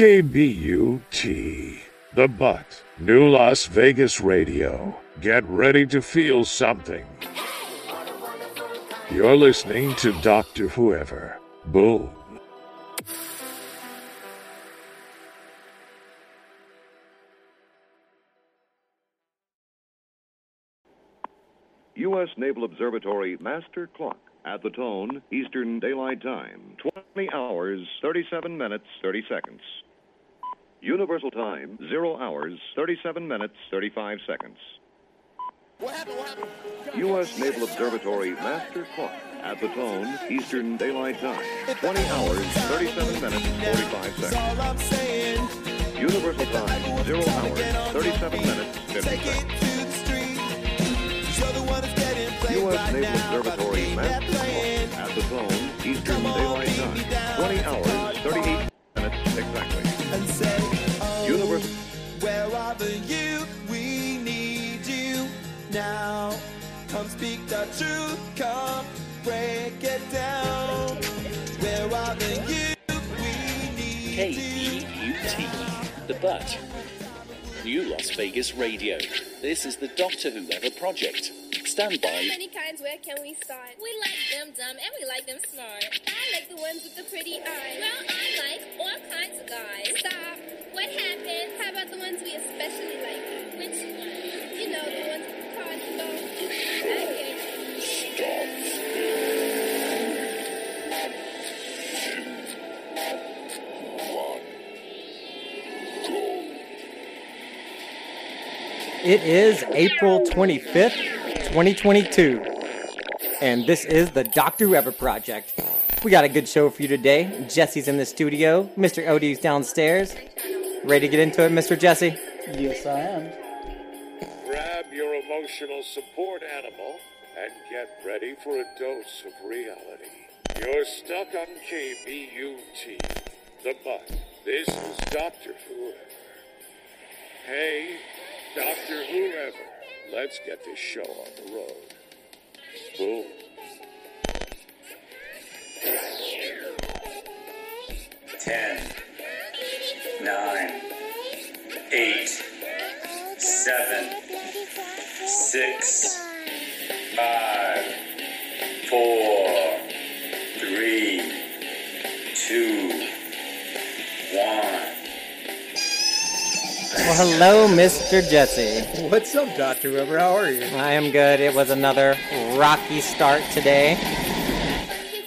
KBUT, The Butt, New Las Vegas Radio. Get ready to feel something. You're listening to Dr. Whoever. Boom. U.S. Naval Observatory Master Clock at the tone Eastern Daylight Time, 20 hours, 37 minutes, 30 seconds. Universal Time, 0 hours, 37 minutes, 35 seconds. What happened, what happened? U.S. Naval Observatory Master Clock at the tone Eastern Daylight Time, 20 hours, 37 minutes, 45 seconds. Universal Time, 0 hours, 37 minutes, 50 seconds. U.S. Naval Observatory Master Clock at the tone Eastern Daylight Time, 20 hours, 38 speak the truth. Come break it down. Where are the youth? We need you. KBUT, The Butt. New Las Vegas Radio. This is the Doctor Whoever project. Stand by. many kinds, where can we start? We like them dumb and we like them smart. I like the ones with the pretty eyes. Well, I like all kinds of guys. Stop. What happened? How about the ones we especially like? Which ones? You know, the ones It is April 25th, 2022. And this is the Doctor Whoever Project. We got a good show for you today. Jesse's in the studio. Mr. Odie's downstairs. Ready to get into it, Mr. Jesse? Yes, I am. Grab your emotional support animal and get ready for a dose of reality. You're stuck on KBUT, the butt. This is Doctor Whoever. Hey, Doctor Whoever, let's get this show on the road. Boom. Ten, nine, eight, seven, six, five, four, three, two, one. Well, hello, Mr. Jesse. What's up, Doctor Weber? How are you? I am good. It was another rocky start today.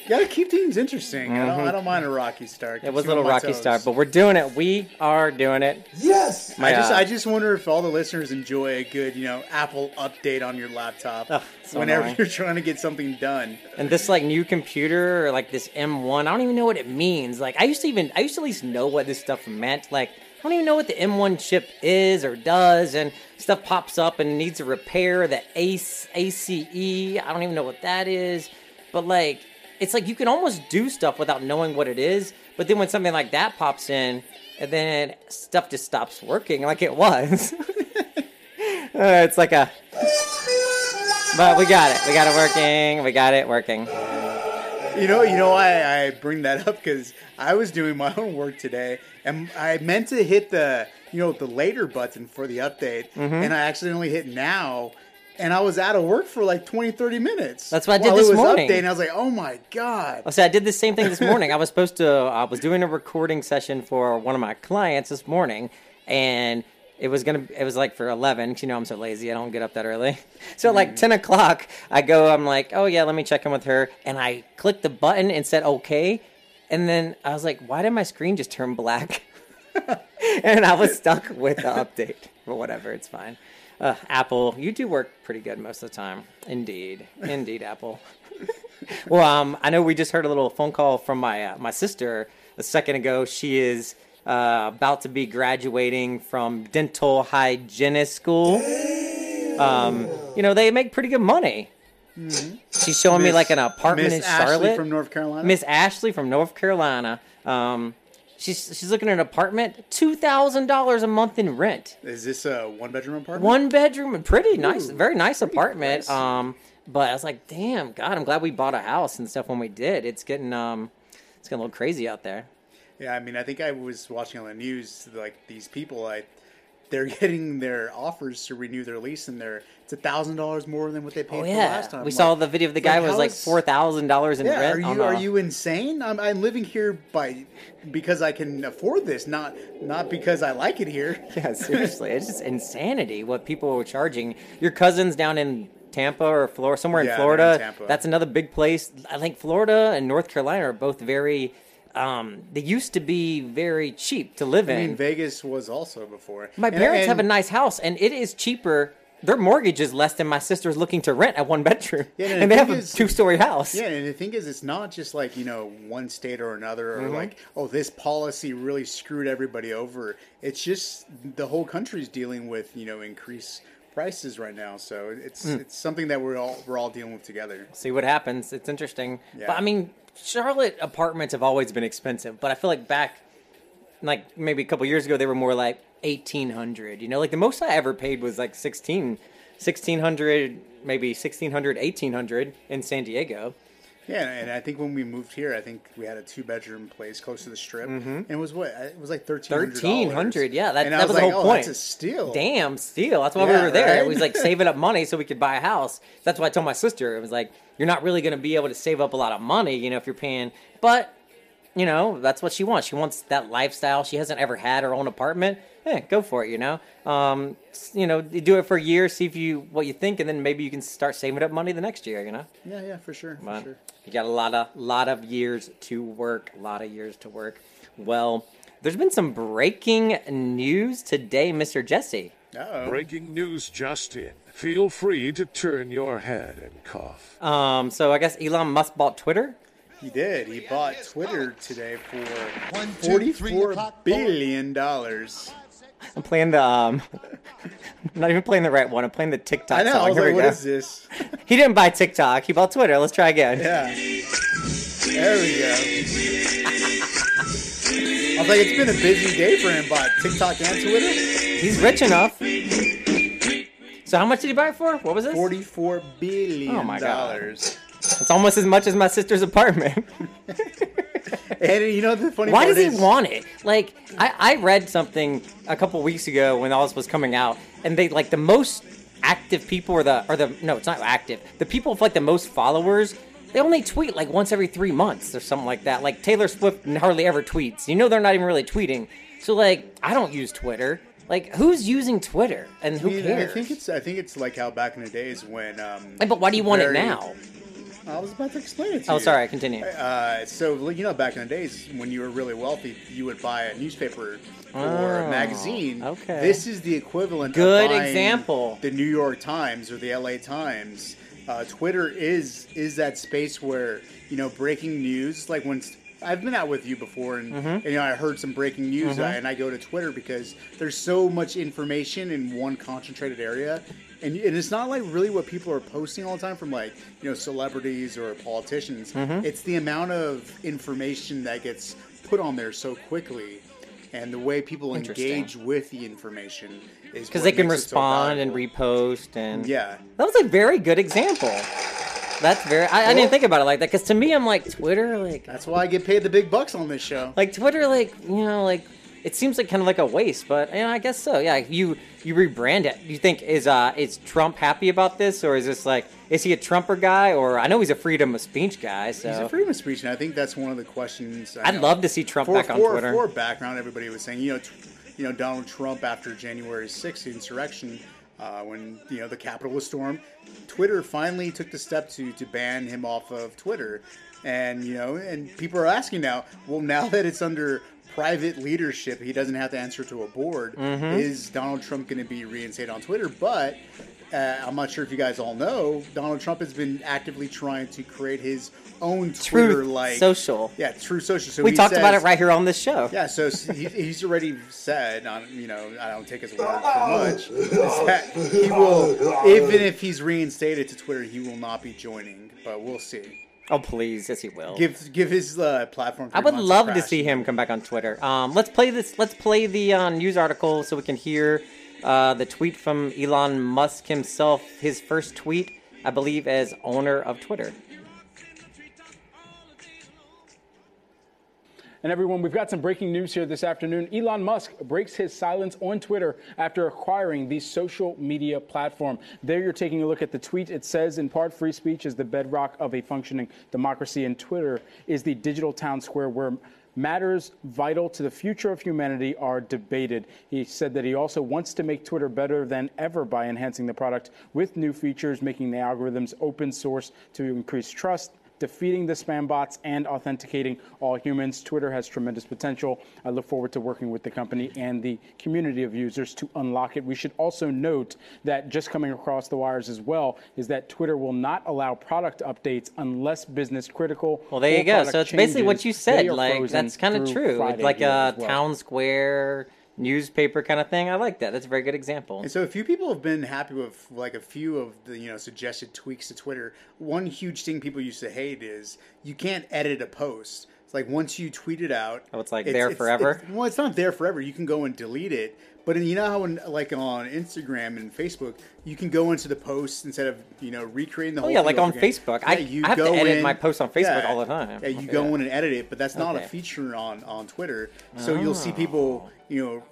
You gotta keep things interesting. I, don't, I don't mind a rocky start. Mm-hmm. It was a little me on my rocky toes. start, but we're doing it. We are doing it. yes, My, I just uh, I just wonder if all the listeners enjoy a good you know Apple update on your laptop Ugh, so whenever annoying. you're trying to get something done. And this like new computer or like this M1, I don't even know what it means. Like I used to even I used to at least know what this stuff meant. Like I don't even know what the M1 chip is or does, and stuff pops up and needs a repair. The ACE ACE, I don't even know what that is. But like it's like you can almost do stuff without knowing what it is. But then when something like that pops in, and then stuff just stops working like it was. Uh, it's like a but we got it. We got it working. We got it working. You know, you know why I bring that up because I was doing my own work today, and I meant to hit the you know the later button for the update, Mm-hmm. and I accidentally hit now, and I was out of work for like 20, 30 minutes. That's what I did this it was morning. Updating, I was like, oh my god. I said I did the same thing this morning. I was supposed to. Uh, I was doing a recording session for one of my clients this morning, and it was gonna. It was like for eleven. 'cause you know I'm so lazy. I don't get up that early. So at like mm. ten o'clock, I go. I'm like, oh yeah, let me check in with her, and I clicked the button and said okay, and then I was like, why did my screen just turn black? and I was stuck with the update. But whatever, it's fine. Uh, Apple, you do work pretty good most of the time. Indeed, indeed, Apple. well, um, I know we just heard a little phone call from my uh, my sister a second ago. She is uh, about to be graduating from dental hygienist school. Um, you know, they make pretty good money. She's showing me like an apartment Miss in Ashley Charlotte. from North Carolina? Miss Ashley from North Carolina. Um, she's she's looking at an apartment, two thousand dollars a month in rent. Is this a one bedroom apartment? One bedroom, pretty nice, Ooh, very nice apartment. pricey. Um, but I was like, damn, God, I'm glad we bought a house and stuff when we did. It's getting um, it's getting a little crazy out there. Yeah, I mean, I think I was watching on the news like these people, like they're getting their offers to renew their lease, and they're it's a thousand dollars more than what they paid Oh for yeah, last time. we Like, saw the video of the guy like, was like four thousand dollars in Yeah, rent. are you are you insane? I'm I'm living here by because I can afford this, not not because I like it here. Yeah, seriously, it's just insanity what people are charging. Your cousins down in Tampa or Florida, somewhere Yeah, in in Florida, Tampa. that's another big place. I think Florida and North Carolina are both very. Um, they used to be very cheap to live I in. I mean, Vegas was also before. My And- parents have a nice house, and it is cheaper. Their mortgage is less than my sister's looking to rent a one bedroom, Yeah, and and, the they have a two story house. Yeah, and the thing is, it's not just like you know one state or another, or Mhm. like oh this policy really screwed everybody over. It's just the whole country's dealing with you know increased prices right now, so it's Mm. it's something that we're all we're all dealing with together. see what happens. It's interesting. Yeah. But I mean, Charlotte apartments have always been expensive, but I feel like back, like maybe a couple years ago, they were more like eighteen hundred. You know, like the most I ever paid was like 16, 1600, maybe 1600, 1800 in San Diego. Yeah, and I think when we moved here, I think we had a two bedroom place close to the strip, Mhm. and it was what it was like thirteen Thirteen hundred, yeah, that, and I that was, was the whole oh, point. that's a steal. Damn, steal. That's why we were there. right? It was like saving up money so we could buy a house. That's why I told my sister it was like you're not really going to be able to save up a lot of money, you know, if you're paying. But you know, that's what she wants. She wants that lifestyle. She hasn't ever had her own apartment. Yeah, go for it. You know, um, you know, you do it for a year, see if you what you think, and then maybe you can start saving up money the next year. You know. Yeah, yeah, for sure, for sure. you got a lot of lot of years to work. A lot of years to work. Well, there's been some breaking news today, Mr. Jesse. Oh. Breaking news just in. Feel free to turn your head and cough. Um, so I guess Elon Musk bought Twitter. He did. He bought Twitter today for two, forty-four billion dollars. I'm playing the um, I'm not even playing the right one. I'm playing the TikTok I know. song. I was Here like, "What is this?" He didn't buy TikTok. He bought Twitter. Let's try again. Yeah. There we go. I was like, it's been a busy day for him, but TikTok and Twitter. He's rich enough. So how much did he buy it for? What was this? Forty-four billion Oh my God. dollars. It's almost as much as my sister's apartment. And you know the funny Why does he is, want it? Like I, I read something a couple weeks ago when all this was coming out, and they like the most active people or the or the no, it's not active. The people with like the most followers, they only tweet like once every three months or something like that. Like Taylor Swift hardly ever tweets. You know they're not even really tweeting. So like I don't use Twitter. Like who's using Twitter and who I, mean, I think it's I think it's like how back in the days when. Um, but why do you want it now? I was about to explain it to you. Oh, you. sorry, continue. Uh, so you know, back in the days when you were really wealthy, you would buy a newspaper or Oh, a magazine. okay. This is the equivalent. Good of buying example. The New York Times or the L.A. Times. Uh, Twitter is is that space where you know breaking news, like when. I've been out with you before, and, Mhm. and, you know I heard some breaking news, Mhm. and I go to Twitter because there's so much information in one concentrated area, and, and it's not like really what people are posting all the time from like you know celebrities or politicians. Mhm. It's the amount of information that gets put on there so quickly, and the way people engage with the information is because they can it so respond and repost and Yeah. that was a very good example that's very i, I didn't think about it like that because to me i'm like twitter like that's why i get paid the big bucks on this show like twitter like you know like it seems like kind of like a waste but you know, i guess so yeah you you rebrand it Do you think is uh is trump happy about this or is this like is he a trumper guy or i know he's a freedom of speech guy so He's a freedom of speech, and I think that's one of the questions. I I'd know. love to see Trump for, back on for, Twitter. For background, everybody was saying, you know, you know, Donald Trump after January 6th insurrection, uh, when you know the Capitol was stormed, Twitter finally took the step to to ban him off of Twitter, and you know, and people are asking now, well, now that it's under private leadership, he doesn't have to answer to a board. Mhm. Is Donald Trump going to be reinstated on Twitter? But uh, I'm not sure if you guys all know, Donald Trump has been actively trying to create his own Twitter-like Social. Yeah, Truth Social. So we he talked about it right here on this show Yeah, so he, he's already said, on, you know, I don't take his word for much, that he will, even if he's reinstated to Twitter, he will not be joining. But we'll see. Oh please yes he will Give give his uh, platform. I would love to see him come back on Twitter. Um, let's play this. Let's play the uh, news article so we can hear uh, the tweet from Elon Musk himself. His first tweet, I believe, as owner of Twitter. And everyone, we've got some breaking news here this afternoon. Elon Musk breaks his silence on Twitter after acquiring the social media platform. There you're taking a look at the tweet. It says, in part, free speech is the bedrock of a functioning democracy, and Twitter is the digital town square where matters vital to the future of humanity are debated. He said that he also wants to make Twitter better than ever by enhancing the product with new features, making the algorithms open source to increase trust defeating the spam bots and authenticating all humans. Twitter has tremendous potential. I look forward to working with the company and the community of users to unlock it. We should also note that just coming across the wires as well is that Twitter will not allow product updates unless business critical. Well, there you go. So it's basically what you said. Like that's kind of true. Friday like a well. town square newspaper kind of thing. I like that. That's a very good example. And so a few people have been happy with like a few of the you know suggested tweaks to Twitter. One huge thing people used to hate is you can't edit a post. It's like once you tweet it out, Oh, it's like there forever? it's- well, it's not there forever. You can go and delete it. But you know how, in, like on Instagram and Facebook, you can go into the post instead of you know recreating the whole. Thing. Oh, yeah, like on again. Facebook. I- you I have to edit in- my posts on Facebook all the time. Yeah, you go in and edit it, but that's not Okay. a feature on on Twitter. So you'll see people, you know,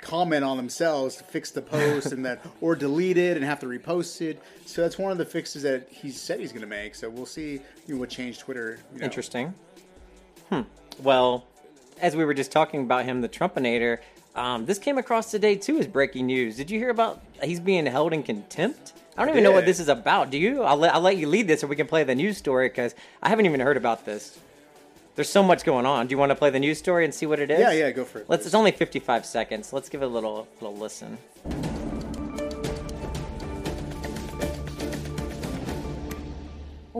comment on themselves to fix the post and that or delete it and have to repost it. So that's one of the fixes that he said he's going to make. So we'll see you know, what changed Twitter. You know. Interesting. Hmm. Well, as we were just talking about him, the Trumpinator, um, this came across today too as breaking news. Did you hear about he's being held in contempt? I don't even know what this is about. Do you? I'll let, I'll let you lead this so we can play the news story because I haven't even heard about this. There's so much going on. Do you want to play the news story and see what it is? Yeah, yeah, go for it. Let's. It's only 55 seconds. Let's give it a little little listen.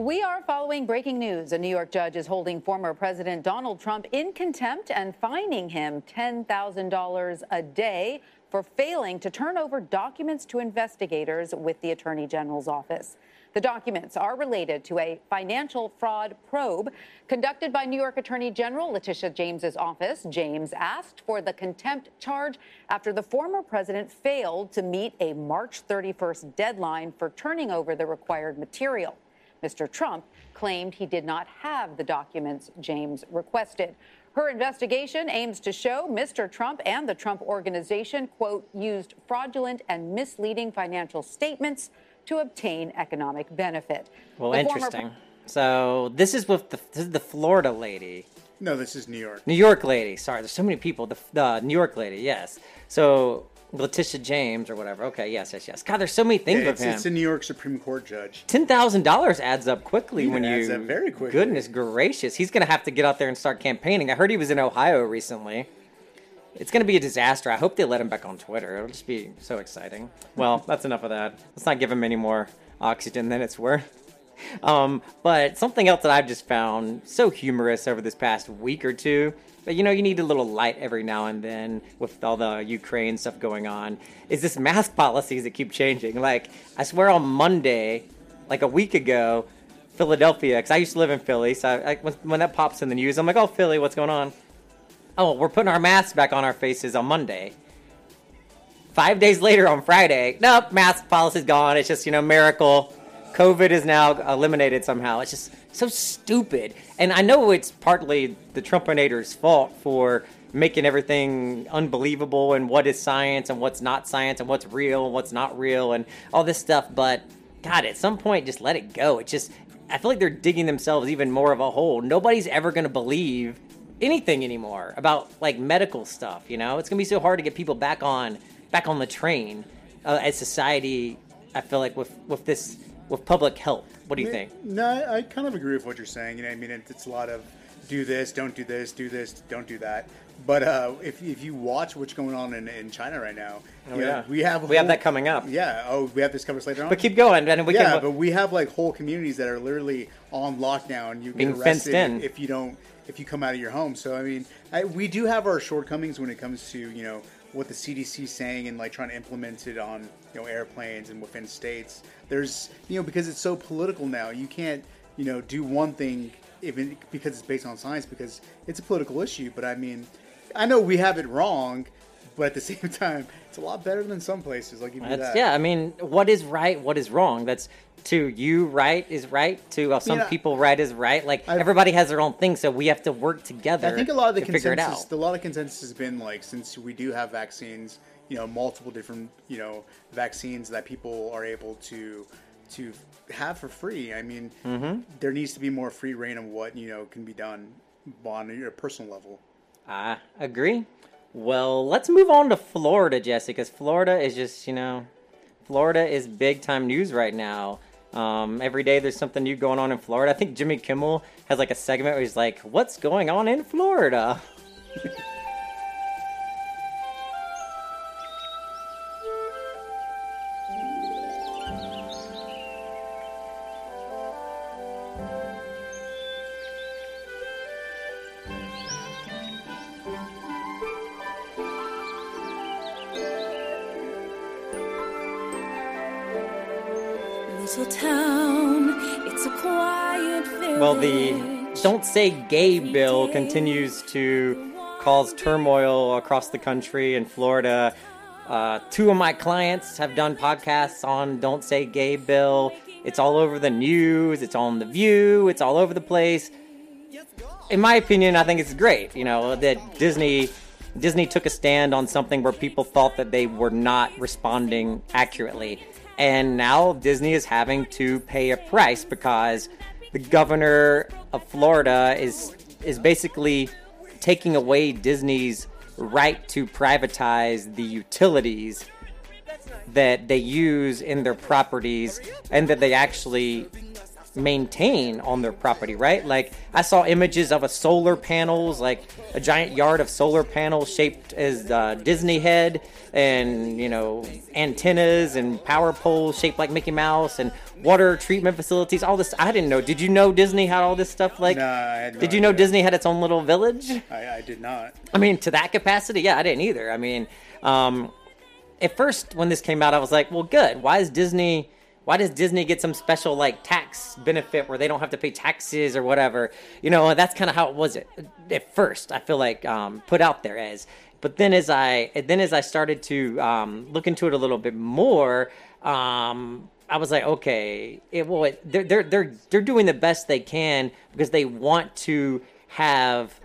We are following breaking news. A New York judge is holding former President Donald Trump in contempt and fining him $10,000 a day for failing to turn over documents to investigators with the Attorney General's office. The documents are related to a financial fraud probe conducted by New York Attorney General Letitia James's office. James asked for the contempt charge after the former president failed to meet a March 31st deadline for turning over the required material. Mr. Trump claimed he did not have the documents James requested. Her investigation aims to show Mr. Trump and the Trump organization, quote, used fraudulent and misleading financial statements to obtain economic benefit. Well, The former interesting. So this is with the this is the Florida lady. No, this is New York. New York lady. Sorry, there's so many people. The, the New York lady. Yes. So Letitia James or whatever. Okay. Yes. Yes. Yes. God, there's so many things with it's, him. it's a New York Supreme Court judge. Ten thousand dollars adds up quickly when you adds up very quickly. Goodness gracious, he's gonna have to get out there and start campaigning. I heard he was in Ohio recently. It's gonna be a disaster. I hope they let him back on Twitter. It'll just be so exciting. Well, that's enough of that. Let's not give him any more oxygen than it's worth. Um, but something else that I've just found so humorous over this past week or two. But you know, you need a little light every now and then with all the Ukraine stuff going on. Is this mask policies that keep changing? Like, I swear on Monday, like a week ago, Philadelphia, because I used to live in Philly, so I, I, when, when that pops in the news, I'm like, oh, Philly, what's going on? Oh, we're putting our masks back on our faces on Monday. Five days later on Friday, nope, mask policy's gone. It's just, you know, miracle. COVID is now eliminated somehow. It's just so stupid. And I know it's partly the Trumpinator's fault for making everything unbelievable and what is science and what's not science and what's real and what's not real and all this stuff. But God, at some point, just let it go. It just, I feel like they're digging themselves even more of a hole. Nobody's ever going to believe anything anymore about like medical stuff. You know, it's going to be so hard to get people back on back on the train uh, as society. I feel like with with this with public health. What do you think? No, I, I kind of agree with what you're saying. You know, I mean, it's a lot of do this, don't do this, do this, don't do that. But uh, if, if you watch what's going on in, in China right now, Oh, you know, yeah. we have We have that coming up. Yeah. Oh, we have this covered later on. But keep going, and we yeah, can. but we have like whole communities that are literally on lockdown. You Being get fenced arrested in. if you don't if you come out of your home. So I mean, I, we do have our shortcomings when it comes to you know what the CDC is saying and like trying to implement it on you know airplanes and within states. There's you know because it's so political now. You can't you know do one thing even because it's based on science because it's a political issue. But I mean, I know we have it wrong. but at the same time, it's a lot better than some places. I'll you That's, that. yeah, I mean, what is right? What is wrong? That's to you right is right. To uh, some Yeah. people, right is right. Like I've- everybody has their own thing, so we have to work together. I think a lot of the consensus, a lot of consensus has been like since we do have vaccines, you know, multiple different, you know, vaccines that people are able to to have for free. I mean, Mm-hmm. there needs to be more free reign of what you know can be done on a personal level. I agree. Well, let's move on to Florida, Jesse, because Florida is just, you know, Florida is big time news right now. Um, every day there's something new going on in Florida. I think Jimmy Kimmel has like a segment where he's like, What's going on in Florida? Say Gay bill continues to cause turmoil across the country in Florida. Uh, two of my clients have done podcasts on Don't Say Gay bill. It's all over the news, it's on The View, it's all over the place. In my opinion, I think it's great, you know, that Disney. Disney took a stand on something where people thought that they were not responding accurately. And now Disney is having to pay a price because the governor of Florida is is basically taking away Disney's right to privatize the utilities that they use in their properties and that they actually maintain on their property, right? Like I saw images of a solar panels, like a giant yard of solar panels shaped as uh, Disney head, and you know antennas and power poles shaped like Mickey Mouse, and water treatment facilities. All this I didn't know. Did you know Disney had all this stuff? Like, had no did you know idea. Disney had its own little village? I, I did not. I mean, to that capacity, yeah, I didn't either. I mean, um, at first when this came out, I was like, well, good. Why is Disney? Why does Disney get some special like tax benefit where they don't have to pay taxes or whatever? You know, that's kind of how it was at, at first. I feel like um, put out there as. But then as I then as I started to um, look into it a little bit more, um, I was like, okay, it, well, it, they're they're they're they're doing the best they can because they want to have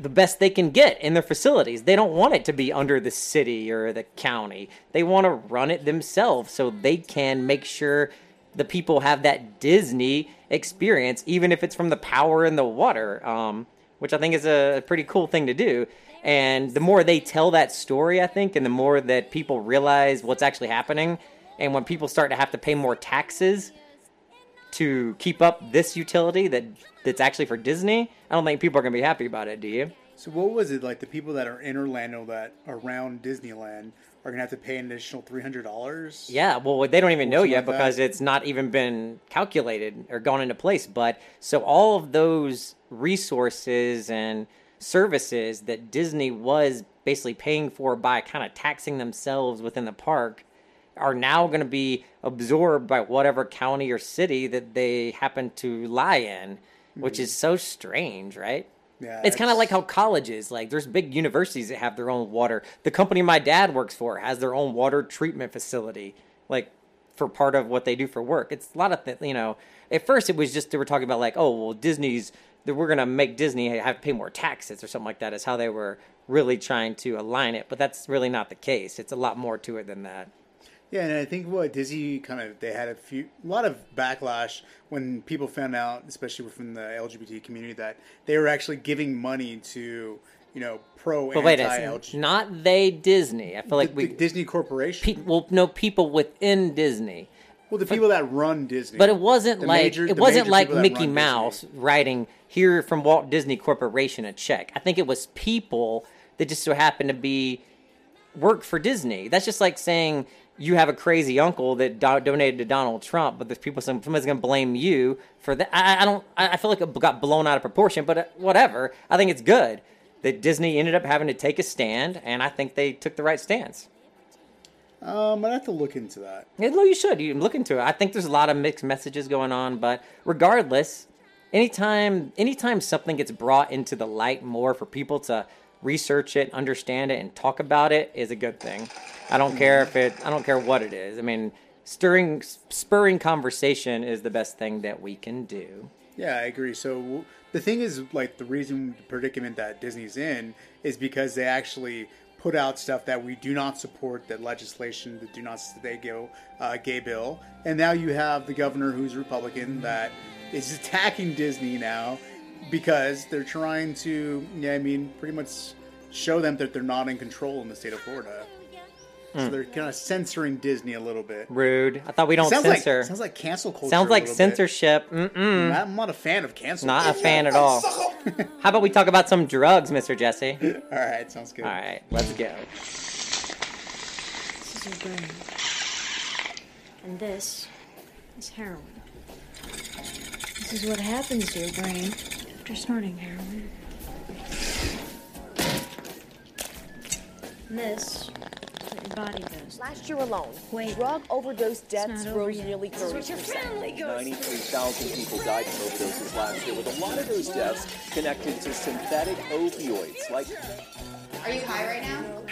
the best they can get in their facilities. They don't want it to be under the city or the county. They want to run it themselves so they can make sure the people have that Disney experience, even if it's from the power and the water, um, which I think is a pretty cool thing to do. And the more they tell that story, I think, and the more that people realize what's actually happening, and when people start to have to pay more taxes, to keep up this utility that that's actually for Disney, I don't think people are gonna be happy about it. Do you? So what was it like? The people that are in Orlando that around Disneyland are gonna have to pay an additional three hundred dollars. Yeah, well, they don't even know yet like because that. it's not even been calculated or gone into place. But so all of those resources and services that Disney was basically paying for by kind of taxing themselves within the park are now going to be absorbed by whatever county or city that they happen to lie in, which is so strange, right? Yeah, it's kind of like how colleges, like there's big universities that have their own water. The company my dad works for has their own water treatment facility, like for part of what they do for work. It's a lot of, th- you know. At first, it was just they were talking about like, oh, well, Disney's that we're gonna make Disney have to pay more taxes or something like that. Is how they were really trying to align it, but that's really not the case. It's a lot more to it than that. Yeah, and I think what Disney kind of they had a few a lot of backlash when people found out, especially from the LGBT community, that they were actually giving money to you know pro But wait, anti it's LGBT. not they Disney. I feel like we Disney Corporation. Pe- well, no people within Disney. well, the people that run Disney. But it wasn't The like major- it wasn't like Mickey run Disney. Mouse writing here from Walt Disney Corporation a check. I think it was people that just so happened to be work for Disney. That's just like saying you have a crazy uncle that do- donated to Donald Trump, but there's people saying somebody's going to blame you for that. I, I don't. I I feel like it got blown out of proportion, but uh, whatever. I think it's good that Disney ended up having to take a stand, and I think they took the right stance. Um, I'd have to look into that. Yeah, no, you should. You look into it. I think there's a lot of mixed messages going on, but regardless, anytime anytime something gets brought into the light more for people to research it, understand it, and talk about it is a good thing. I don't care if it. I don't care what it is. I mean, stirring, spurring conversation is the best thing that we can do. Yeah, I agree. So the thing is, like, the reason the predicament that Disney's in is because they actually put out stuff that we do not support, that legislation, the do not stay gay, uh, gay bill, and now you have the governor who's Republican that is attacking Disney now because they're trying to, yeah, I mean, pretty much show them that they're not in control in the state of Florida. So Mm. they're kind of censoring Disney a little bit. Rude. I thought we don't sounds censor. Like, sounds like cancel culture. Sounds like little bit. censorship. Mm-mm. I'm not a fan of cancel. Not a fan at all. How about we talk about some drugs, Mr. Jesse? All right, sounds good. All right, let's go. This is your brain. And this is heroin. This is what happens to your brain after snorting heroin. And this is what your body does. Last year alone, Wait. drug overdose deaths not over rose yet. nearly This is 30%. what your family goes 93,000 people died from overdoses last year, with a lot of those deaths connected to synthetic opioids like Are you high right now?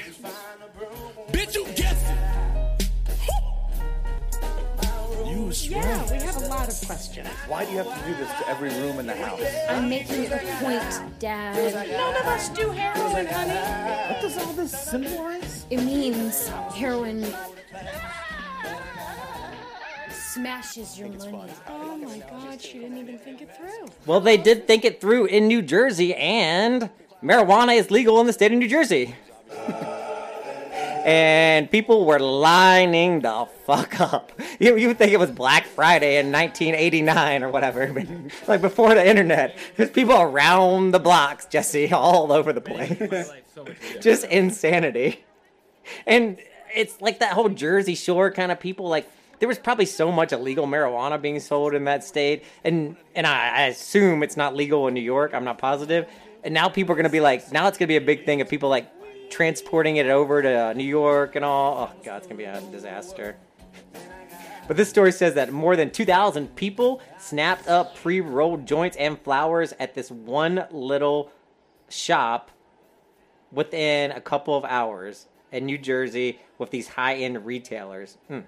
Bitch, you You was Yeah, we have a lot of questions. Why do you have to do this to every room in the house? I'm making a point, Dad. None of us do heroin, honey. What does all this symbolize? It means heroin smashes your money. Oh my god, she didn't even think it through. Well, they did think it through in New Jersey, and marijuana is legal in the state of New Jersey. Uh, and people were lining the fuck up. You, you would think it was Black Friday in 1989 or whatever, but like before the internet. There's people around the blocks, Jesse, all over the place. Just insanity. And it's like that whole Jersey Shore kind of people. Like there was probably so much illegal marijuana being sold in that state, and and I, I assume it's not legal in New York. I'm not positive. And now people are gonna be like, now it's gonna be a big thing of people like transporting it over to New York and all. Oh god, it's gonna be a disaster. But this story says that more than 2,000 people snapped up pre rolled joints and flowers at this one little shop within a couple of hours in New Jersey with these high end retailers. Hmm.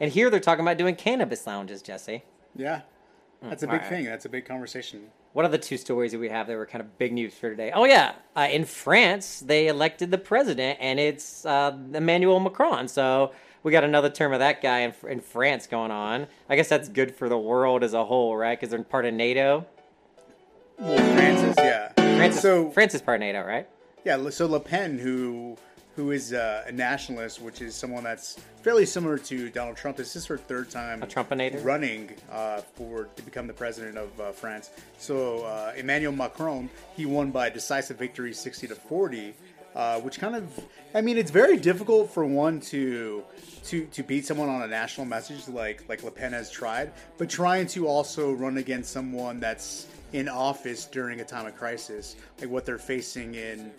And here they're talking about doing cannabis lounges, Jesse. Yeah, that's a Mm, big alright. thing. That's a big conversation. What are the two stories that we have that were kind of big news for today? Oh yeah, uh, in France they elected the president, and it's uh, Emmanuel Macron. So we got another term of that guy in, in France going on. I guess that's good for the world as a whole, right? Because they're part of NATO. Well, Francis, yeah. France is, So- France is part of NATO, right? Yeah, so Le Pen, who who is uh, a nationalist, which is someone that's fairly similar to Donald Trump. This is her third time running uh, for to become the president of uh, France. So uh, Emmanuel Macron, he won by a decisive victory, sixty to forty. Uh, which kind of, I mean, it's very difficult for one to to to beat someone on a national message like like Le Pen has tried, but trying to also run against someone that's in office during a time of crisis, like what they're facing in.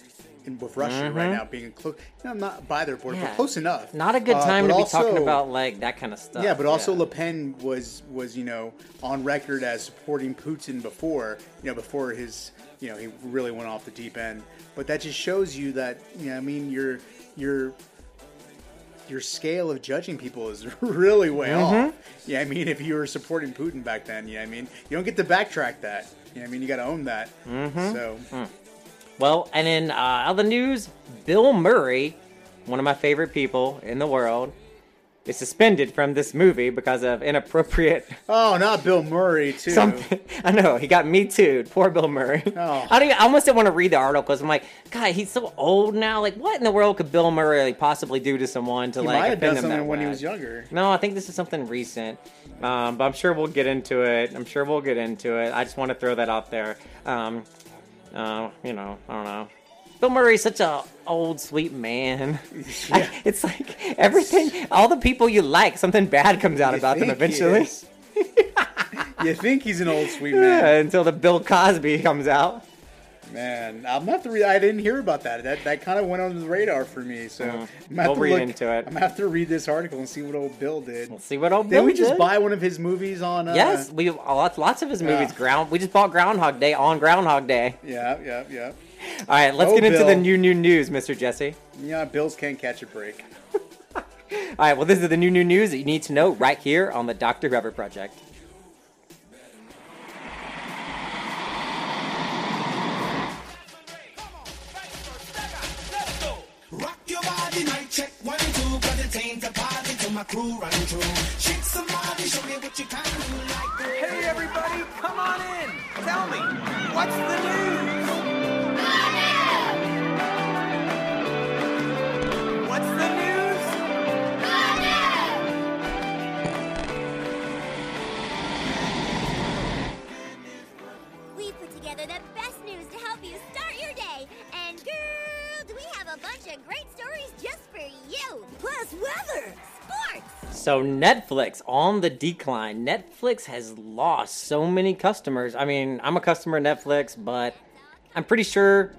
In, with Russia right Mhm. now, being close, you know, not by their border, Yeah. but close enough. Not a good Uh, time but to be talking about like that kind of stuff. yeah, but also Le Pen was was you know on record as supporting Putin before you know before his you know he really went off the deep end. But that just shows you that you know I mean your your your scale of judging people is really way Mhm. off. Yeah, I mean if you were supporting Putin back then, yeah, I mean you don't get to backtrack that. Yeah, I mean you got to own that. Mhm. So Mm. Well, and in uh, other news, Bill Murray, one of my favorite people in the world, is suspended from this movie because of inappropriate. oh, not Bill Murray too. Something. I know he got me too. Poor Bill Murray. Oh. I don't. Even, I almost didn't want to read the article because I'm like, God, he's so old now. Like, what in the world could Bill Murray like, possibly do to someone to He like might have offend done them something when he was younger. No, I think this is something recent. Um, but I'm sure we'll get into it. I'm sure we'll get into it. I just want to throw that out there. Um, uh, you know, I don't know. Bill Murray's such a old sweet man. I- it's like everything, all the people you like, something bad comes out You about them eventually. you think he's an old sweet Yeah, man? until the Bill Cosby comes out. Man, I'm not the. Re- I didn't hear about that. That that kind of went under the radar for me. So Mm. I'm gonna We'll to read look into it. I'm gonna have to read this article and see what old Bill did. We'll see what old Didn't we just did. buy one of his movies on? Uh, yes, we lots lots of his movies. Yeah. Ground. We just bought Groundhog Day on Groundhog Day. Yeah, yeah, yeah. All right, let's Oh, get into the new new news, Mr. Jesse. Yeah, Bills can't catch a break. All right, well, this is the new new news that you need to know right here on the Doctor Whoever Project. My crew run through. Shake somebody, show me what you can do like. Hey everybody, come on in. Tell me, what's the news? What's the news? We put together the best news to help you start your day. And girl, do we have a bunch of great stories just for you. Plus weather, So Netflix on the decline. Netflix has lost so many customers. I mean, I'm a customer of Netflix, but I'm pretty sure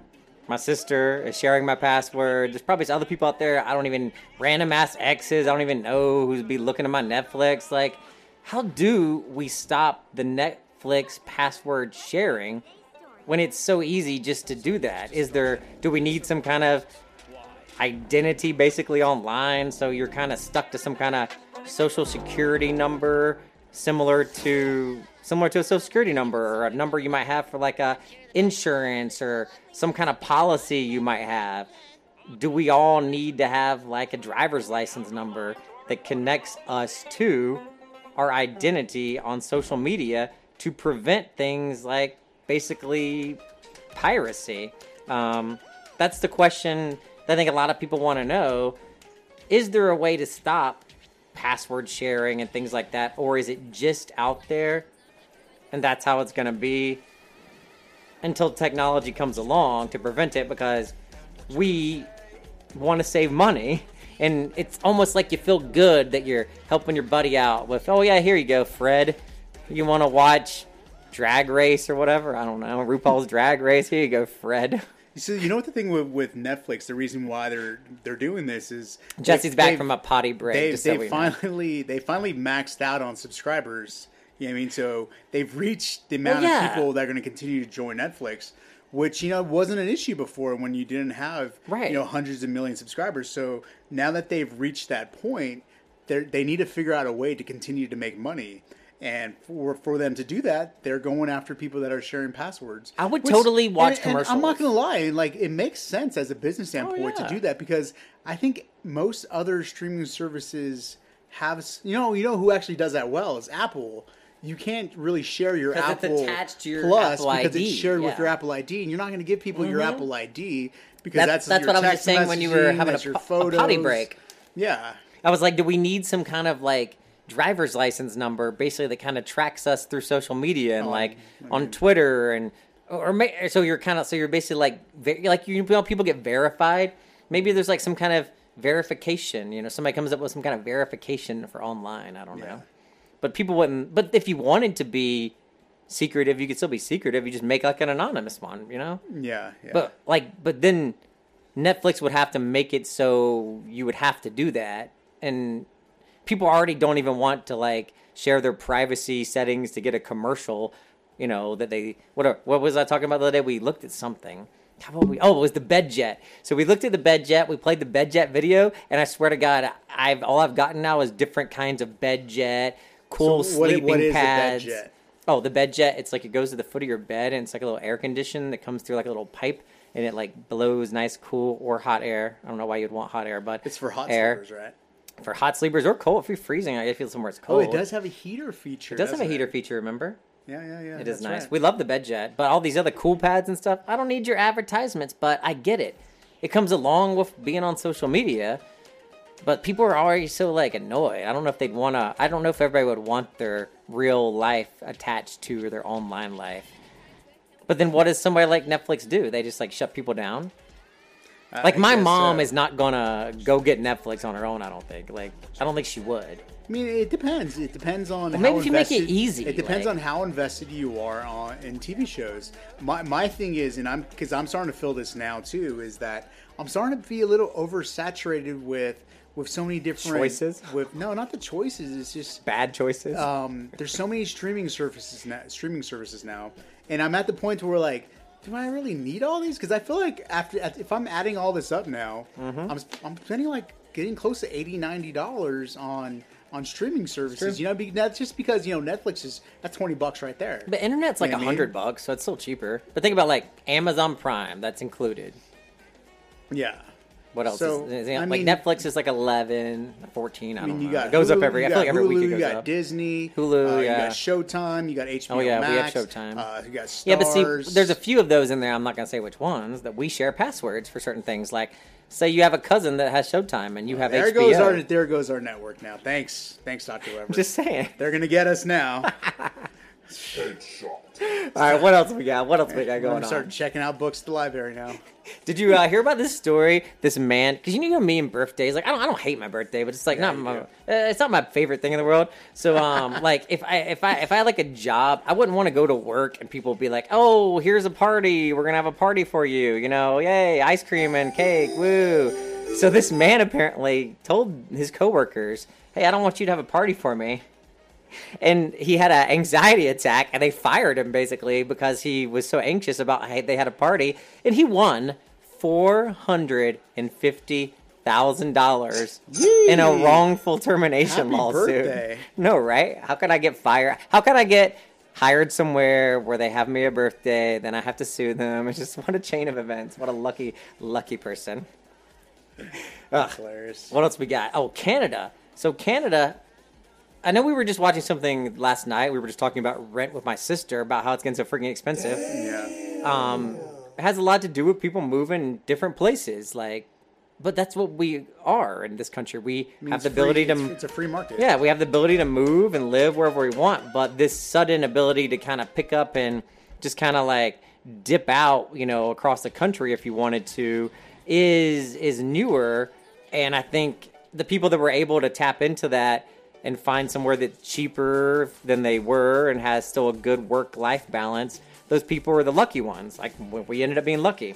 my sister is sharing my password. There's probably other people out there I don't even random ass exes. I don't even know who's be looking at my Netflix. Like, how do we stop the Netflix password sharing when it's so easy just to do that? Is there do we need some kind of identity basically online so you're kind of stuck to some kind of social security number similar to similar to a social security number or a number you might have for like a insurance or some kind of policy you might have do we all need to have like a driver's license number that connects us to our identity on social media to prevent things like basically piracy? Um, that's the question I think a lot of people want to know. Is there a way to stop password sharing and things like that, or is it just out there and that's how it's going to be until technology comes along to prevent it? Because we want to save money. And it's almost like you feel good that you're helping your buddy out with, oh, yeah, here you go, Fred. You want to watch Drag Race or whatever? I don't know. RuPaul's Drag Race. Here you go, Fred. So you know what the thing with, with Netflix, the reason why they're they're doing this is Jesse's back from a potty break. They just so they we know. finally they finally maxed out on subscribers. You know what I mean? So they've reached the amount yeah. of people that are going to continue to join Netflix, which you know wasn't an issue before when you didn't have Right. you know hundreds of million subscribers. So now that they've reached that point, they they need to figure out a way to continue to make money. And for for them to do that, they're going after people that are sharing passwords. I would totally watch and- and I'm not gonna lie, like it makes sense as a business standpoint yeah. to do that because I think most other streaming services have you know you know who actually does that well is Apple. You can't really share your Apple attached to your Plus Apple because ID, it's shared with your Apple ID, and you're not going to give people your Mhm. Apple ID because That's- that's that's your what I was saying when you were having a your po- a potty break. Yeah, I was like, do we need some kind of like driver's license number, basically that kind of tracks us through social media and Oh, like on Twitter and or ma- so you're kind of so you're basically like ve- like you know people get verified. Maybe there's like some kind of verification. You know, somebody comes up with some kind of verification for online. I don't know, but people wouldn't. But if you wanted to be secretive, you could still be secretive. You just make like an anonymous one. You know. yeah, yeah. But like, but then Netflix would have to make it so you would have to do that, and people already don't even want to like share their privacy settings to get a commercial. You know that they what are- what was I talking about the other day? We looked at something. How about we? Oh, it was the bed jet. So we looked at the bed jet. We played the bed jet video, and I swear to God, I've all I've gotten now is different kinds of bed jet, cool So what sleeping what is a bed pads. jet? Oh, the bed jet. It's like it goes to the foot of your bed, and it's like a little air condition that comes through like a little pipe, and it like blows nice, cool or hot air. I don't know why you'd want hot air, but it's for hot air. sleepers, right? For hot sleepers or cold, if you're freezing, I feel somewhere it's cold. Oh, it does have a heater feature. It does have a heater it? feature. Remember? Yeah, yeah, yeah. It is nice. right. We love the bed jet, but all these other cool pads and stuff, I don't need your advertisements, but I get it. It comes along with being on social media, but people are already so like annoyed. I don't know if they'd want to. I don't know if everybody would want their real life attached to their online life. But then, what does somebody like Netflix do? They just like shut people down. I- Like my guess mom so. is not gonna go get Netflix on her own. I don't think. Like I don't think she would. I mean, it depends. It depends on Well, how maybe if you make it invested- easy, It depends like- on how invested you are on in TV shows. My my thing is, and I'm because I'm starting to feel this now too, is that I'm starting to be a little oversaturated with with so many different Choices? With no, not the choices. It's just Bad choices. um, there's so many streaming services now, streaming services now, and I'm at the point where like do I really need all these? Because I feel like after if I'm adding all this up now, Mm-hmm. I'm I'm spending like getting close to 80 90 dollars on on streaming services. True. You know, be, that's just because you know Netflix is that's 20 bucks right there. But internet's like a know I mean? hundred bucks, so it's still cheaper. But think about like Amazon Prime, that's included. Yeah. What else? So, is, is it- I like mean- Netflix is like 11, 14, I I don't mean, you know. got it goes up every. I feel like every Hulu, week it you got up. Disney, Hulu, uh, yeah. you got Showtime, you got HBO Oh yeah, we have Showtime. Uh, you got Starz. Yeah, but see, there's a few of those in there. I'm not gonna say which ones that we share passwords for certain things. Like, say you have a cousin that has Showtime and you have there HBO. goes our there goes our network now. Thanks, thanks, Doctor Weber. Just saying. They're gonna get us now. All right, what else we got? What else we got going gonna start checking out books at the library now. Did you uh, hear about this story? This man, because you know me and birthdays. Like, I don't, I don't hate my birthday, but it's like not my, uh, it's not my favorite thing in the world. So, um, like if I if I if I had like a job, I wouldn't want to go to work and people be like, "Oh, here's a party. We're gonna have a party for you." You know, yay, ice cream and cake, woo. So this man apparently told his coworkers, "Hey, I don't want you to have a party for me." And he had an anxiety attack and they fired him basically because he was so anxious about hey, they had a party and he won four hundred and fifty thousand dollars in a wrongful termination Happy lawsuit. birthday. No, right? How could I get fired? How could I get hired somewhere where they have me a birthday, then I have to sue them? It's just what a chain of events. What a lucky, lucky person. Ugh. hilarious. What else we got? Oh, Canada. So Canada, I know we were just watching something last night. We were just talking about rent with my sister about how it's getting so freaking expensive. Yeah. Um, it has a lot to do with people moving different places. Like, but that's what we are in this country. We I mean, have the ability free- to. It's, it's a free market. Yeah, we have the ability to move and live wherever we want, but this sudden ability to kind of pick up and just kind of like dip out, you know, across the country if you wanted to, is is newer, and I think the people that were able to tap into that and find somewhere that's cheaper than they were and has still a good work life balance, those people are the lucky ones. Like we- ended up being lucky.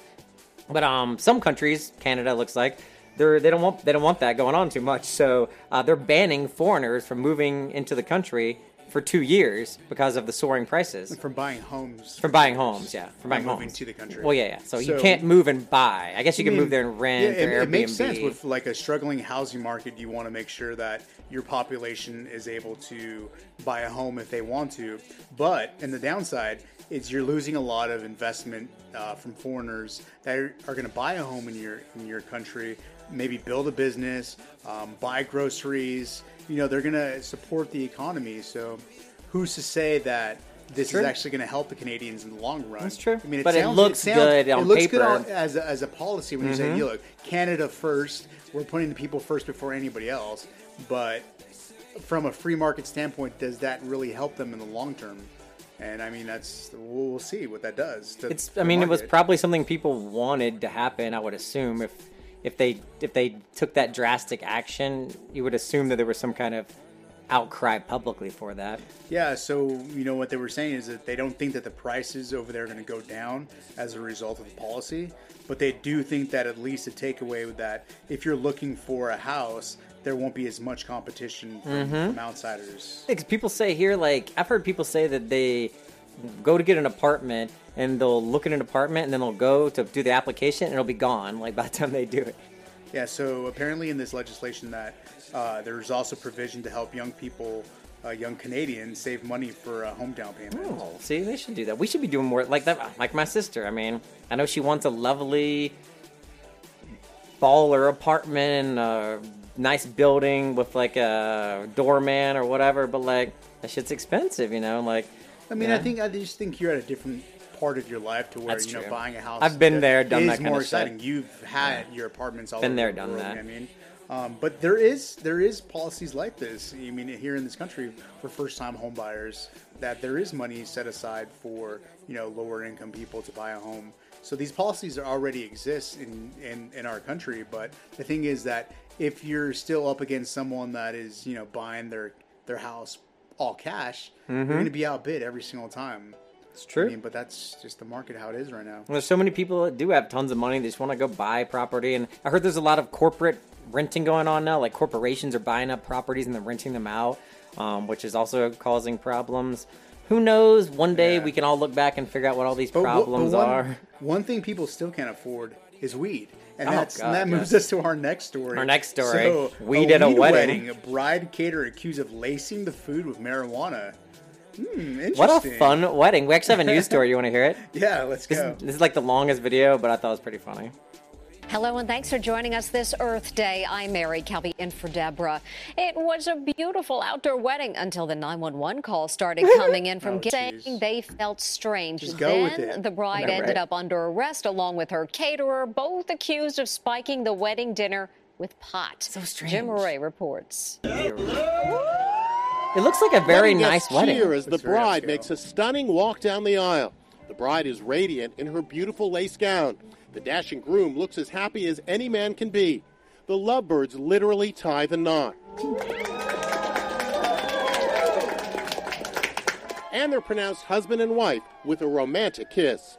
But um, some countries, Canada looks like, they're they don't want they don't want that going on too much. So uh, they're banning foreigners from moving into the country for two years because of the soaring prices. From buying homes. From buying homes, yeah, from buying moving homes to the country. Well, yeah, yeah. So, you So- can't move and buy. I guess you I can mean, move there and rent yeah, or it, it makes sense with like a struggling housing market. You want to make sure that your population is able to buy a home if they want to. But in the downside, is you're losing a lot of investment uh, from foreigners that are, are going to buy a home in your in your country, maybe build a business, um, buy groceries. You know, they're going to support the economy. So, who's to say that? This True. is actually going to help the Canadians in the long run. That's true. I mean, it But it sounds, looks sounds- good on it looks good paper. on- as a, as a policy when you say, Mhm. "You look, Canada first. We're putting the people first before anybody else." But from a free market standpoint, does that really help them in the long term? And I mean, that's we'll, we'll see what that does. to It's. I mean, it was probably something people wanted to happen. I would assume if if they if they took that drastic action, you would assume that there was some kind of outcry publicly for that. Yeah, so you know what they were saying is that they don't think that the prices over there are going to go down as a result of the policy, but they do think that at least a takeaway with that, if you're looking for a house, there won't be as much competition from, Mhm. from outsiders. Because people say here, like I've heard people say that they go to get an apartment and they'll look at an apartment and then they'll go to do the application and it'll be gone like by the time they do it. Yeah, so apparently in this legislation that uh, there's also provision to help young people, uh, young Canadians, save money for a home down payment. Oh, see, they should do that. We should be doing more like that. Like my sister. I mean, I know she wants a lovely baller apartment and a nice building with like a doorman or whatever, but like that shit's expensive, you know. Like, I mean, yeah. I think I just think you're at a different part of your life to where That's you know true. buying a house. I've been there, done is that kind more of exciting. You've had your apartments all Been over there, the done world, that. I mean, um, but there is there is policies like this. I mean, here in this country for first time home buyers, that there is money set aside for you know lower income people to buy a home. So these policies already exist in, in, in our country, but the thing is that if you're still up against someone that is you know buying their their house all cash, Mhm. you're going to be outbid every single time. It's true. I mean, but that's just the market how it is right now. There's so many people that do have tons of money. They just want to go buy property. And I heard there's a lot of corporate renting going on now. Like corporations are buying up properties and then renting them out, um, which is also causing problems. who knows? One day we can all look back and figure out what all these But wha- but problems one, are. One thing people still can't afford is weed. And Oh, God, and that moves us to our next story. Our next story. So, Weed at a wedding. A bride caterer accused of lacing the food with marijuana. Hmm, interesting. What a fun wedding. We actually have a news story. You want to hear it? Yeah, let's This, go. this is like the longest video, but I thought it was pretty funny. Hello and thanks for joining us this Earth Day. I'm Mary Kelby in for Deborah. It was a beautiful outdoor wedding until the 911 calls started coming in from Oh, saying jeez. they felt strange. Just go then with it. the bride ended right? up under arrest along with her caterer, both accused of spiking the wedding dinner with pot. So strange. Jim Murray reports. It looks like a very Wedding nice guests wedding. cheer as the bride makes a stunning walk down the aisle. The bride is radiant in her beautiful lace gown. The dashing groom looks as happy as any man can be. The lovebirds literally tie the knot. And they're pronounced husband and wife with a romantic kiss.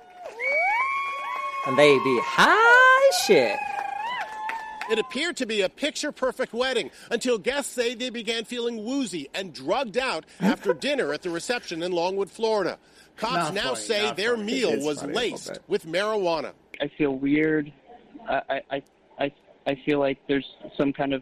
And they be high shit. It appeared to be a picture perfect wedding until guests say they began feeling woozy and drugged out after dinner at the reception in Longwood, Florida. Cops Not now funny, say their funny. meal was funny laced with marijuana. I feel weird. I, I, I, I, I feel like there's some kind of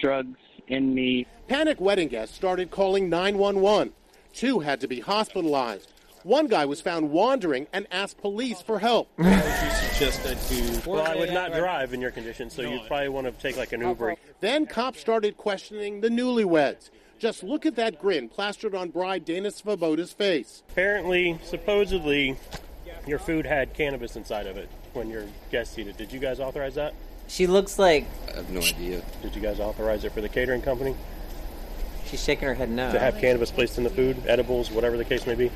drugs in me. Panic wedding guests started calling 911. Two had to be hospitalized. One guy was found wandering and asked police for help. suggested to. Well, I would not drive in your condition, so you'd probably want to take like an Uber. Then cops started questioning the newlyweds. Just look at that grin plastered on bride Dana Svoboda's face. Apparently, supposedly, your food had cannabis inside of it when your guests eat it. Did you guys authorize that? She looks like I have no idea. Did you guys authorize it for the catering company she's shaking her head no. to have cannabis placed in the food, edibles, whatever the case may be?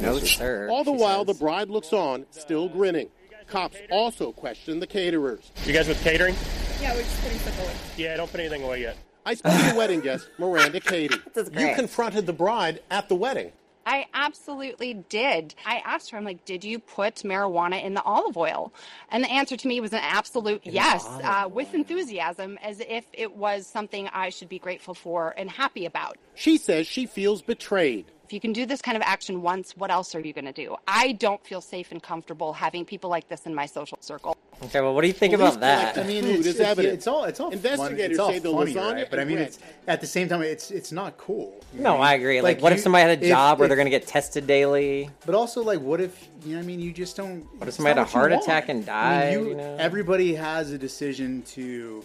No, sir. All the she while, says. the bride looks on, still grinning. Cops also question the caterers. You guys with catering? Yeah, we're just putting stuff away. Yeah, don't put anything away yet. I spoke to wedding guest Miranda Katie. You confronted the bride at the wedding. I absolutely did. I asked her, I'm like, did you put marijuana in the olive oil? And the answer to me was an absolute yes, uh, with enthusiasm, as if it was something I should be grateful for and happy about. She says she feels betrayed. If you can do this kind of action once, what else are you going to do? I don't feel safe and comfortable having people like this in my social circle. Okay, well, what do you think Police about that? collected I mean, food it's, it's, it's all it's all Investigators fun, it's all say the funny, lasagna right? But I mean, bread. it's at the same time, it's it's not cool. No, know? I agree. Like, what if somebody had a if- job where if- they're going to get tested daily? But also, like, what if you know? I mean, you just don't. What if somebody had a heart attack and I mean, died, you- you know? Everybody has a decision to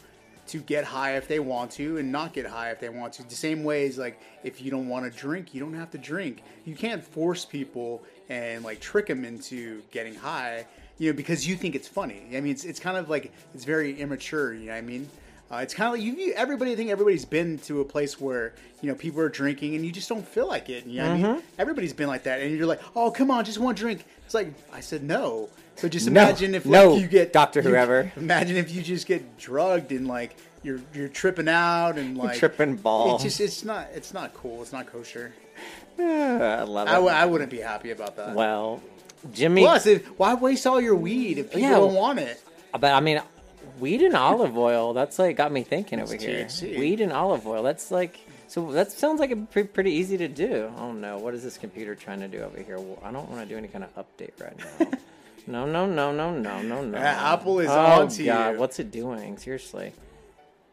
to get high if they want to, and not get high if they want to. The same way as like if you don't want to drink, you don't have to drink. You can't force people and like trick them into getting high, you know, because you think it's funny. I mean, it's it's kind of like it's very immature. You know what I mean? Uh, it's kind of like you, you. Everybody, I think everybody's been to a place where you know people are drinking and you just don't feel like it. You know what I mean? Mhm. Everybody's been like that, and you're like, "Oh, come on, just one drink." It's like I said, no. So just No. imagine if like, No, you get Dr. you- Whoever. Imagine if you just get drugged and like you're you're tripping out and like tripping balls. It's just it's not it's not cool. It's not kosher. I love it. I, w- I wouldn't be happy about that. well, Jimmy. Plus, if, why waste all your weed if people Yeah, don't want it? But I mean, weed and olive oil. That's like got me thinking over It's here. Weed and olive oil. That's like so. That sounds like a pretty easy to do. Oh no, what is this computer trying to do over here? I don't want to do any kind of update right now. no, no, no, no, no, no, no. Yeah, Apple is oh, on to God, you. what's it doing? Seriously.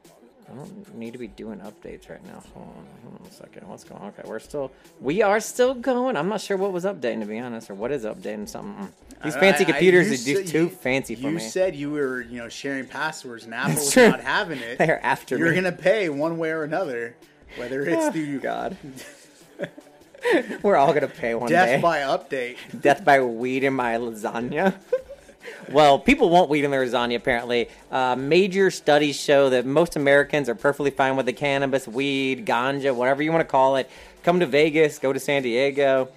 I don't need to be doing updates right now. Hold on, hold on a second. What's going on? Okay, we're still, we are still going. I'm not sure what was updating to be honest, or what is updating something. These fancy I- I- computers you are too you- fancy for you me. said you were, you know, sharing passwords, and Apple That's was not having it. They're after You're me. gonna pay one way or another, whether it's Ah, through God. We're all gonna pay one death day. by update. Death by weed in my lasagna. well, people want weed in their lasagna. Apparently, uh, major studies show that most Americans are perfectly fine with the cannabis, weed, ganja, whatever you want to call it. Come to Vegas, go to San Diego.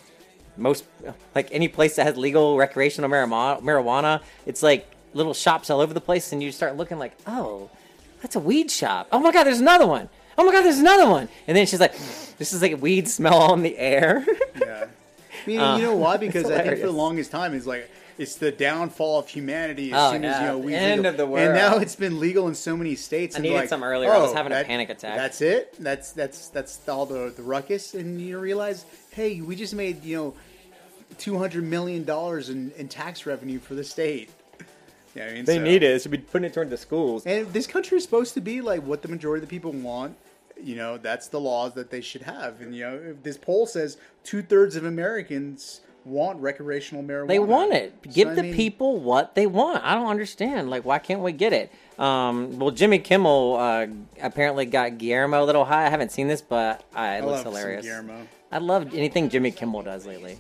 Most like any place that has legal recreational marijuana, marijuana, it's like little shops all over the place, and you start looking like, oh, that's a weed shop. Oh my god, there's another one. Oh my god, there's another one. And then she's like, this is like a weed smell on the air. Yeah. I mean, Uh, you know why? Because I think for the longest time, it's like it's the downfall of humanity as Oh, soon as you know we end of the world. And now it's been legal in so many states. I and needed like, some earlier. I was oh, having a panic attack. That's it. That's that's that's all the the ruckus, and you realize, hey, we just made you know two hundred million dollars in, in tax revenue for the state. Yeah, I mean, They so- need it. They should be putting it toward the schools. And this country is supposed to be like what the majority of the people want. You know, that's the laws that they should have. And you know, if this poll says two thirds of Americans want recreational marijuana. They want it. So, Give I the mean, people what they want. I don't understand. Like, why can't we get it? Um, well, Jimmy Kimmel uh, apparently got Guillermo a little high. I haven't seen this, but uh, it I looks love some hilarious. Guillermo. I love anything Jimmy Kimmel does lately.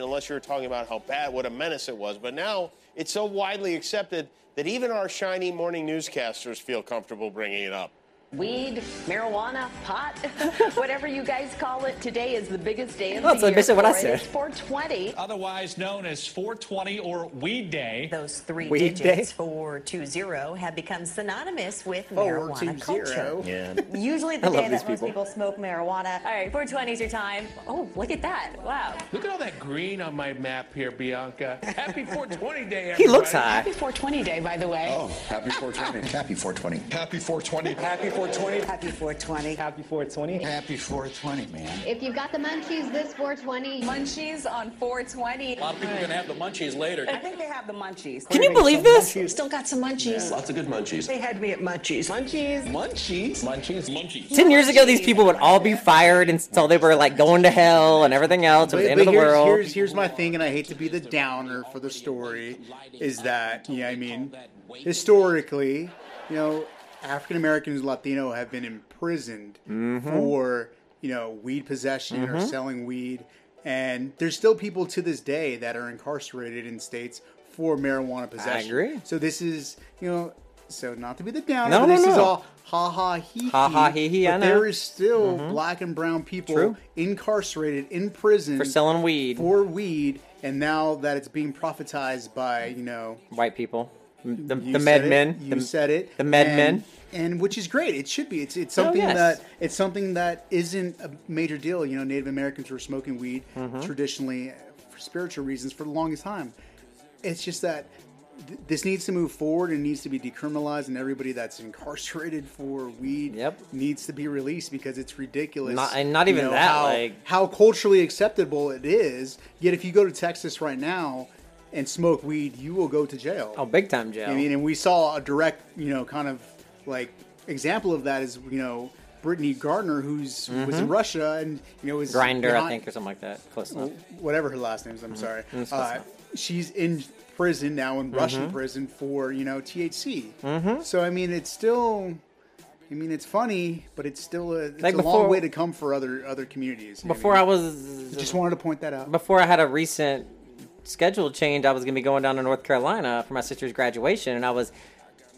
Unless you were talking about how bad, what a menace it was. But now it's so widely accepted that even our shiny morning newscasters feel comfortable bringing it up. Weed, marijuana, pot, whatever you guys call it, today is the biggest day of the it's like year. basically what I for said. It's 420. Otherwise known as 420 or Weed Day. Those three Weed digits Day? for 20 have become synonymous with Four marijuana two culture. zero. Yeah. Usually the day these that most people. people smoke marijuana. All right, 420 is your time. Oh, look at that. Wow. Look at all that green on my map here, Bianca. Happy 420 Day, everybody. He looks high. Happy 420 day, by the way. Oh, happy 420. Happy 420. Happy 420. Happy 420. Happy 420. Happy 420. Happy 420, man. If you've got the munchies this 420, Munchies on 420. A lot of people are going to have the munchies later. I think they have the munchies. Can you believe this? Still got some munchies. Lots of good munchies. They had me at munchies. Munchies. Munchies? Munchies? Munchies. Ten years ago, these people would all be fired until they were like going to hell and everything else. It was But, the end of the here's, world. here's here's my thing, and I hate to be the downer for the story, is that yeah, I mean, historically, you know, African Americans, Latino have been imprisoned Mhm. for you know weed possession or Mhm. selling weed, and there's still people to this day that are incarcerated in states for marijuana possession. agree. So this is you know. So not to be the downer, No, but no, this is all ha ha he. Ha ha, he, he, But I there is still Mhm. black and brown people True. incarcerated in prison For selling weed. For weed, and now that it's being prophetized by you know White people, the, you the MedMen, you the, said it, the med and- men. and which is great. It should be. It's it's Oh, something yes. that it's something that isn't a major deal. You know, Native Americans were smoking weed Mhm. traditionally for spiritual reasons for the longest time. It's just that th- this needs to move forward and needs to be decriminalized, and everybody that's incarcerated for weed needs to be released because it's ridiculous. Not- and not you even know, that, How, like- how culturally acceptable it is. Yet, if you go to Texas right now and smoke weed, you will go to jail. Oh, big time jail. I mean, and we saw a direct, you know, kind of like example of that is, you know, Brittany Gardner, who's was in Mhm. Russia and you know was Grinder, I think, or something like that. Close enough. whatever her last name is. I'm Mhm. sorry. Uh, she's in prison now in Russian Mhm. prison for you know THC. Mhm. So I mean, it's still. I mean, it's funny, but it's still a, it's Like a before- long way to come for other other communities. you know what Before I I mean? was, just wanted to point that out. before I had a recent schedule change, I was gonna be going down to North Carolina for my sister's graduation, and I was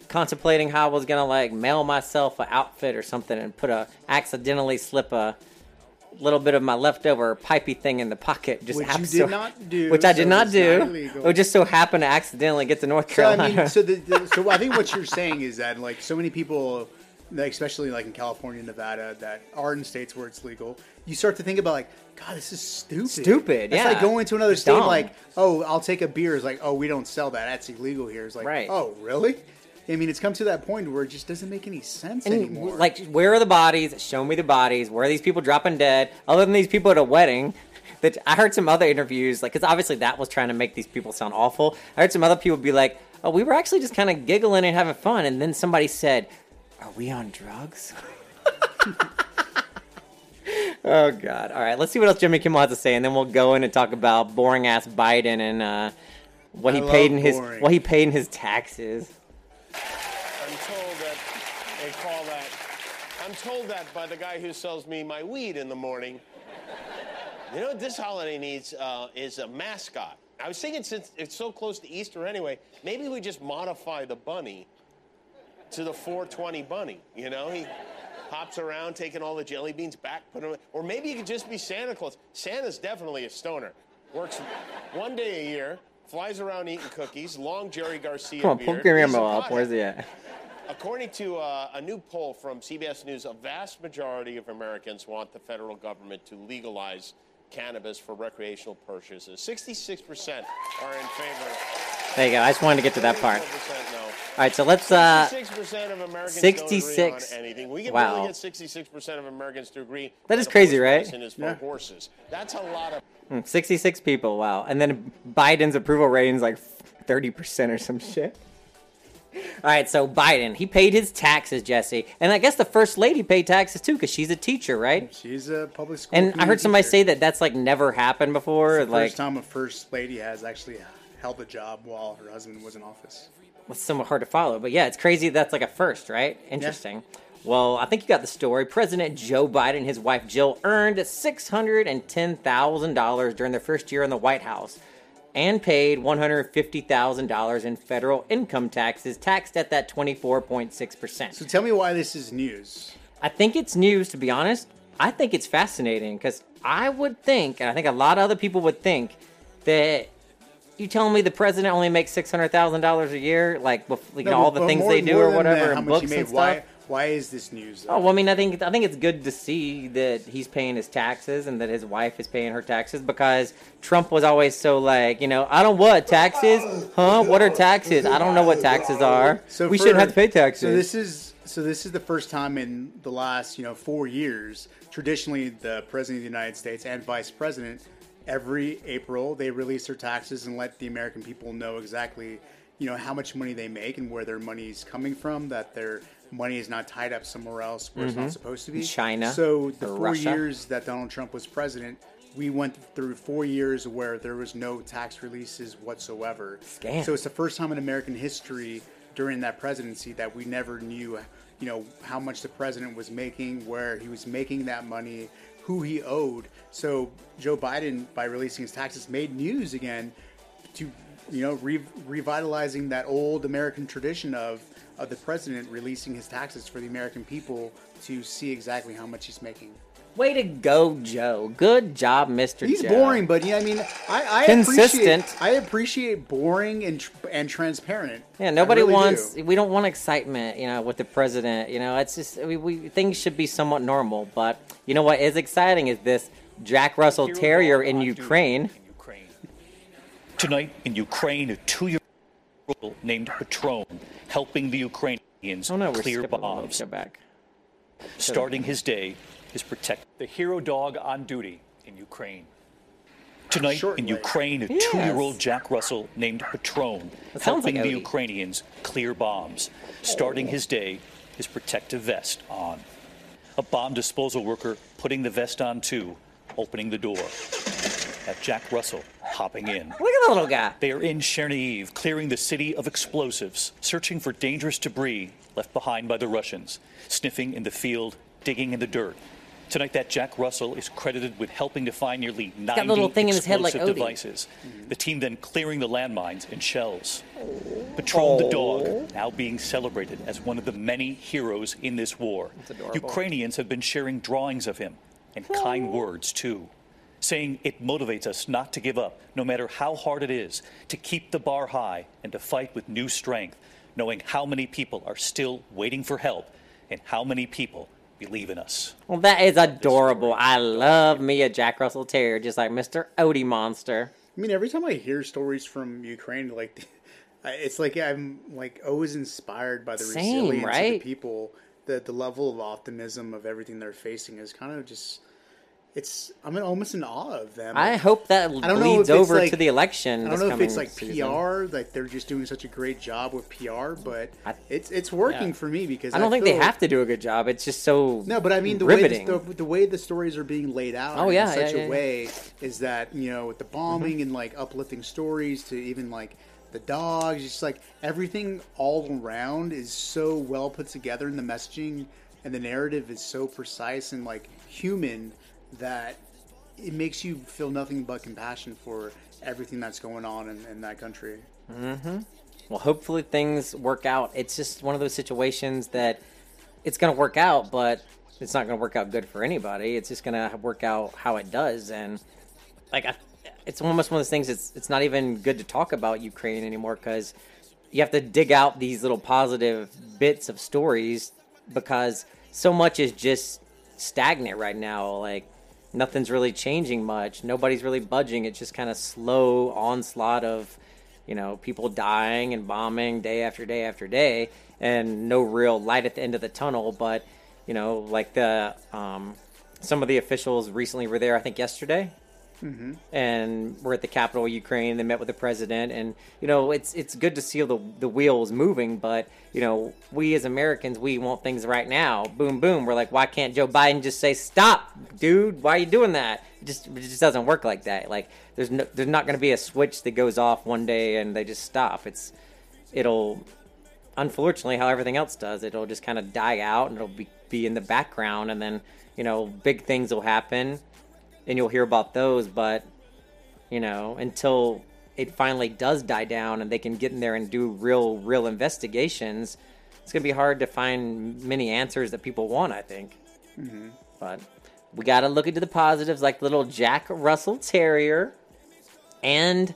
contemplating how I was gonna like mail myself an outfit or something and put a accidentally slip a little bit of my leftover pipey thing in the pocket. Just Which you did not do, Which I did so not do. not it just so happened to accidentally get to North So Carolina. I mean, so the, the, so I think what you're saying is that like so many people, like, especially like in California, Nevada, that are in states where it's legal, you start to think about like, God, this is stupid. Stupid, It's yeah. like going to another state, Dumb. like, oh, I'll take a beer. It's like, oh, we don't sell that. That's illegal here. It's like, Right. oh, really? I mean, it's come to that point where it just doesn't make any sense And anymore. like, where are the bodies? Show me the bodies. Where are these people dropping dead? Other than these people at a wedding. That I heard some other interviews, like, because obviously that was trying to make these people sound awful. I heard some other people be like, "Oh, we were actually just kind of giggling and having fun," and then somebody said, "Are we on drugs?" oh God! All right, let's see what else Jimmy Kimmel has to say, and then we'll go in and talk about boring ass Biden and uh, what I he paid in his boring. what he paid in his taxes. I'm told that they call that. I'm told that by the guy who sells me my weed in the morning. You know what this holiday needs uh, is a mascot. I was thinking since it's so close to Easter anyway, maybe we just modify the bunny to the 420 bunny. You know, he hops around taking all the jelly beans back, put them, or maybe he could just be Santa Claus. Santa's definitely a stoner. Works one day a year, flies around eating cookies, long Jerry Garcia Come on, He's up. Where's he at? According to uh, a new poll from CBS News, a vast majority of Americans want the federal government to legalize cannabis for recreational purchases. 66% are in favor. There you go. I just wanted to get to that part. no. All right, so let's. uh 66% of Americans 66 don't agree on anything. We can wow. really get 66% of Americans to agree. That is crazy, right? medicine is for Yeah. horses. That's a lot of. Hmm, 66 people, wow. And then Biden's approval rating is like 30% or some shit. All right, so Biden, he paid his taxes, Jesse. And I guess the first lady paid taxes too cuz she's a teacher, right? She's a public school. And I heard somebody teacher. say that that's like never happened before, It's the like first time a first lady has actually held a job while her husband was in office. It's somewhat hard to follow. But yeah, it's crazy that's like a first, right? Interesting. Well, I think you got the story. President Joe Biden and his wife Jill earned $610,000 during their first year in the White House and paid $150,000 in federal income taxes, taxed at that 24.6%. So tell me why this is news. I think it's news, to be honest. I think it's fascinating because I would think, and I think a lot of other people would think, that you telling me the president only makes six hundred thousand dollars a year, like you know, all the things more- they do or whatever, that, and books and stuff. Why, why is this news? Though? Oh, well, I mean, I think I think it's good to see that he's paying his taxes and that his wife is paying her taxes because Trump was always so like, you know, I don't what taxes, huh? What are taxes? I don't know what taxes are. So we for- shouldn't have to pay taxes. So this is so this is the first time in the last you know four years. Traditionally, the president of the United States and vice president every April they release their taxes and let the American people know exactly you know how much money they make and where their money is coming from. That their money is not tied up somewhere else where it's Mhm. not supposed to be. China So the four Russia. years that Donald Trump was president. We went through four years where there was no tax releases whatsoever. Scam. So it's the first time in American history during that presidency that we never knew, you know, how much the president was making, where he was making that money, who he owed. So Joe Biden, by releasing his taxes, made news again to, you know, re- revitalizing that old American tradition of of the president releasing his taxes for the American people to see exactly how much he's making. Way to go, Joe. Good job, Mister. He's Joe. boring, but yeah, I mean, I, I Consistent. Appreciate, I appreciate boring and tr- and transparent. Yeah, nobody really wants. do. We don't want excitement, you know, with the president. You know, it's just we, we things should be somewhat normal. But you know what is exciting is this Jack Russell Terrier in Ukraine. Tonight in Ukraine, a two-year-old named Patron helping the Ukrainians Oh no, clear skipping bombs. Back. Starting his day is protect The hero dog on duty in Ukraine. Ah, Tonight Short in. Ukraine, a Yes. two-year-old Jack Russell named Patron helping like the Ukrainians clear bombs. Starting his day, his protective vest on. A bomb disposal worker putting the vest on too, opening the door. At Jack Russell hopping in. Look at the little guy. They are in Chernihiv, clearing the city of explosives, searching for dangerous debris left behind by the Russians, sniffing in the field, digging in the dirt. Tonight, that Jack Russell is credited with helping to find nearly 90 got little thing in his head like explosive devices. Mm-hmm. The team then clearing the landmines and shells. Oh. Patron the dog, oh. now being celebrated as one of the many heroes in this war. Ukrainians have been sharing drawings of him and kind oh. words too, saying it motivates us not to give up, no matter how hard it is, to keep the bar high and to fight with new strength, knowing how many people are still waiting for help and how many people believe in us. Well, that is adorable. I love me a Jack Russell Terrier, just like Mister Odie Monster. I mean, every time I hear stories from Ukraine, like it's like I'm like always inspired by the Same, resilience of the people. The the level of optimism of everything they're facing is kind of just. It's I'm almost in awe of them. I hope that I don't know bleeds if over like- to the election. I don't this know if it's coming like season. PR, like they're just doing such a great job with PR, but it's it's working Yeah. for me because I don't think they feel- have to do a good job. It's just so no, but I mean the riveting. way the, the, the way the stories are being laid out Oh, yeah, in such yeah, a yeah, Mm-hmm. yeah. way is that you know with the bombing and like uplifting stories to even like the dogs, just like everything all around is so well put together, and the messaging and the narrative is so precise and like human that it makes you feel nothing but compassion for everything that's going on in, in that country. hmm Well, hopefully things work out. It's just one of those situations that it's going to work out, but it's not going to work out good for anybody. It's just going to work out how it does, and like I, it's almost one of those things. It's it's not even good to talk about Ukraine anymore because you have to dig out these little positive bits of stories because so much is just stagnant right now. Like nothing's really changing much. Nobody's really budging. It's just kind of slow onslaught of, you know, people dying and bombing day after day after day, and no real light at the end of the tunnel. But you know, like the um, some of the officials recently were there. I think yesterday Mm-hmm. and we're at the capital of Ukraine. They met with the president, and you know it's it's good to see the the wheels moving. But you know, we as Americans, we want things right now. Boom, boom. We're like, why can't Joe Biden just say stop, dude? Why are you doing that? It just it just doesn't work like that. Like there's no, there's not going to be a switch that goes off one day and they just stop. It's it'll unfortunately how everything else does. It'll just kind of die out and it'll be be in the background, and then you know big things will happen and you'll hear about those. But you know, until it finally does die down and they can get in there and do real, real investigations, it's gonna be hard to find many answers that people want. I think, Mm-hmm. but we got to look into the positives, like little Jack Russell Terrier, and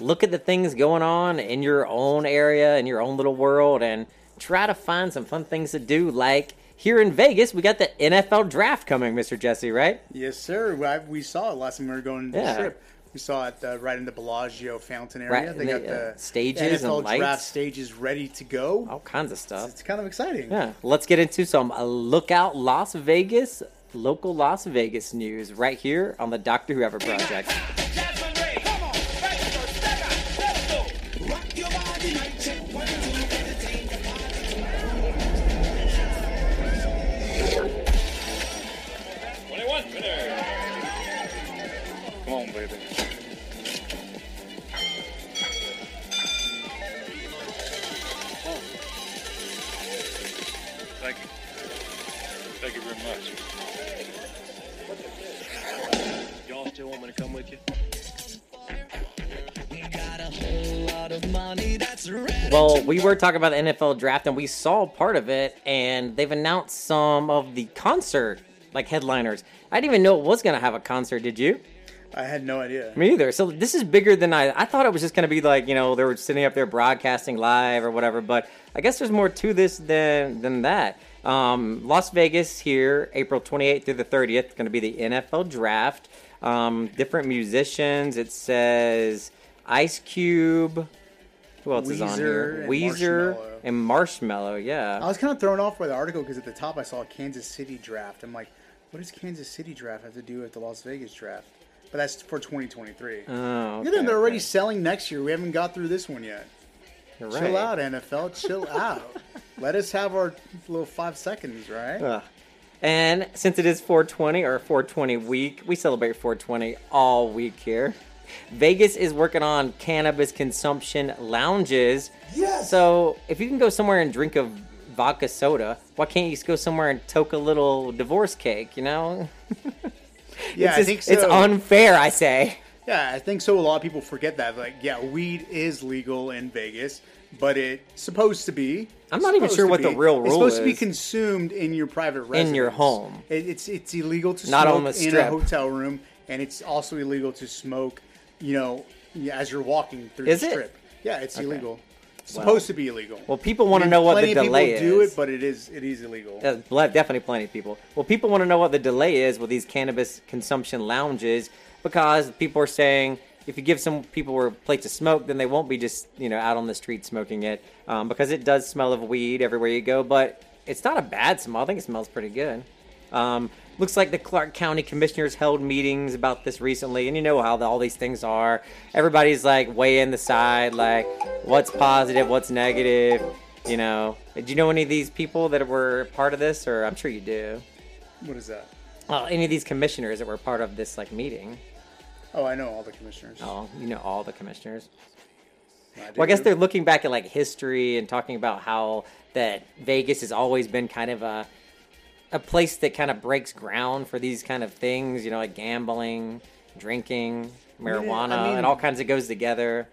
look at the things going on in your own area, in your own little world, and try to find some fun things to do, like. Here in Vegas, we got the NFL draft coming, Mr. Jesse, right? Yes, sir. I, we saw it last time we were going to Yeah. the strip. We saw it uh, right in the Bellagio fountain area. Right, they and got the, the uh, stages and NFL draft lights. stages ready to go. All kinds of stuff. It's kind of exciting. Yeah, let's get into some uh, lookout Las Vegas, local Las Vegas news right here on the Doctor Whoever Project. Well, we were talking about the NFL draft and we saw part of it, and they've announced some of the concert like headliners. I didn't even know it was going to have a concert. Did you? I had no idea. Me either. So this is bigger than I. I thought it was just going to be like you know they were sitting up there broadcasting live or whatever. But I guess there's more to this than than that. Um, Las Vegas here, April 28th through the 30th, going to be the NFL draft. Um, different musicians. It says Ice Cube. Who else is on here? Weezer and Weezer Marshmello. and Marshmello. Yeah. I was kind of thrown off by the article because at the top I saw Kansas City draft. I'm like, what does Kansas City draft have to do with the Las Vegas draft? But that's for 2023. Oh, Yeah, okay, they're already okay. selling next year. We haven't got through this one yet. You're Chill out, NFL. Chill out. Let us have our little five seconds, right? Ugh. And since it is 420 or 420 week, we celebrate 420 all week here. Vegas is working on cannabis consumption lounges. Yes. So if you can go somewhere and drink a vodka soda, why can't you just go somewhere and toke a little divorce cake? You know? Yeah, it's I just- think It's unfair, I say. Yeah, I think so. A lot of people forget that. Like, yeah, weed is legal in Vegas, but it's supposed to be. I'm not even sure to what the real rule is. It's supposed to be consumed in your private residence. In your home. It's it's illegal to Not smoke in a hotel room, and it's also illegal to smoke. You know, as you're walking through Is the it? strip. Yeah, it's Okay. illegal. It's Well- supposed to be illegal. Well, people want I to mean, know what the plenty of delay people do it, but it is it is illegal. Definitely plenty of people. Well, people want to know what the delay is with these cannabis consumption lounges because people are saying if you give some people a place to smoke, then they won't be just you know out on the street smoking it um, because it does smell of weed everywhere you go. But it's not a bad smell. I think it smells pretty good. Um, looks like the Clark County commissioners held meetings about this recently, and you know how the, all these things are. Everybody's like weighing the side, like what's positive, what's negative. You know, do you know any of these people that were part of this, or I'm sure you do? What is that? Uh, any of these commissioners that were part of this like meeting? Oh, I know all the commissioners. Oh, you know all the commissioners. I Well, I guess they're looking back at like history and talking about how that Vegas has always been kind of a a place that kind of breaks ground for these kind of things, you know, like gambling, drinking, marijuana, I mean- and all kinds of goes together.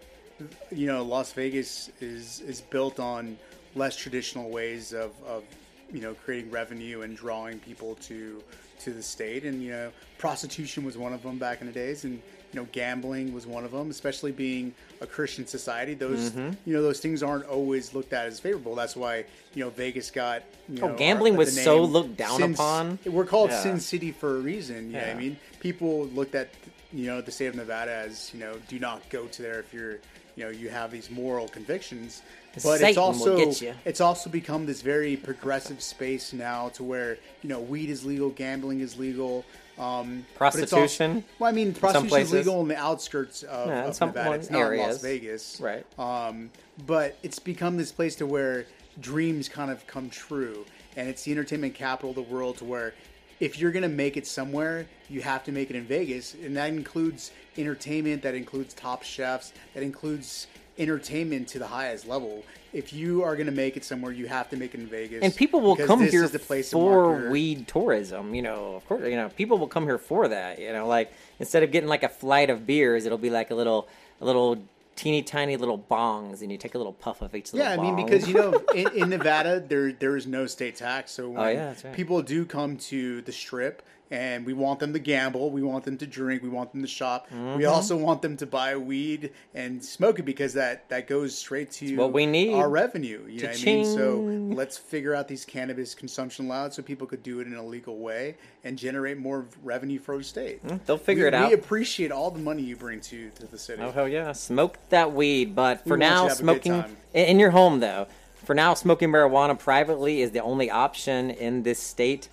you know, Las Vegas is is built on less traditional ways of, of you know creating revenue and drawing people to to the state, and you know, prostitution was one of them back in the days, and you know, gambling was one of them, especially being a Christian society. Those, Mhm. you know, those things aren't always looked at as favorable. That's why, you know, Vegas got. You Oh, know, gambling our- was so looked down Sin- upon. We're called Yeah. Sin City for a reason. You know what I mean? People looked at, you know, the state of Nevada as, you know, do not go to there if you're, you know, you have these moral convictions. But Satan it's also it's also become this very progressive space now to where you know weed is legal, gambling is legal, um, it's also- Prostitution well, I mean, prostitution is legal in the outskirts of, Yeah, of some Nevada. It's not in Las areas. Vegas, Right. Um, but it's become this place to where dreams kind of come true, and it's the entertainment capital of the world to where if you're gonna make it somewhere, you have to make it in Vegas, and that includes entertainment, that includes top chefs, that includes entertainment to the highest level. If you are gonna make it somewhere, you have to make it in Vegas, and people will come here the place for weed tourism. You know, of course, you know, people will come here for that. You know, like instead of getting like a flight of beers, it'll be like a little, a little teeny tiny little bongs, and you take a little puff of each little Yeah, I mean bong. because you know in, in Nevada there there is no state tax, so oh, when Oh, yeah, right. people do come to the strip and we want them to gamble, we want them to drink, we want them to shop. We Mhm. also want them to buy weed and smoke it because that that goes straight to what we need. our revenue. You know what I mean? So let's figure out these cannabis consumption laws so people could do it in a legal way and generate more revenue for the state. Mm, they'll figure We- it out. We appreciate all the money you bring to to the city. Oh hell yeah, smoke that weed. But for you now, to have a good smoking in in your home though. For now, smoking marijuana privately is the only option in this state.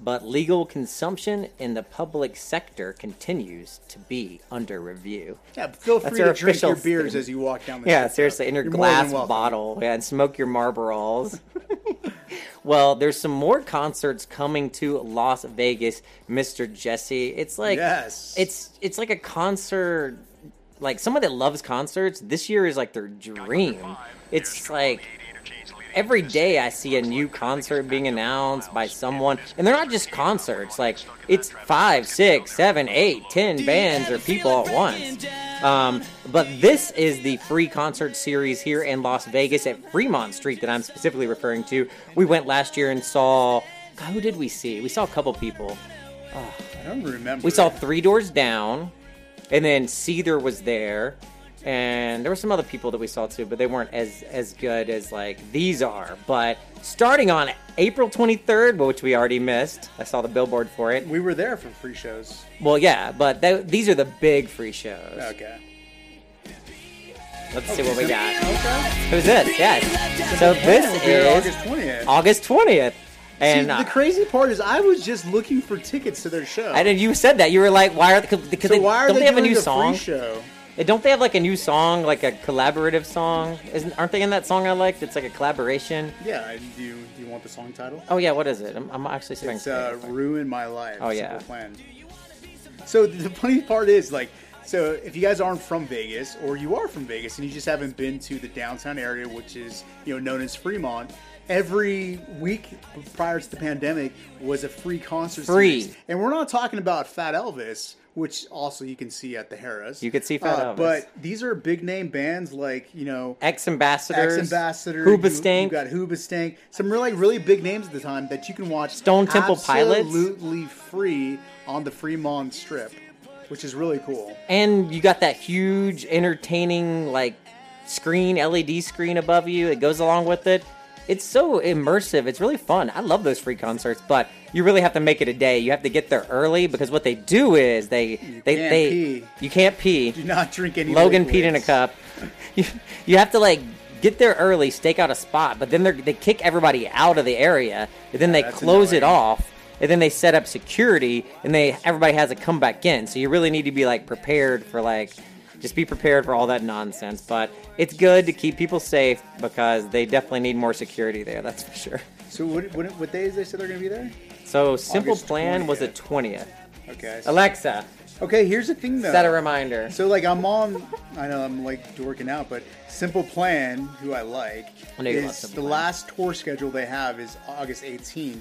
But legal consumption in the public sector continues to be under review. Yeah, feel free our to drink your beers statement. as you walk down the Yeah, seriously, though. in your You're glass bottle, yeah, and smoke your Marlboros. well, there's some more concerts coming to Las Vegas, Mr. Jesse. It's like Yes. it's it's like a concert. Like someone that loves concerts, this year is like their dream. It's like every day I see a new concert being announced by someone, and they're not just concerts. Like it's five, six, seven, eight, ten bands or people at once. Um, but this is the free concert series here in Las Vegas at Fremont Street that I'm specifically referring to. We went last year and saw. God, who did we see? We saw a couple people. I don't remember. We saw Three Doors Down, and then Seether was there, and there were some other people that we saw too, but they weren't as as good as like these are. But starting on April 23rd, which we already missed, I saw the billboard for it. We were there for free shows. Well, yeah, but th- these are the big free shows. Okay. Let's see what we got. Who's this? Yes. So this We'll be there is August 20th. August 20th. And See, uh, the crazy part is, I was just looking for tickets to their show. And then you said that you were like, "Why are they, because So they, why are don't they they, have a new the free song? show? Don't they have like a new song, like a collaborative song? Isn't aren't they in that song I liked? It's like a collaboration. Yeah, I- do you, do you want the song title? Oh yeah, what is it? I'm, I'm actually saying. It's uh, Ruin My Life. Oh, Simple yeah. Plan. So the funny part is, like, so if you guys aren't from Vegas, or you are from Vegas and you just haven't been to the downtown area, which is you know known as Fremont, every week prior to the pandemic was a free concert. Free. series. and we're not talking about Fat Elvis, which also you can see at the Harrah's. You could see Fat Uh, but these are big name bands like you know X Ambassadors, X Ambassador, Hoobastank. You, you got Hoobastank. Some really really big names at the time that you can watch. Stone Temple Pilots. absolutely free on the Fremont Strip, which is really cool. and you got that huge, entertaining like screen, LED screen above you. It goes along with it. It's so immersive. It's really fun. I love those free concerts, but you really have to make it a day. You have to get there early because what they do is they they can't they pee. you can't pee. Do not drink any. Logan peed in a cup. You, you have to like get there early, stake out a spot, but then they they kick everybody out of the area, and then they that's close it off, and then they set up security, and they everybody has to come back in. So you really need to be like prepared for like just be prepared for all that nonsense. But it's good to keep people safe because they definitely need more security there. That's for sure. So what, what, what days they said they're going to be there? So simple August plan was the 20th. Okay. Alexa, Okay, here's the thing though. set a reminder. So like I'm on, I know I'm like working out, but Simple Plan, who I like, I is the Plan. last tour schedule they have is August 18th,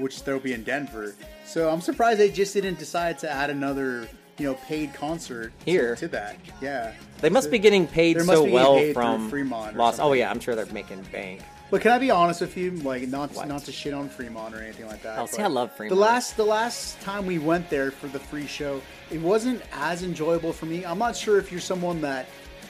which they'll be in Denver. So I'm surprised they just didn't decide to add another, you know, paid concert Here. to, that. Yeah, They must So be getting paid so be well paid from Fremont. Los. Oh yeah, I'm sure they're making bank. But can I be honest with you? Like, not not to shit on Fremont or anything like that. Oh, see, I love Fremont. The last the last time we went there for the free show, it wasn't as enjoyable for me. I'm not sure if you're someone that,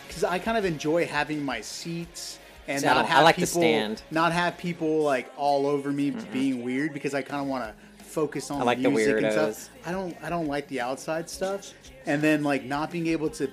because I kind of enjoy having my seats and See, not don't- I have like to people stand. not have people like all over me mm-hmm. being weird because I kind of want to focus on I like the music and stuff. I don't I don't like the outside stuff, and then like not being able to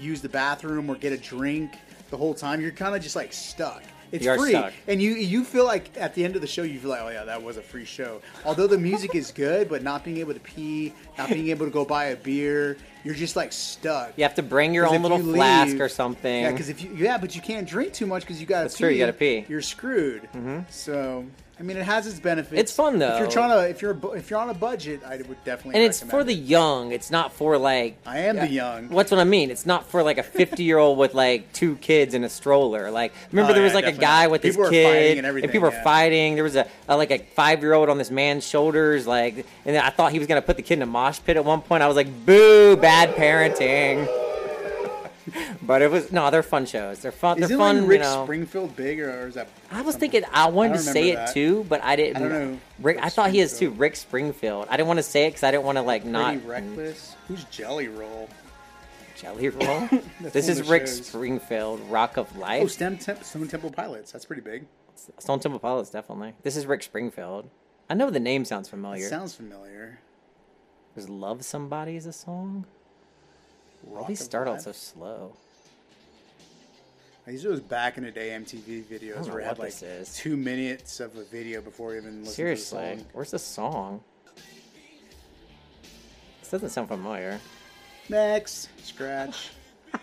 use the bathroom or get a drink the whole time. You're kind of just like stuck. It's You free, stuck. and you you feel like at the end of the show you feel like oh yeah that was a free show. Although the music is good, but not being able to pee, not being able to go buy a beer, you're just like stuck. You have to bring your 'Cause own if little you flask leave- or something. Yeah, because if you yeah, but you can't drink too much because you got to. That's true, you gotta pee. You're screwed. Mm-hmm. So I mean, it has its benefits. It's fun, though. If you're trying to if you're if you're on a budget, I would definitely. and it's for the young. It's not for like. I am the young. What's what I mean? It's not for like a fifty-year-old with like two kids in a stroller. Like, remember Oh, there was yeah, like definitely. a guy with People his kid, and everything, people were yeah. fighting. There was a, a like a five-year-old on this man's shoulders. Like, and I thought he was gonna put the kid in a mosh pit at one point. I was like, "Boo! Bad parenting." but it was no. They're fun shows. They're fun. Is they're it fun. like Rick you know. Springfield big or, or is that? I was thinking I wanted I to say it too, but I didn't. I don't know. Rick, I thought he is too. Rick Springfield. I didn't want to say it because I didn't want to like not Pretty reckless. Who's Jelly Roll? Jelly Roll. This is Rick shows. Springfield, Rock of Life. Oh, STEM Temp, Stone Temple Pilots. That's pretty big. Stone Temple Pilots, definitely. This is Rick Springfield. I know the name sounds It familiar. sounds familiar. Does Love Somebody is a song? Why Rock these of start out so slow? These are those back in the day MTV videos where it had like two minutes of a video before even listen Seriously, to the song. where's the song? This doesn't sound familiar. Next, scratch.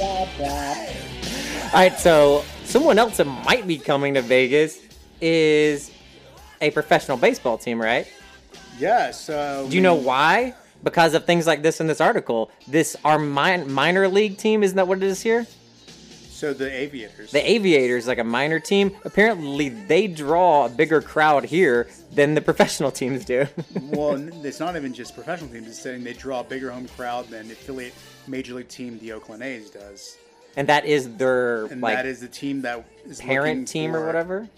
All right, so someone else that might be coming to Vegas is a professional baseball team, right? Yes. Uh, Do you know why? Because of things like this in this article. This our min- minor league team, isn't that what it is here? So the Aviators. The Aviators, like a minor team, apparently they draw a bigger crowd here than the professional teams do. well, it's not even just professional teams. It's saying they draw a bigger home crowd than affiliate major league team the Oakland A's does. And that is their And like that is the team that is parent team or whatever.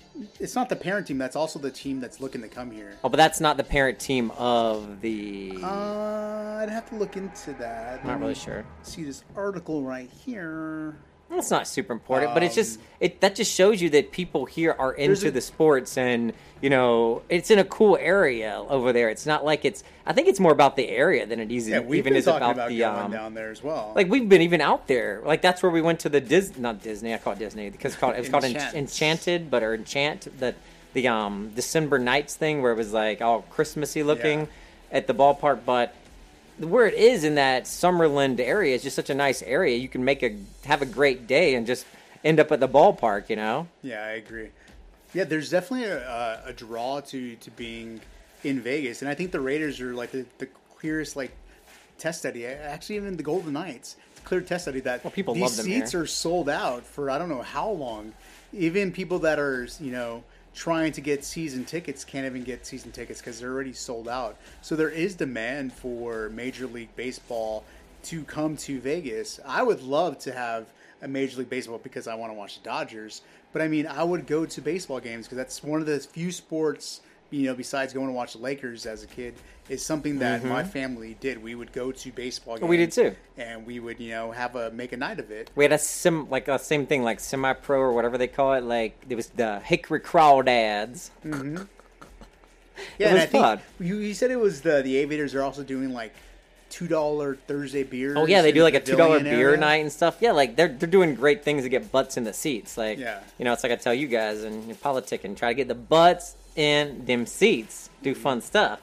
It's not the parent team. That's also the team that's looking to come here. Oh, but that's not the parent team of the. Uh, I'd have to look into that. Not Let really sure. See this article right here. It's not super important, but it's just it that just shows you that people here are Um, into a- the sports and you know it's in a cool area over there. It's not like it's I think it's more about the area than it is Yeah, even is about, about the um down there as well. like we've been even out there. Like that's where we went to the Dis not Disney, I call it Disney because it's called it was called. En- Enchanted, but or Enchant that the um December nights thing where it was like all Christmassy looking at the ballpark, but where it is in that Summerlin area is just such a nice area. You can make a have a great day and just end up at the ballpark, you know. Yeah, I agree. Yeah, there's definitely a, a draw to to being in Vegas, and I think the Raiders are like the, the clearest like test study. Actually, even the Golden Knights, it's a clear test study that well, people these love them seats here. are sold out for I don't know how long. Even people that are you know trying to get season tickets can't even get season tickets because they're already sold out. So there is demand for Major League Baseball to come to Vegas. I would love to have a Major League Baseball because I want to watch the Dodgers. But I mean, I would go to baseball games because that's one of the few sports, you know, besides going to watch the Lakers as a kid, is something that Mhm. my family did. We would go to baseball games. We did too. And we would, you know, have a make a night of it. We had a sim like a same thing like semi pro or whatever they call it. Like it was the Hickory Crawdads. Mm-hmm. Yeah, and I think you, you said it was the the Aviators are also doing like two dollar Thursday beers. Oh yeah, they do like a two dollar beer area. night and stuff. Yeah, like they're they're doing great things to get butts in the seats. Like Yeah. you know, it's like I tell you guys and you're politicking, try to get the butts in them seats. Do fun stuff.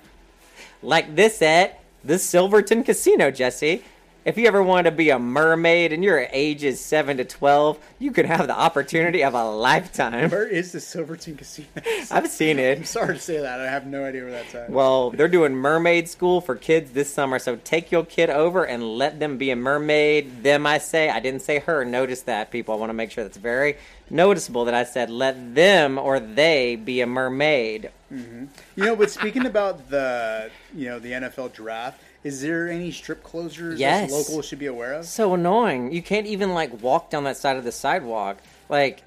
Like this at the Silverton Casino, Jesse. If you ever wanted to be a mermaid and you're ages seven to twelve, you could have the opportunity of a lifetime. Where is the Silverton Casino? I've seen it. I'm sorry to say that. I have no idea where that's at. Well, they're doing mermaid school for kids this summer, so take your kid over and let them be a mermaid. Them, I say. I didn't say her. Notice that, people. I want to make sure that's very noticeable that I said let them or they be a mermaid. hmm You know, but speaking about the you know the NFL draft, is there any strip closures Yes. that locals should be aware of? So annoying. You can't even like walk down that side of the sidewalk. Like,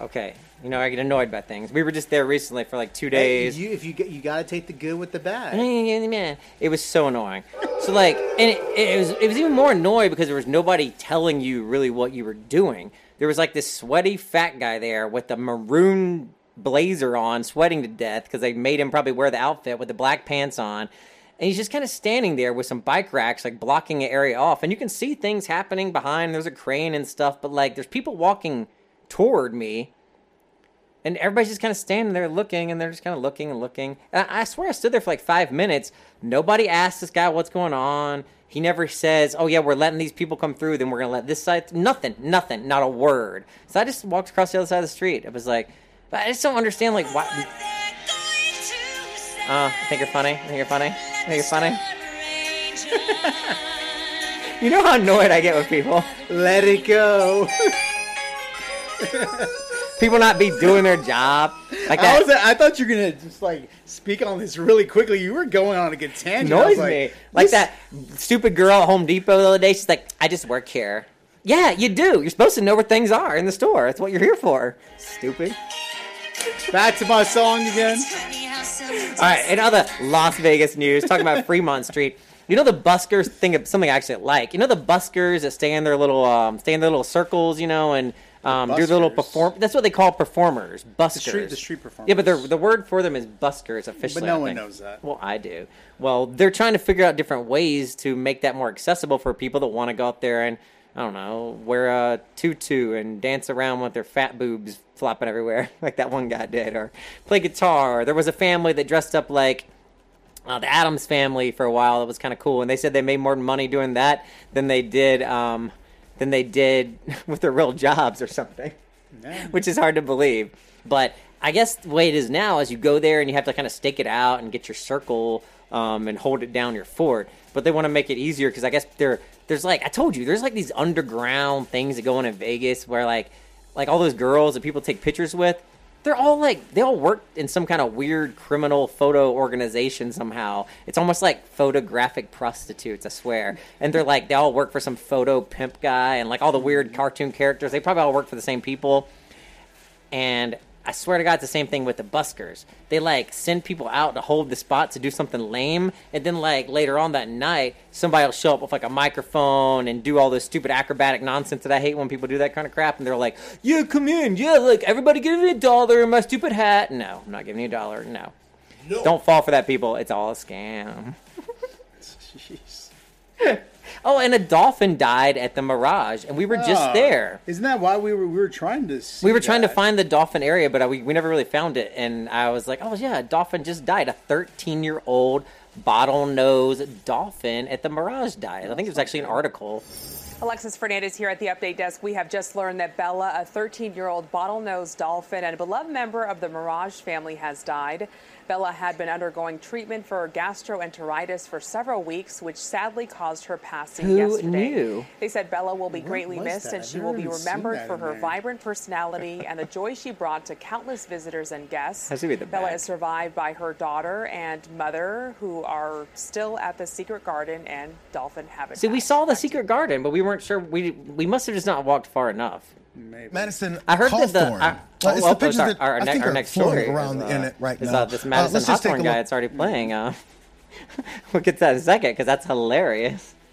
okay, you know I get annoyed by things. We were just there recently for like two Hey, days. you, if you get, you got to take the good with the bad. Man, it was so annoying. So like, and it, it was it was even more annoying because there was nobody telling you really what you were doing. There was like this sweaty fat guy there with the maroon blazer on, sweating to death because they made him probably wear the outfit with the black pants on. And he's just kind of standing there with some bike racks, like blocking an area off. And you can see things happening behind. There's a crane and stuff, but like, there's people walking toward me and everybody's just kind of standing there looking, and they're just kind of looking and looking. And I, I swear I stood there for like five minutes. Nobody asked this guy what's going on. He never says, "Oh yeah, we're letting these people come through. Then we're gonna let this side." Nothing, nothing, not a word. So I just walked across the other side of the street. It was like, but I just don't understand like why. Uh, I think you're funny. I think you're funny. I you're funny. you know how annoyed I get with people. Let it go. people not be doing their job. Like I was, I thought you were gonna just like speak on this really quickly. You were going on a good tangent. Annoys me. Like that stupid girl at Home Depot the other day. She's like, "I just work here." Yeah, you do. You're supposed to know where things are in the store. That's what you're here for. Stupid. Back to my song again. All right, in other Las Vegas news, talking about Fremont Street. You know the buskers thing of something I actually like. You know the buskers that stay in their little um, stay in their little circles, you know, and um, do little perform. That's what they call performers, buskers. street- the street performers. Yeah, but the the word for them is buskers officially. But no one knows that. Well, I do. Well, they're trying to figure out different ways to make that more accessible for people that want to go out there and I don't know wear a tutu and dance around with their fat boobs flopping everywhere, like that one guy did, or play guitar. There was a family that dressed up like uh, the Addams family for a while. It was kind of cool, and they said they made more money doing that than they did um, than they did with their real jobs or something, which is hard to believe. But I guess the way it is now is you go there and you have to kind of stake it out and get your circle um, and hold it down your fort. But they want to make it easier because I guess there there's like I told you there's like these underground things that go on in Vegas where like like all those girls that people take pictures with they're all like they all work in some kind of weird criminal photo organization somehow. It's almost like photographic prostitutes, I swear. And they're like they all work for some photo pimp guy and like all the weird cartoon characters. They probably all work for the same people. And I swear to God, it's the same thing with the buskers. They like send people out to hold the spot to do something lame, and then like later on that night, somebody will show up with like a microphone and do all this stupid acrobatic nonsense that I hate when people do that kind of crap. And they're like, "Yeah, come in, yeah, like everybody give me a dollar in my stupid hat." No, I'm not giving you a dollar. No, don't fall for that, people. It's all a scam. oh, and a dolphin died at the Mirage, and we were just Oh, there. Isn't that why we were we were trying to? See We were trying to that? find the dolphin area, but uh, we, we never really found it. And I was like, oh, yeah, a dolphin just died. A 13 year old bottlenose dolphin at the Mirage died. I think it was actually an article. Alexis Fernandez here at the update desk. We have just learned that Bella, a 13 year old bottlenose dolphin and a beloved member of the Mirage family, has died. Bella had been undergoing treatment for gastroenteritis for several weeks, which sadly caused her passing Who yesterday. knew? They said Bella will be greatly missed that? and I've she will be remembered for her there. vibrant personality and the joy she brought to countless visitors and guests. Has to be the Bella bag. is survived by her daughter and mother, who are still at the Secret Garden and Dolphin Habitat. See, we saw the secret garden, but we weren't sure. We we must have just not walked far enough. Madison I heard that the. Hawthorne. I- Uh, it's oh, the pictures sorry, that our, I ne- think our are next floating story around is, the uh, internet right is, now. Uh, this Uh, Madison let's just take a Hawthorne guy look. that's already playing. Uh, we'll get to that in a second because that's hilarious.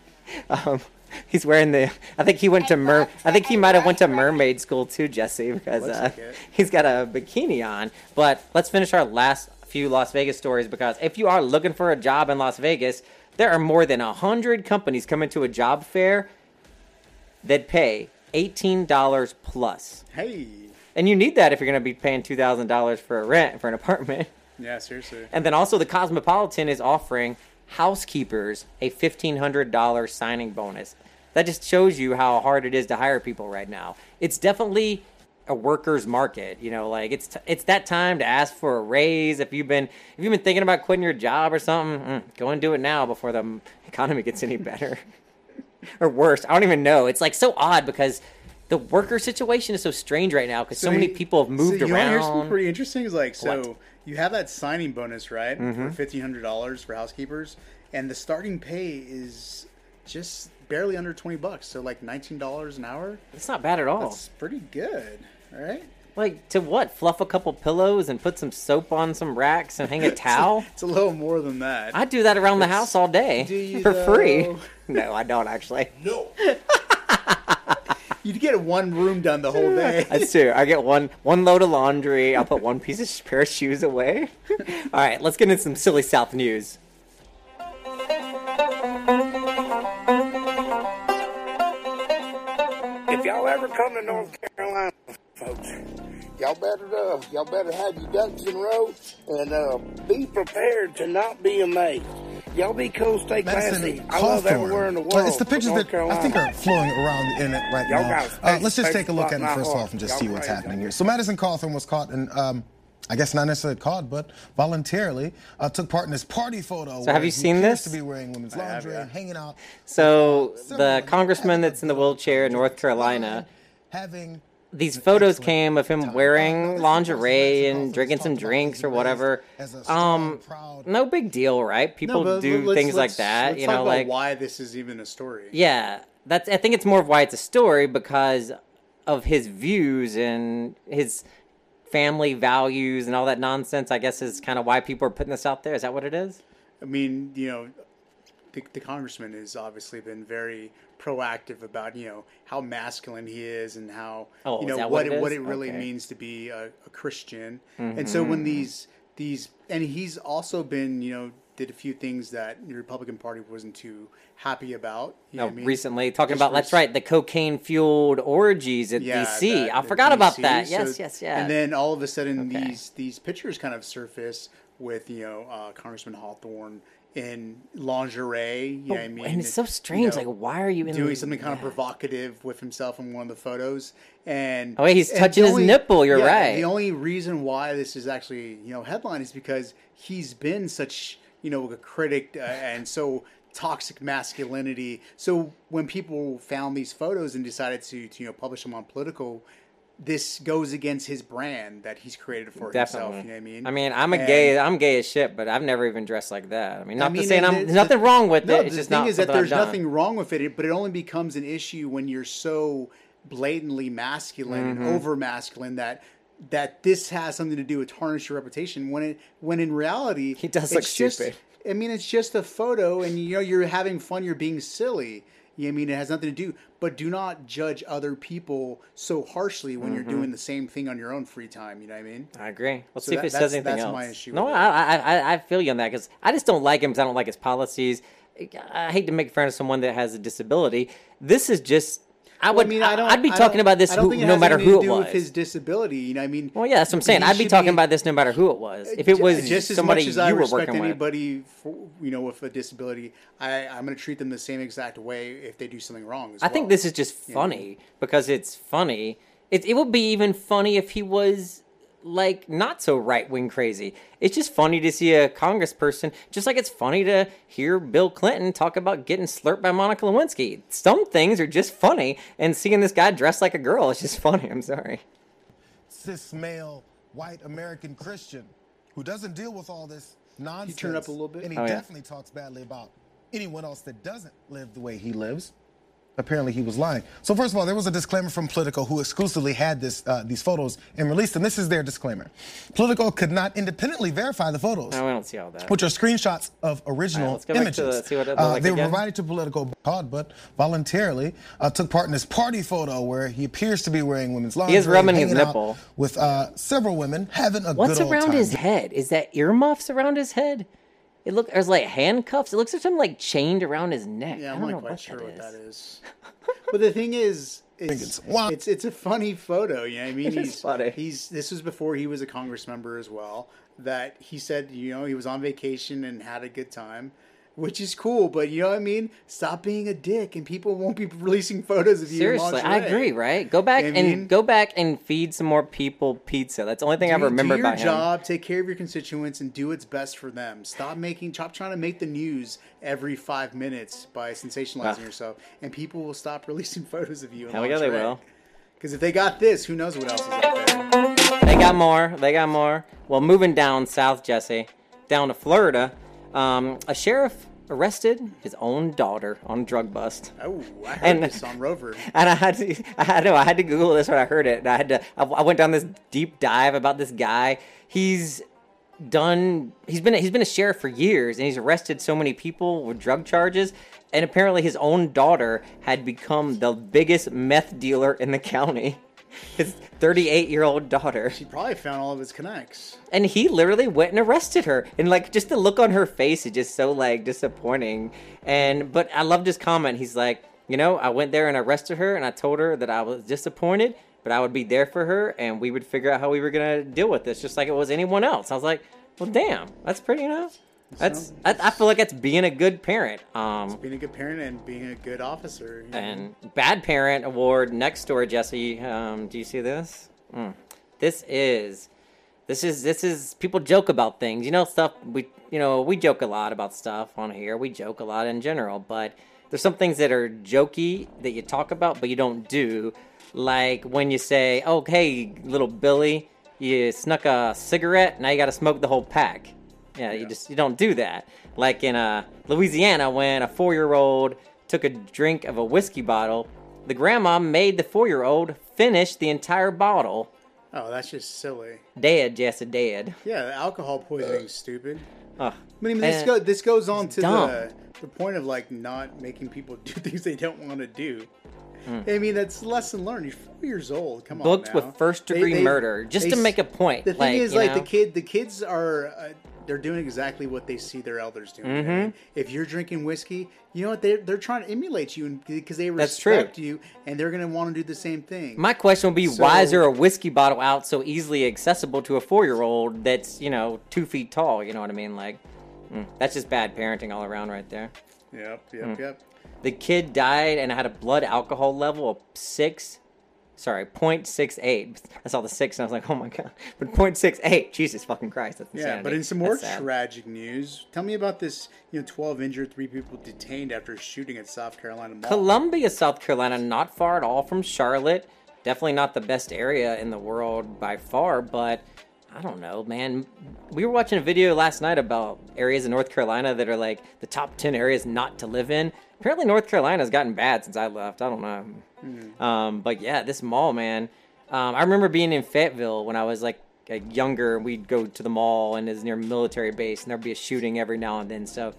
Um, he's wearing the. I think he went to mer. I think he might have went to mermaid school too, Jesse, because uh, he's got a bikini on. But let's finish our last few Las Vegas stories because if you are looking for a job in Las Vegas, there are more than a hundred companies coming to a job fair that pay eighteen dollars plus. Hey. And you need that if you're going to be paying two thousand dollars for a rent for an apartment. Yeah, seriously. And then also the Cosmopolitan is offering housekeepers a fifteen hundred dollar signing bonus. That just shows you how hard it is to hire people right now. It's definitely a workers market. You know, like it's it's that time to ask for a raise. If you've been if you've been thinking about quitting your job or something, mm, go and do it now before the economy gets any better or worse. I don't even know. It's like so odd because the worker situation is so strange right now because so, many you- people have moved so you wanna hear something around. pretty interesting is like so What? you have that signing bonus right Mhm. for fifteen hundred dollars for housekeepers, and the starting pay is just barely under twenty bucks, so like nineteen dollars an hour. It's not bad at all. That's pretty good, right? Like to what? Fluff a couple pillows and put some soap on some racks and hang a towel? It's a little more than that. I do that around the house all day Do you, for free. Though? No, I don't actually. No. You'd get one room done the whole day. That's true. I get one one load of laundry. I'll put one piece of pair of shoes away. All right, let's get into some silly South news. If y'all ever come to North Carolina, folks, y'all better uh, y'all better have your ducks in a row and uh, be prepared to not be amazed. Y'all be cool, stay classy. Madison I love Cawthorn. everywhere in the world. It's the but pictures North that I think are flowing around in it right Y'all now. got Uh, let's just take a look at it first off and just see Y'all what's crazy. happening here. So Madison Cawthorn was caught in, um, I guess not necessarily caught, but voluntarily uh, took part in this party photo. So have you he seen appears this? To be wearing women's lingerie and hanging out, So the congressman that's in the wheelchair in North Carolina, having these photos came of him wearing lingerie and drinking some drinks or whatever. Um, no big deal, right? People No, do let's- things like let's- that, let's you know, like why this is even a story. Yeah, that's. I think it's more of why it's a story because of his views and his family values and all that nonsense. I guess is kind of why people are putting this out there. Is that what it is? I mean, you know, the, the congressman has obviously been very proactive about you know how masculine he is and how Oh, you know what what it what it really Okay. means to be a, a Christian. And so when Mhm. these these and he's also been you know did a few things that the Republican Party wasn't too happy about. You No, I mean? recently talking Just about that's right, the cocaine fueled orgies at Yeah, DC. that- I forgot about DC. that. So- Yes, yes, yes. And then all of a sudden, Okay. these these pictures kind of surface with you know uh, Congressman Hawthorne in lingerie. You know what I mean? and it's so you strange. know, like, why are you in doing the- something kind of provocative with himself in one of the photos? And Oh, wait, he's and touching the his nipple, you're yeah, right. The only reason why this is actually you know headline is because he's been such you know a critic uh, and so toxic masculinity. So when people found these photos and decided to, to you know publish them on Politico, this goes against his brand that he's created for Definitely. himself. You know what I mean? I mean, I'm a And- gay. I'm gay as shit, but I've never even dressed like that. I mean, not I mean, to say I'm, the- nothing wrong with no, it. It's the just thing is that there's nothing wrong with it, but it only becomes an issue when you're so blatantly masculine Mhm. and over masculine that that this has something to do with tarnish your reputation. When it when in reality he does look stupid. I mean, it's just a photo, and you know you're having fun. You're being silly. You know I mean, it has nothing to do. But do not judge other people so harshly when you're Mhm. doing the same thing on your own free time. You know what I mean? I agree. Let's So see if that- it says anything that's else. my issue No, with it. I, I, I, I feel you on that because I just don't like him because I don't like his policies. I hate to make fun of someone that has a disability. This is just. I Well, would. I mean, I don't. I'd be I talking about this who, no matter who it was. With his disability, you know, I mean. well, yeah, that's what I'm saying. I'd be talking about this no matter who it was. If it was just as somebody much as I you were respect working anybody, for, you know, with a disability, I, I'm going to treat them the same exact way if they do something wrong. As I think this is just You know? funny because it's funny. It, it would be even funny if he was like not so right wing crazy. It's just funny to see a congressperson, just like it's funny to hear Bill Clinton talk about getting slurped by Monica Lewinsky. Some things are just funny, and seeing this guy dressed like a girl is just funny. I'm sorry. cis male white American Christian who doesn't deal with all this nonsense. turn up a little bit? And he Oh, yeah. definitely talks badly about anyone else that doesn't live the way he lives. Apparently, he was lying. So, first of all, there was a disclaimer from Politico, who exclusively had this uh, these photos and released them. This is their disclaimer: Politico could not independently verify the photos No, we don't see all that. which are screenshots of original All right, let's go back to images. the- see what it Uh, like they were provided to Politico called, but voluntarily uh, took part in this party photo where he appears to be wearing women's lingerie. He is rubbing his nipple. with uh, several women, having a What's good old time. What's around his head? Is that earmuffs around his head? It look there's like handcuffs. It looks like something like chained around his neck. Yeah, I I'm don't not know quite what sure that what is. that is. but the thing is, it's, it's it's, it's a funny photo. You know I mean? It is he's funny. He's this was before he was a Congress member as well. That he said, you know, he was on vacation and had a good time, which is cool. But you know what I mean? Stop being a dick, and people won't be releasing photos of you. Seriously, I agree. Right? Go back You know I and mean? go back and feed some more people pizza. That's the only thing I Do- remember do your about him. job, take care of your constituents, and do what's best for them. Stop making, stop trying to make the news every five minutes by sensationalizing Ah. yourself, and people will stop releasing photos of you. Hell yeah, they will. Because if they got this, who knows what else is out there? They got more. They got more. Well, moving down south, Jesse, down to Florida, um, a sheriff arrested his own daughter on a drug bust. Oh, I heard And- this on Rover. And I had to, I had, no, I had to Google this when I heard it. And I had to, I, I went down this deep dive about this guy. He's done, he's been, he's been a sheriff for years, and he's arrested so many people with drug charges. And apparently, his own daughter had become the biggest meth dealer in the county. His 38 year old daughter. She probably found all of his connects. And he literally went and arrested her. And like just the look on her face is just so like disappointing. And but I loved his comment. He's like, you know, I went there and arrested her and I told her that I was disappointed, but I would be there for her and we would figure out how we were gonna deal with this, just like it was anyone else. I was like, well damn, that's pretty, you That's I, I feel like that's being a good parent. Um Being a good parent and being a good officer. you know? and bad parent award next door, jesse um, do you see this Mm. this is this is this is people joke about things you know stuff we you know we joke a lot about stuff on here we joke a lot in general but there's some things that are jokey that you talk about but you don't do like when you say oh hey little billy you snuck a cigarette now you gotta smoke the whole pack yeah, you just you don't do that. Like in uh, Louisiana, when a four-year-old took a drink of a whiskey bottle, the grandma made the four-year-old finish the entire bottle. Oh, that's just silly. Dead, Jess, dead. Yeah, alcohol poisoning is stupid. Ugh. I mean, this, go, this goes on to dumb. the, the point of like not making people do things they don't want to do. Mm. I mean, that's lesson learned. You're four years old. Come Booked on, now. with first-degree murder, just to make a point, The thing like, is, like know? the kid, the kids are uh, they're doing exactly what they see their elders doing. I Mhm. mean, if you're drinking whiskey, you know what they're they're trying to emulate you because they respect you and they're gonna want to do the same thing. My question would be, So- why is there a whiskey bottle out so easily accessible to a four-year-old that's you know two feet tall? You know what I mean? Like, mm, that's just bad parenting all around, right there. Yep, yep, Mm. yep. The kid died and had a blood alcohol level of six, sorry, 0.68. I saw the six and I was like, oh my god. But 0.68, Jesus fucking Christ, that's Yeah, but in some more tragic news, tell me about this. You know, twelve injured, three people detained after a shooting at South Carolina Mall. Columbia, South Carolina, not far at all from Charlotte. Definitely not the best area in the world by far, but I don't know, man. We were watching a video last night about areas in North Carolina that are like the top 10 areas not to live in. Apparently, North Carolina's gotten bad since I left. I don't know. Hmm. Um, but yeah, this mall, man. Um, I remember being in Fayetteville when I was like, younger. We'd go to the mall and it's near a military base, and there'd be a shooting every now and then. So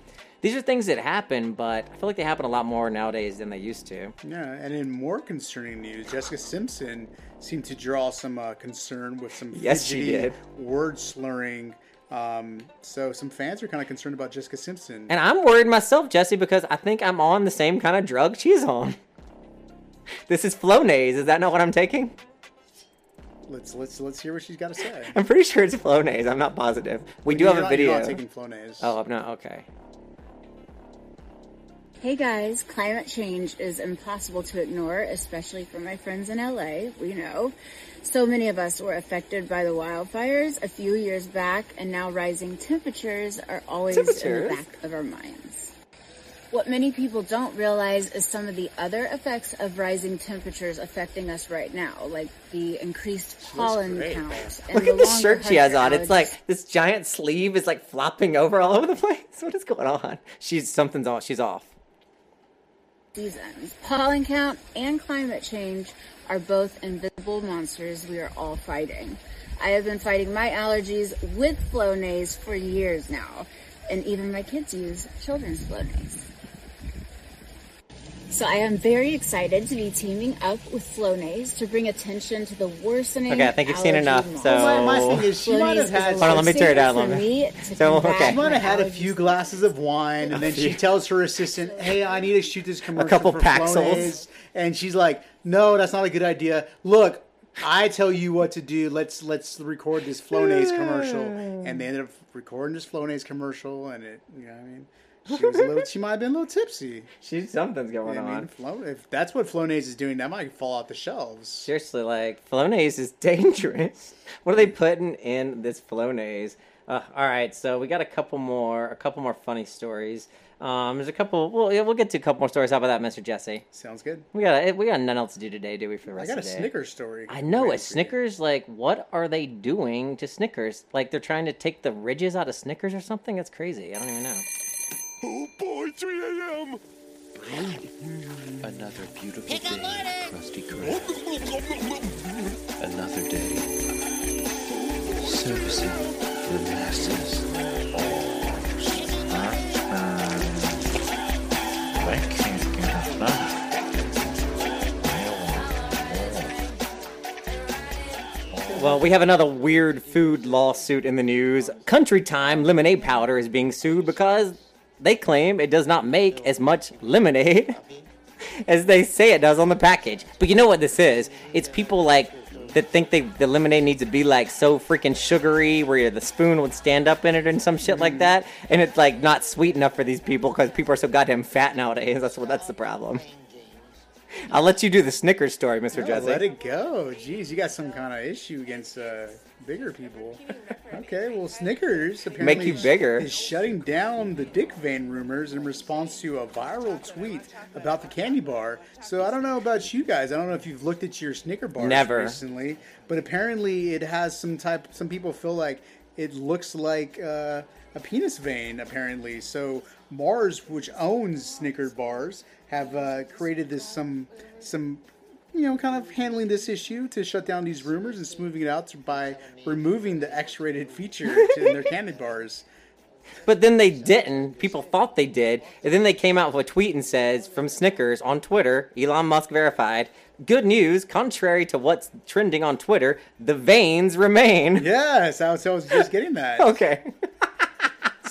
these are things that happen, but I feel like they happen a lot more nowadays than they used to. Yeah, and in more concerning news, Jessica Simpson seemed to draw some uh, concern with some Yes, she did. word slurring. Um, so some fans are kind of concerned about Jessica Simpson. And I'm worried myself, Jesse, because I think I'm on the same kind of drug she's on. This is Flonase. Is that not what I'm taking? Let's let's let's hear what she's got to say. I'm pretty sure it's Flonase. I'm not positive. We do have a video. You're not taking Flonase. Oh, I'm not. Okay. Hey guys, climate change is impossible to ignore, especially for my friends in LA. We know. So many of us were affected by the wildfires a few years back, and now rising temperatures are always in the back of our minds. What many people don't realize is some of the other effects of rising temperatures affecting us right now, like the increased pollen count. Look the at the shirt she has on. It's like this giant sleeve is like flopping over all over the place. What is going on? She's something's off. She's off. Seasons. Pollen count and climate change are both invisible monsters we are all fighting. I have been fighting my allergies with Flonase for years now, and even my kids use children's Flonase. So I am very excited to be teaming up with Flonase to bring attention to the worsening. Okay, I think you've seen enough, monster. so- My, my thing is, she might have had. Hold on, let me tear it down a little bit. So, okay. She might have had a few glasses of wine, and then she tells her assistant, "Hey, I need to shoot this commercial A couple for Paxils. Flonase." And she's like, "No, that's not a good idea. Look, I tell you what to do. Let's let's record this Flonase commercial." And they ended up recording this Flonase commercial, and it, you know, what I mean, she was a little, she might have been a little tipsy. She's something's going I mean, on. Flo- if that's what Flonase is doing, that might fall off the shelves. Seriously, like Flonase is dangerous. what are they putting in this Flonase? Uh, all right, so we got a couple more, a couple more funny stories. Um, there's a couple. Well, yeah, we'll get to a couple more stories. How about that, Mister Jesse? Sounds good. We got we got nothing else to do today, do we? For the rest got a of the day? I got a Snickers story. I know a. Snickers. Like, what are they doing to Snickers? Like, they're trying to take the ridges out of Snickers or something. That's crazy. I don't even know. Oh boy, 3 a.m. Another beautiful day, Krusty Krab. Another day. Servicing the masses. I can't get enough. Well, we have another weird food lawsuit in the news. Country Time lemonade powder is being sued because they claim it does not make as much lemonade as they say it does on the package. But you know what this is? It's people like that think they the lemonade needs to be like so freaking sugary where the spoon would stand up in it and some shit like that, and it's like not sweet enough for these people because people are so goddamn fat nowadays. That's what that's the problem. I'll let you do the Snickers story, Mr. No, Jesse. let it go. Jeez, you got some kind of issue against uh, bigger people. Okay, well, Snickers apparently you bigger. is shutting down the Dick Van rumors in response to a viral tweet about the candy bar. So I don't know about you guys. I don't know if you've looked at your Snicker bars Never. recently, but apparently it has some type. Some people feel like it looks like uh, a penis vein. Apparently, so Mars, which owns Snicker bars, have uh, created this some some you know, kind of handling this issue to shut down these rumors and smoothing it out by removing the X-rated feature in their candy bars. But then they didn't. People thought they did. And then they came out with a tweet and says from Snickers on Twitter, Elon Musk verified, good news, contrary to what's trending on Twitter, the veins remain. Yes, I was, I was just getting that. okay.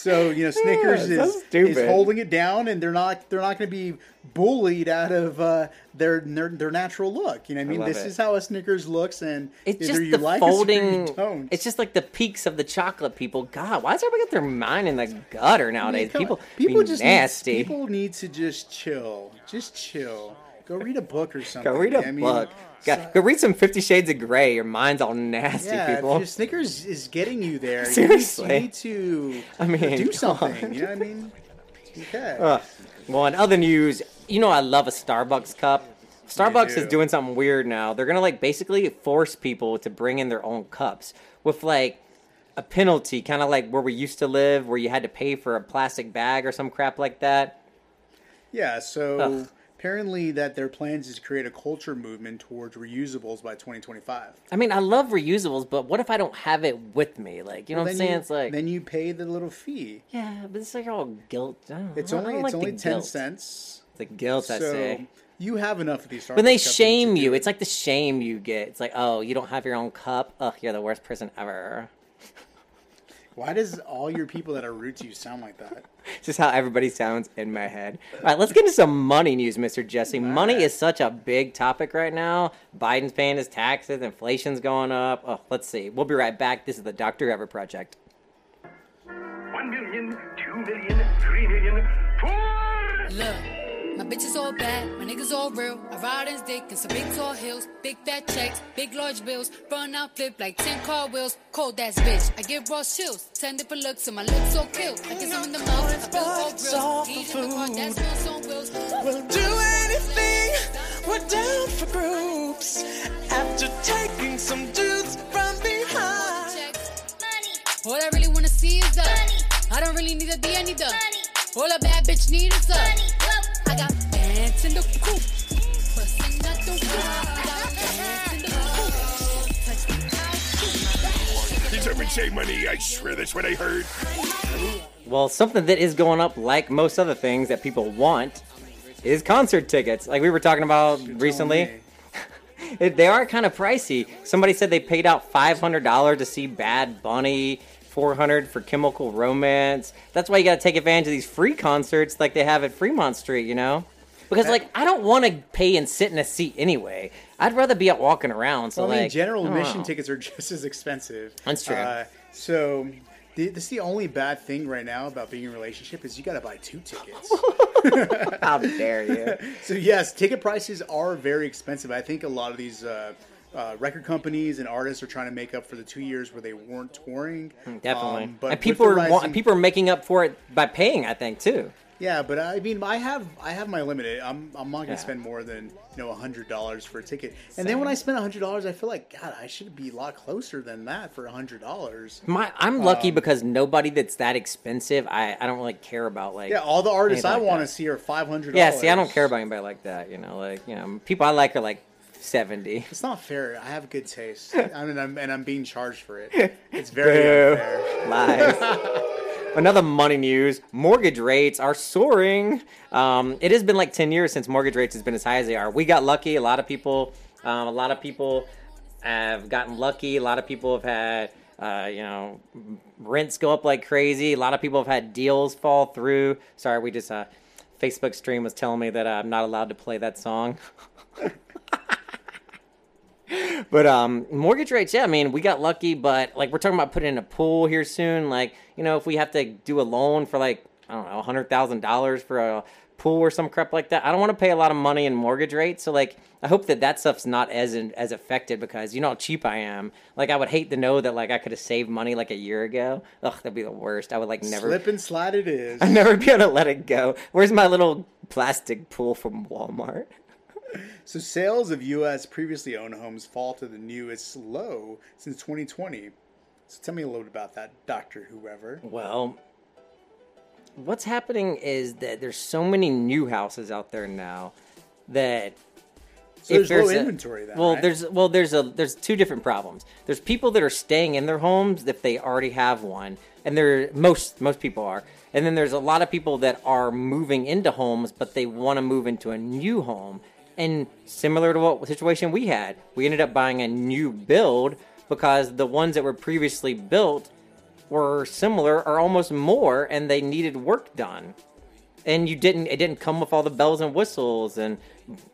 So you know, Snickers Yeah, is, stupid. is holding it down, and they're not they're not going to be bullied out of uh, their, their their natural look. You know, what I mean, love this it. is how a Snickers looks, and It's just the like folding. It's just like the peaks of the chocolate people. God, why does everybody get their mind in the gutter I mean, nowadays? people, people just nasty. Need, people need to just chill, just chill. Go read a book or something. Go read a I mean, book. Go, go read some Fifty Shades of Grey. Your mind's all nasty, Yeah, people. if your Snickers is getting you there, Seriously. you need to I mean, do something. You know what I mean? Okay. Uh, well, in other news, you know I love a Starbucks cup. Starbucks do. is doing something weird now. They're gonna like basically force people to bring in their own cups with like a penalty, kind of like where we used to live, where you had to pay for a plastic bag or some crap like that. Yeah, so Ugh. Apparently that their plans is to create a culture movement towards reusables by 2025. I mean, I love reusables, but what if I don't have it with me? Like, you know Well, what I'm saying? you- it's like, then you pay the little fee. yeah, but it's like all guilt. I It's I only like it's the only ten guilt. cents. The guilt, I so say. you have enough of these. When they shame you, it. it's like the shame you get. It's like, oh, you don't have your own cup. Ugh, you're the worst person ever. Why does all your people that are rude to you sound like that? It's just how everybody sounds in my head. All right, let's get into some money news, Mr. Jesse. Money is such a big topic right now. Biden's paying his taxes, inflation's going up. Oh, let's see. We'll be right back. This is the Dr. Whoever Project. One million, two million, three million, four. Look, my bitches all bad, my niggas all real. I ride in dick in some big tall hills, big fat checks, big large bills. Run out, flip like 10 car wheels. Cold ass bitch, I give raw chills. 10 different looks, and my looks so kill. I get some in the mouth, I feel all grills. Eat in the car, that's what's on wheels. We'll do anything, we're down for groups. After taking some dudes from behind. All I really wanna see is the I don't really need a D, I need the All a bad bitch need is the I got pants in the coop. Bustin' out the roof. I got pants in the coop. Touch me out. Did someone say money? I swear that's what I heard. Well, something that is going up, like most other things that people want, is concert tickets. Like we were talking about recently. They are kind of pricey. Somebody said they paid out five hundred dollars to see Bad Bunny, four hundred for Chemical Romance. That's why you got to take advantage of these free concerts like they have at Fremont Street. You know, because like I don't want to pay and sit in a seat anyway. I'd rather be out walking around. So Well, I mean, like, general admission tickets are just as expensive. That's true. Uh, so, the, this is the only bad thing right now about being in a relationship is you got to buy two tickets. How dare you? so yes, ticket prices are very expensive. I think a lot of these uh, uh, record companies and artists are trying to make up for the two years where they weren't touring. Definitely. Um, but and people are rising- people are making up for it by paying. I think too. Yeah, but I mean, I have I have my limit. I'm I'm not gonna Yeah. spend more than you know hundred dollars for a ticket. And then when I spend hundred dollars, I feel like God, I should be a lot closer than that for hundred dollars. My, I'm lucky Um, because nobody that's that expensive, I, I don't really care about like. Yeah, all the artists I like want to see are five hundred. Yeah, see, I don't care about anybody like that. You know, like you know, people I like are like seventy. It's not fair. I have good taste. I mean, I'm, and I'm being charged for it. It's very Boo. unfair. Lies. Another money news: mortgage rates are soaring. Um, it has been like ten years since mortgage rates has been as high as they are. We got lucky. A lot of people, um, a lot of people have gotten lucky. A lot of people have had, uh, you know, rents go up like crazy. A lot of people have had deals fall through. Sorry, we just uh, Facebook stream was telling me that I'm not allowed to play that song. But um, mortgage rates, yeah, I mean, we got lucky, but like we're talking about putting in a pool here soon. Like, you know, if we have to do a loan for like I don't know, hundred thousand dollars for a pool or some crap like that, I don't want to pay a lot of money in mortgage rates. So like, I hope that that stuff's not as as affected because you know how cheap I am. Like, I would hate to know that like I could have saved money like a year ago. Ugh, that'd be the worst. I would like never. Slip and slide it is. I'd never be able to let it go. Where's my little plastic pool from Walmart? So sales of U.S. previously owned homes fall to the newest low since 2020. So tell me a little bit about that, Doctor Whoever. Well, what's happening is that there's so many new houses out there now that So if there's low a- inventory then, well, right? there's well, there's a there's two different problems. There's people that are staying in their homes if they already have one, and there most most people are. And then there's a lot of people that are moving into homes, but they want to move into a new home. And similar to what situation we had, we ended up buying a new build because the ones that were previously built were similar or almost more, and they needed work done and you didn't it didn't come with all the bells and whistles and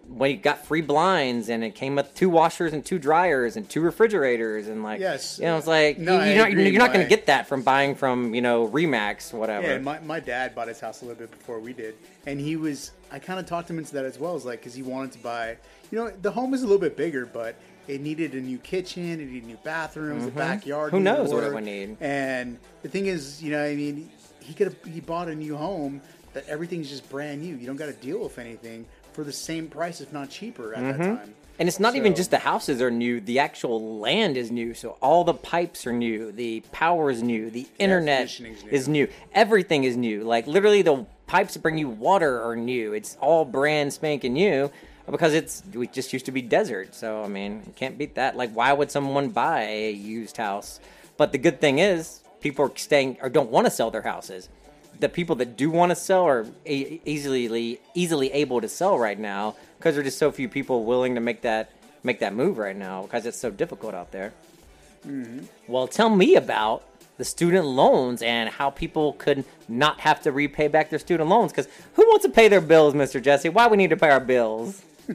when you got free blinds and it came with two washers and two dryers and two refrigerators and like Yes. you know it's like No, you, you're, not you're not going to get that from buying from you know Remax whatever Yeah, my, my dad bought his house a little bit before we did, and he was. I kind of talked him into that as well, is like because he wanted to buy. You know, the home is a little bit bigger, but it needed a new kitchen, it needed new bathrooms, a Mhm. backyard. Who knows what it would need? And the thing is, you know, I mean, he could have he bought a new home that everything's just brand new. You don't got to deal with anything for the same price, if not cheaper, at that Mhm. time. And it's not even just the houses are new, the actual land is new. So all the pipes are new, the power is new, the internet new. is new. Everything is new. Like literally the pipes that bring you water are new. It's all brand spanking new because it's we just used to be desert. So I mean, you can't beat that. Like why would someone buy a used house? But the good thing is people are staying or don't want to sell their houses. The people that do want to sell are e- easily easily able to sell right now because there's just so few people willing to make that make that move right now because it's so difficult out there. Mm-hmm. Well, tell me about the student loans and how people could not have to repay back their student loans. Because who wants to pay their bills, Mr. Jesse? Why we need to pay our bills?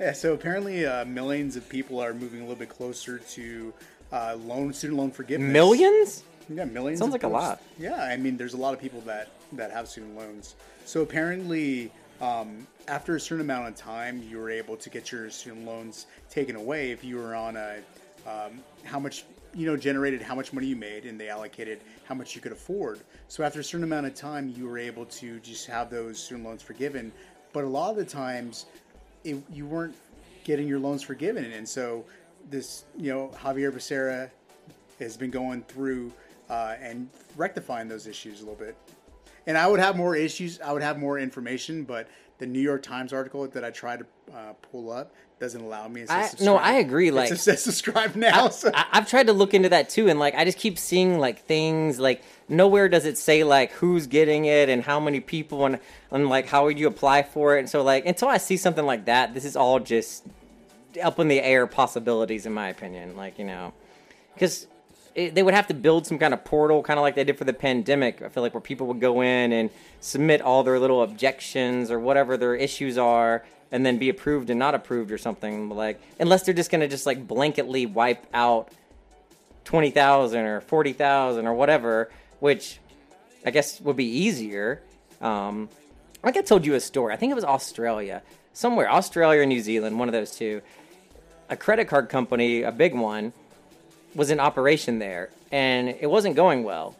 Yeah, so apparently uh, millions of people are moving a little bit closer to uh, loan student loan forgiveness. Millions? Yeah, millions. Sounds like a lot. Yeah, I mean, there's a lot of people that that have student loans. So apparently, um, after a certain amount of time, you were able to get your student loans taken away if you were on a um, how much you know generated how much money you made, and they allocated how much you could afford. So after a certain amount of time, you were able to just have those student loans forgiven. But a lot of the times, it, you weren't getting your loans forgiven, and so this you know Javier Becerra has been going through uh, and rectifying those issues a little bit. And I would have more issues. I would have more information, but the New York Times article that I tried to uh, pull up doesn't allow me. It says I, subscribe. no, I agree. Like, it says subscribe now. I, so- I, I've tried to look into that too, and like, I just keep seeing like things like nowhere does it say like who's getting it and how many people and and like how would you apply for it. And so like until I see something like that, this is all just up in the air possibilities, in my opinion. Like you know, because they would have to build some kind of portal, kind of like they did for the pandemic. I feel like where people would go in and submit all their little objections or whatever their issues are, and then be approved and not approved or something. Like unless they're just gonna just like blanketly wipe out twenty thousand or forty thousand or whatever, which I guess would be easier. Um, like I told you a story. I think it was Australia, somewhere Australia or New Zealand, one of those two. A credit card company, a big one, was in operation there, and it wasn't going well.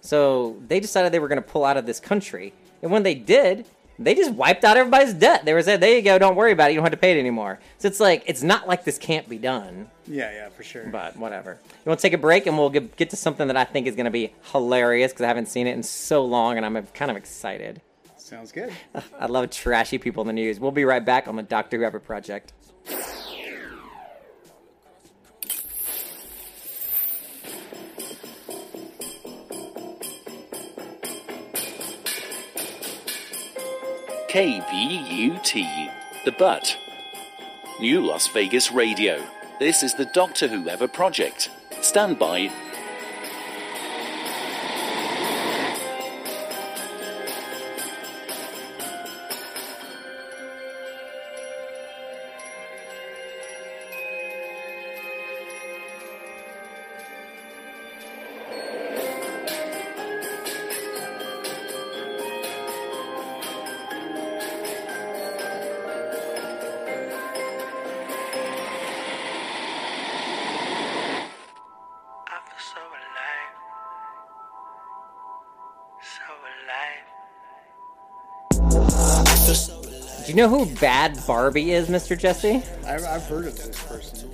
So they decided they were going to pull out of this country, And when they did, they just wiped out everybody's debt. They were saying, "There you go, don't worry about it. You don't have to pay it anymore." So it's like it's not like this can't be done. Yeah, yeah, for sure. But whatever. You want to take a break, and we'll get, get to something that I think is going to be hilarious because I haven't seen it in so long, and I'm kind of excited. Sounds good. I love trashy people in the news. We'll be right back on the Doctor Whoever Project. KVUT, The Butt. New Las Vegas Radio. This is the Doctor Whoever Project. Stand by. Know who Bad Barbie is, Mr. Jesse? I've, I've heard of this person.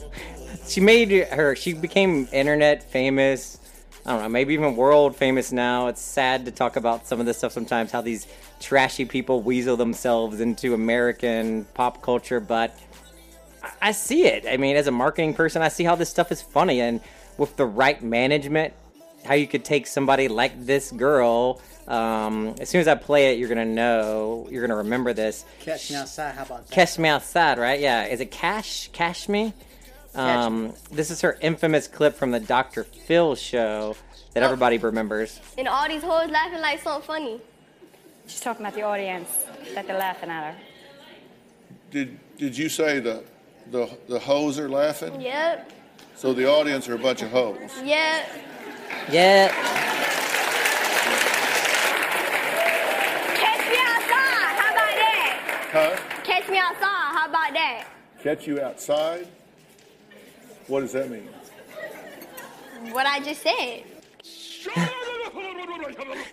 She made her. She became internet famous. I don't know, maybe even world famous now. It's sad to talk about some of this stuff sometimes. How these trashy people weasel themselves into American pop culture, but I- I see it. I mean, as a marketing person, I see how this stuff is funny, and with the right management, how you could take somebody like this girl. Um, as soon as I play it, you're gonna know. You're gonna remember this. Catch me outside. How about that? Catch me outside, right? Yeah. Is it Cash? Cash me? Um, this is her infamous clip from the Dr. Phil show that everybody remembers. And all these hoes laughing like something funny. She's talking about the audience that they're laughing at her. Did, did you say the, the, the hoes are laughing? Yep. So the audience are a bunch of hoes? Yep. Yeah. Catch me outside. How about that? Huh? Catch me outside. How about that? Catch you outside? What does that mean? What I just said.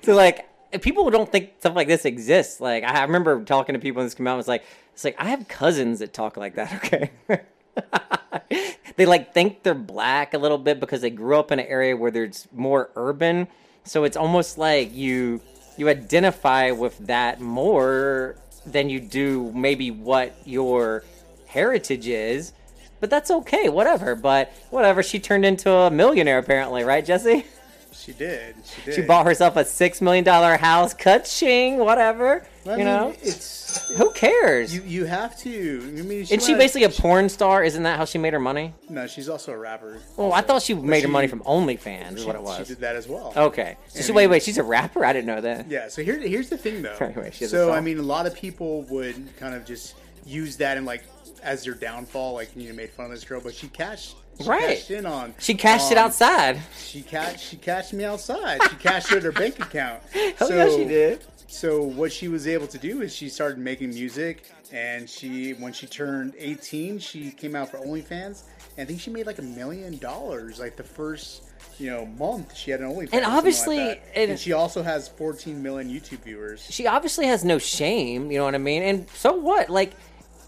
So like, people don't think stuff like this exists. Like, I remember talking to people in this community. It's like, it's like I have cousins that talk like that. Okay. They like think they're black a little bit because they grew up in an area where there's more urban. So it's almost like you you identify with that more than you do maybe what your heritage is. But that's okay, whatever. But whatever, she turned into a millionaire apparently, right, Jesse? She did. She did. She bought herself a six million dollar house, cut-ching, whatever. I you mean, know, it's who cares? You you have to. I mean, Isn't she basically a porn star? Isn't that how she made her money? No, she's also a rapper. Well, I thought she made her money from OnlyFans. Is what it was. She did that as well. Okay. So she, I wait, wait. She's a rapper. I didn't know that. Yeah. So here, here's the thing, though. Anyway, she so I mean, a lot of people would kind of just use that and like as their downfall, like you know, made fun of this girl, but she cashed. She Right. cashed in on. She cashed it um, outside. She cashed. She cashed me outside. She cashed it her bank account. Hell oh, yeah, she did. So what she was able to do is she started making music, and she when she turned 18, she came out for OnlyFans, and I think she made like a million dollars like the first you know month she had an OnlyFans. And like obviously- and- and she also has 14 million YouTube viewers. She obviously has no shame. You know what I mean? And so what? Like,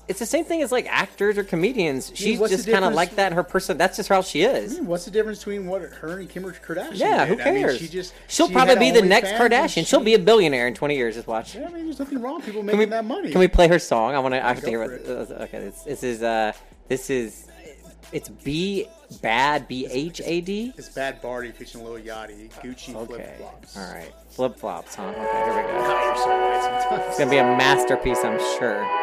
it's the same thing as like actors or comedians. She's what's the just kind of like that in her person. That's just how she I is. mean, what's the difference between what her and Kim Kardashian Yeah, did? who I mean, cares? she just She'll she probably be the next Kardashian. She'll be a billionaire in 20 years. Just watch. Yeah, I mean, there's nothing wrong with people making we, that money. Can we play her song? I want to. I have to hear. for What, okay, this, this is uh, this is, it's B bad B H A D. It's Bhad Bhabie featuring Lil Yachty, Gucci Okay. flip flops. All right, flip flops, huh? Okay, here we go. You're so right sometimes. It's gonna be a masterpiece, I'm sure.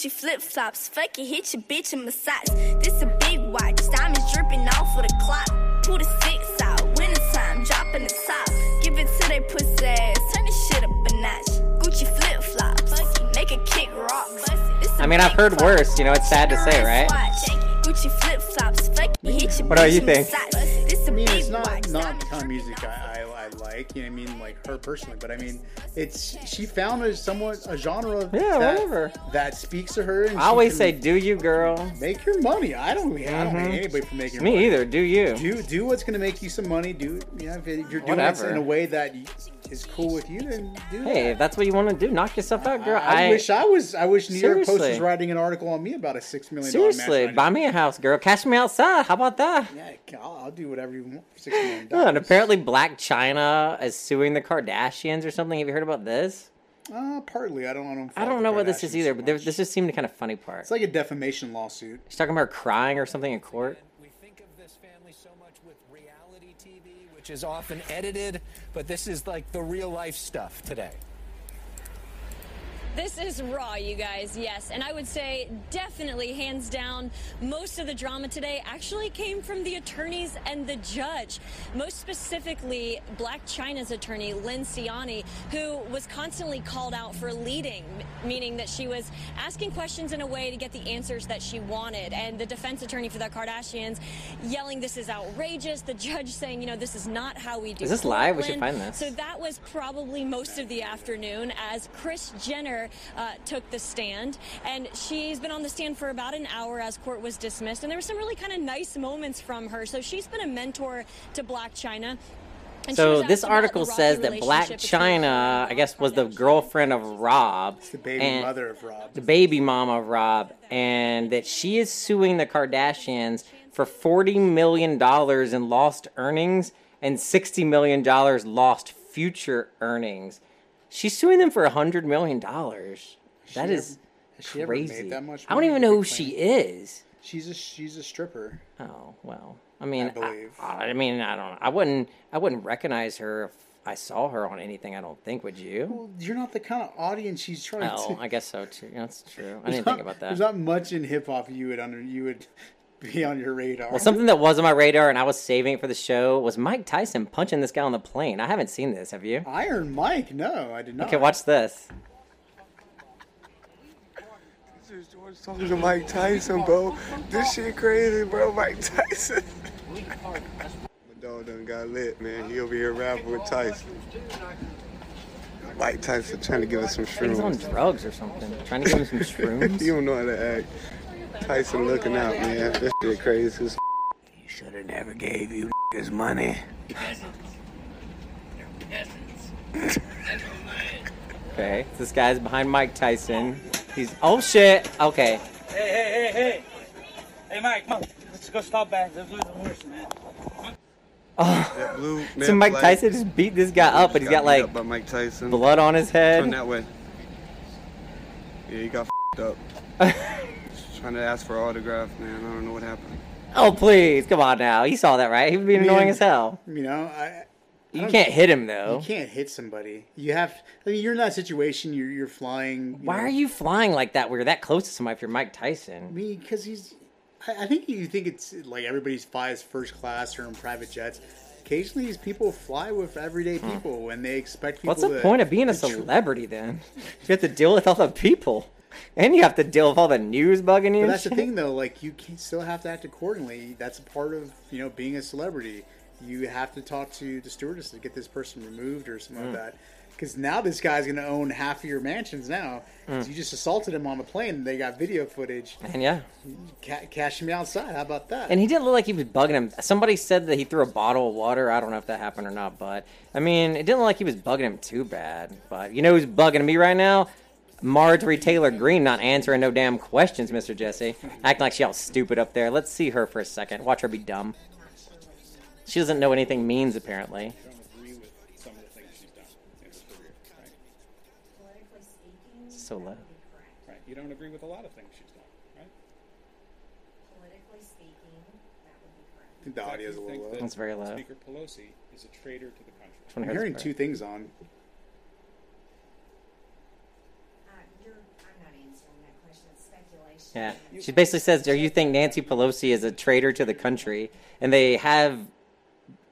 Gucci flip flops, fuck it, hit your bitch in massage. This a big watch, diamonds dripping off of the clock. Pull the six out, winter time, dropping the top. Give it to they pussy ass, turn this shit up a notch. Gucci flip flops, make a kick rock. This a I mean, I've heard worse. You know, it's sad to say, right? watch. Gucci flip flops, fuck it, hit your What do bitch you in think? massage. This a I mean, big it's not not the kind of music I, I, I like. you know I mean like her personally, but I mean it's she found a somewhat a genre Yeah, that, whatever. that speaks to her. And I always say, "Do you, girl?" make your money. I don't I don't hate mm-hmm. anybody for making Me money. either. Do you? Do do what's gonna make you some money. Do you know if you're doing Whatever. it in a way that is cool with you, then do that. Hey, if that's what you want to do, knock yourself out, girl. I, wish I was. I wish New York Post was writing an article on me about a six million dollar Seriously, buy me a house, girl. Cash me outside. How about that? Yeah, I'll, I'll do whatever you want for six million and apparently Blac Chyna is suing the Kardashians or something. Have you heard about this? Uh, partly. I don't. I don't. I don't know what this is either, but there, this just seemed kind of funny part. It's like a defamation lawsuit. She's talking about crying or something in court. which is often edited, but this is like the real life stuff today. This is raw, you guys, yes. And I would say definitely, hands down, most of the drama today actually came from the attorneys and the judge. Most specifically, Blac Chyna's attorney, Lynne Ciani, who was constantly called out for leading, meaning that she was asking questions in a way to get the answers that she wanted. And the defense attorney for the Kardashians yelling, This is outrageous. The judge saying, You know, this is not how we do this. Is this live? We should find this. So that was probably most of the afternoon as Kris Jenner uh, took the stand. And she's been on the stand for about an hour as court was dismissed. And there were some really kind of nice moments from her. So she's been a mentor to Blac Chyna. And So this article says that Black relationship China, I guess, was the girlfriend of Rob. The baby and- mother of Rob. the baby mama of Rob, and that she is suing the Kardashians for forty million dollars in lost earnings and sixty million dollars lost future earnings. She's suing them for a hundred million dollars. That is she ever- has she ever made crazy. that much I don't money? even know who she is. She's a she's a stripper. Oh well, I mean, I believe. I, I mean, I don't. I wouldn't. I wouldn't recognize her if I saw her on anything. I don't think. Would you? Well, you're not the kind of audience she's trying Oh, to. I guess so too. That's true. I didn't think about that. There's not much in hip hop you would under you would be on your radar. Well, something that was on my radar and I was saving it for the show was Mike Tyson punching this guy on the plane. I haven't seen this. Have you? Iron Mike? No, I did not. Okay, watch this. This is George talking to Mike Tyson, bro. This shit crazy, bro. Mike Tyson. My dog done got lit, man. He over here rapping with Tyson. Mike Tyson trying to give us some shrooms. He's on shrooms. drugs or something. Trying to give him some shrooms. he don't know how to act. Tyson looking out, man. This shit crazy. as He should have never gave you his money. Okay, this guy's behind Mike Tyson. He's oh shit. Okay, Hey, hey, hey, hey. Hey, Mike, come on. Let's go stop back. Let's lose the horse, man. Oh, that blue so Mike flag Tyson just beat this guy up, but he's got beat like by Mike Tyson. blood on his head. Turn that way. Yeah, he got fed up. Just trying to ask for an autograph, man. I don't know what happened. Oh please, come on now. You saw that right? He would be I mean, annoying as hell. You know, I. I You can't hit him though. You can't hit somebody. You have. I mean, you're in that situation. You're you're flying. you Why know, are you flying like that? Where you're that close to somebody if you're Mike Tyson? I mean, because he's. I I think you think it's like everybody flies first class or in private jets. Occasionally, these people fly with everyday people, and they expect people. Hmm. What's the to- point of being a to tr- celebrity then? You have to deal with all the people, and you have to deal with all the news bugging you. But that's the thing, though. Like, you still have to act accordingly. That's a part of you know being a celebrity. You have to talk to the stewardess to get this person removed or something Mm. like that. Because now this guy's going to own half of your mansions now. Mm. You just assaulted him on the plane. and They got video footage. And yeah. Ca- cash me outside. How about that? And he didn't look like he was bugging him. Somebody said that he threw a bottle of water. I don't know if that happened or not, but I mean, it didn't look like he was bugging him too bad. But you know who's bugging me right now? Marjorie Taylor Greene not answering no damn questions, Mr. Jesse. Acting like she all stupid up there. Let's see her for a second. Watch her be dumb. She doesn't know anything means apparently. So low. Right. You don't agree with a lot of things she's done, right? I think the audio's a little low. It's very low. Speaker Pelosi is a traitor to the country. wanna I'm hearing this two things on. Yeah. She basically says, "Do you think Nancy Pelosi is a traitor to the country?" And they have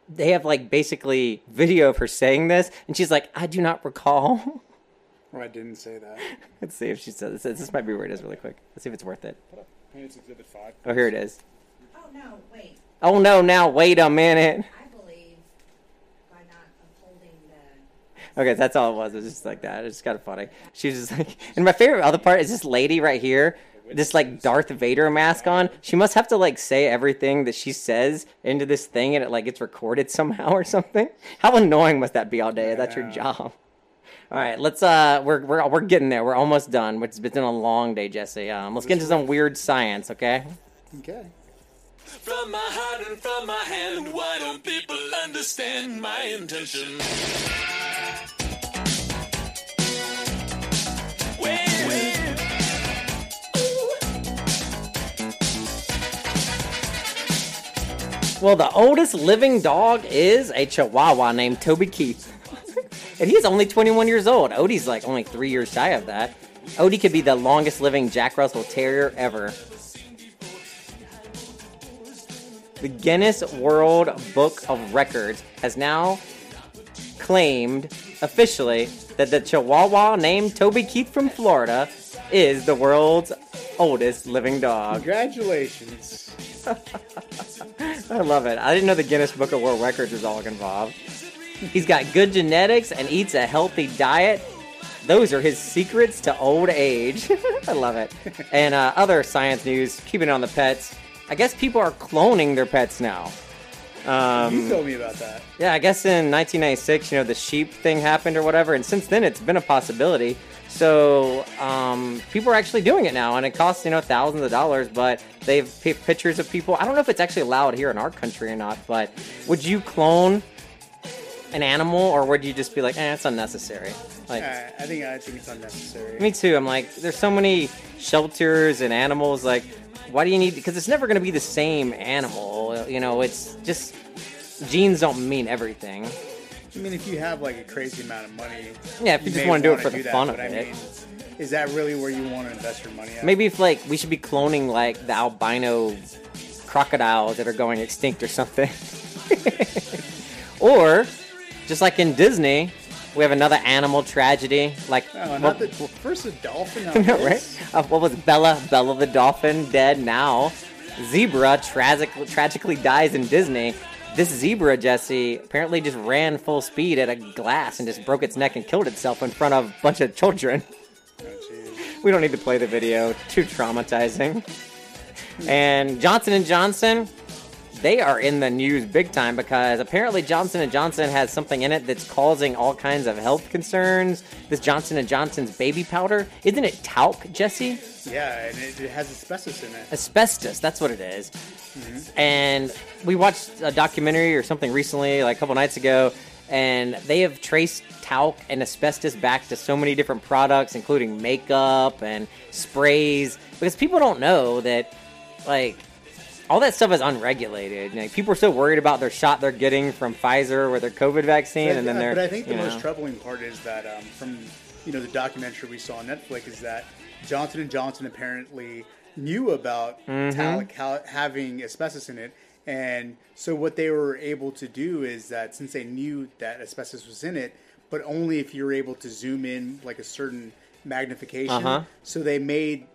they have like basically video of her saying this, and she's like, "I do not recall." Or I didn't say that. Let's see if she says this. This might be where it is really quick. Let's see if it's worth it. Put up. And it's Exhibit 5. Oh, here it is. Oh no, wait. Oh no! Now wait a minute. I believe by not upholding the Okay, that's all it was. It was just like that. It's just kind of funny. She's just like, and my favorite other part is this lady right here, this like Darth Vader mask on. She must have to like say everything that she says into this thing, and it like gets recorded somehow or something. How annoying must that be all day? That's your job. All right, let's uh, we're we're we're getting there. We're almost done. It's been a long day, Jesse. Um, let's get into some weird science, okay? Okay. From my heart and from my hand, why don't people understand my intention? Well, the oldest living dog is a Chihuahua named Toby Keith. and he's only 21 years old. Odie's like only three years shy of that. Odie could be the longest living Jack Russell Terrier ever. The Guinness World Book of Records has now claimed officially that the Chihuahua named Toby Keith from Florida is the world's oldest living dog. Congratulations. I love it. I didn't know the Guinness Book of World Records was all involved. He's got good genetics and eats a healthy diet. Those are his secrets to old age. I love it. And uh, other science news, keeping it on the pets. I guess people are cloning their pets now. Um, you told me about that. yeah, I guess in 1996, you know, the sheep thing happened or whatever, and since then it's been a possibility. So um, people are actually doing it now, and it costs you know thousands of dollars. But they've picked pictures of people. I don't know if it's actually allowed here in our country or not. But would you clone an animal, or would you just be like, eh, it's unnecessary? Like, Uh, I think I think it's unnecessary. me too. I'm like, there's so many shelters and animals. Like, why do you need? Because it's never going to be the same animal. You know, it's just genes don't mean everything. I mean, if you have like a crazy amount of money, Yeah, if you just wanna do it for the that, fun of but I mean, is that really where you want to invest your money? At? Maybe if like we should be cloning like the albino crocodiles that are going extinct or something. or just like in Disney, we have another animal tragedy. Like Oh, what- the, first a dolphin. No, right? Uh, what was Bella? Bella the dolphin dead now. Zebra tragic, tragically dies in Disney. This zebra, Jesse, apparently just ran full speed at a glass and just broke its neck and killed itself in front of a bunch of children. we don't need to play the video. Too traumatizing. And Johnson and Johnson, they are in the news big time because apparently Johnson and Johnson has something in it that's causing all kinds of health concerns. This Johnson and Johnson's baby powder, isn't it talc, Jesse? Yeah, and it, it has asbestos in it. Asbestos, that's what it is. Mhm. And we watched a documentary or something recently, like a couple nights ago, and they have traced talc and asbestos back to so many different products, including makeup and sprays, because people don't know that, like, all that stuff is unregulated. Like, people are so worried about their shot they're getting from Pfizer with their COVID vaccine, But, and then uh, they're. but I think the you most troubling part is that um, from you know the documentary we saw on Netflix is that Johnson and Johnson apparently knew about Mhm. talc ha- having asbestos in it, and so what they were able to do is that since they knew that asbestos was in it, but only if you're able to zoom in like a certain magnification, Uh-huh. so they made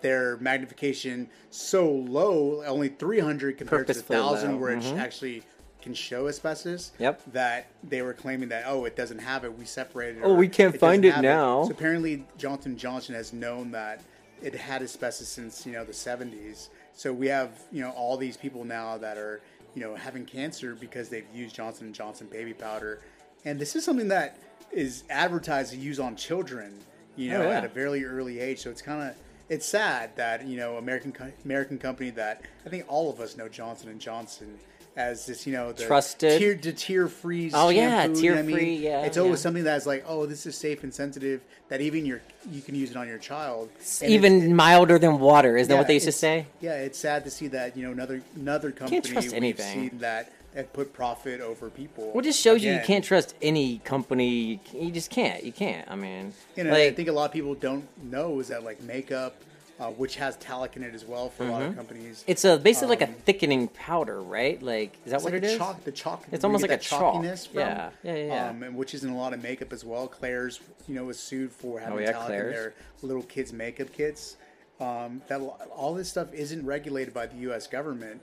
their magnification so low, only 300 compared to low. 1000 where it mm-hmm. actually can show asbestos. Yep. That they were claiming that oh it doesn't have it we separated. Oh, we can't doesn't find it now. So apparently Johnson Johnson has known that it had asbestos since you know the 70s. So we have you know all these people now that are you know having cancer because they've used Johnson and Johnson baby powder, and this is something that is advertised to use on children. You oh, know Oh, yeah. at a very early age. So it's kind of it's sad that you know American co- American company that I think all of us know Johnson and Johnson as this you know the Trusted. tear the tear free Oh, yeah, shampoo, you know what I mean? yeah, it's always yeah. something that's like oh this is safe and sensitive that even your you can use it on your child Even it's- milder than water, isn't that what they used to say? yeah it's sad to see that you know another another company trust we've anything. seen that have put profit over people Well, it just shows you you can't trust any company. You just can't. You can't. I mean, You know, I think a lot of people don't know is that like makeup, uh, which has talc in it as well for a lot of Mhm. companies. it's a basically like a Um, thickening powder, right? Like, is that what like it is? Chalk, the chalk. It's almost like a that chalk. chalkiness from. Yeah, yeah, yeah. Um, and which is in a lot of makeup as well. Claire's, you know, was sued for having Oh, yeah, talc in their little kids' makeup kits. Um, that all this stuff isn't regulated by the U.S. government.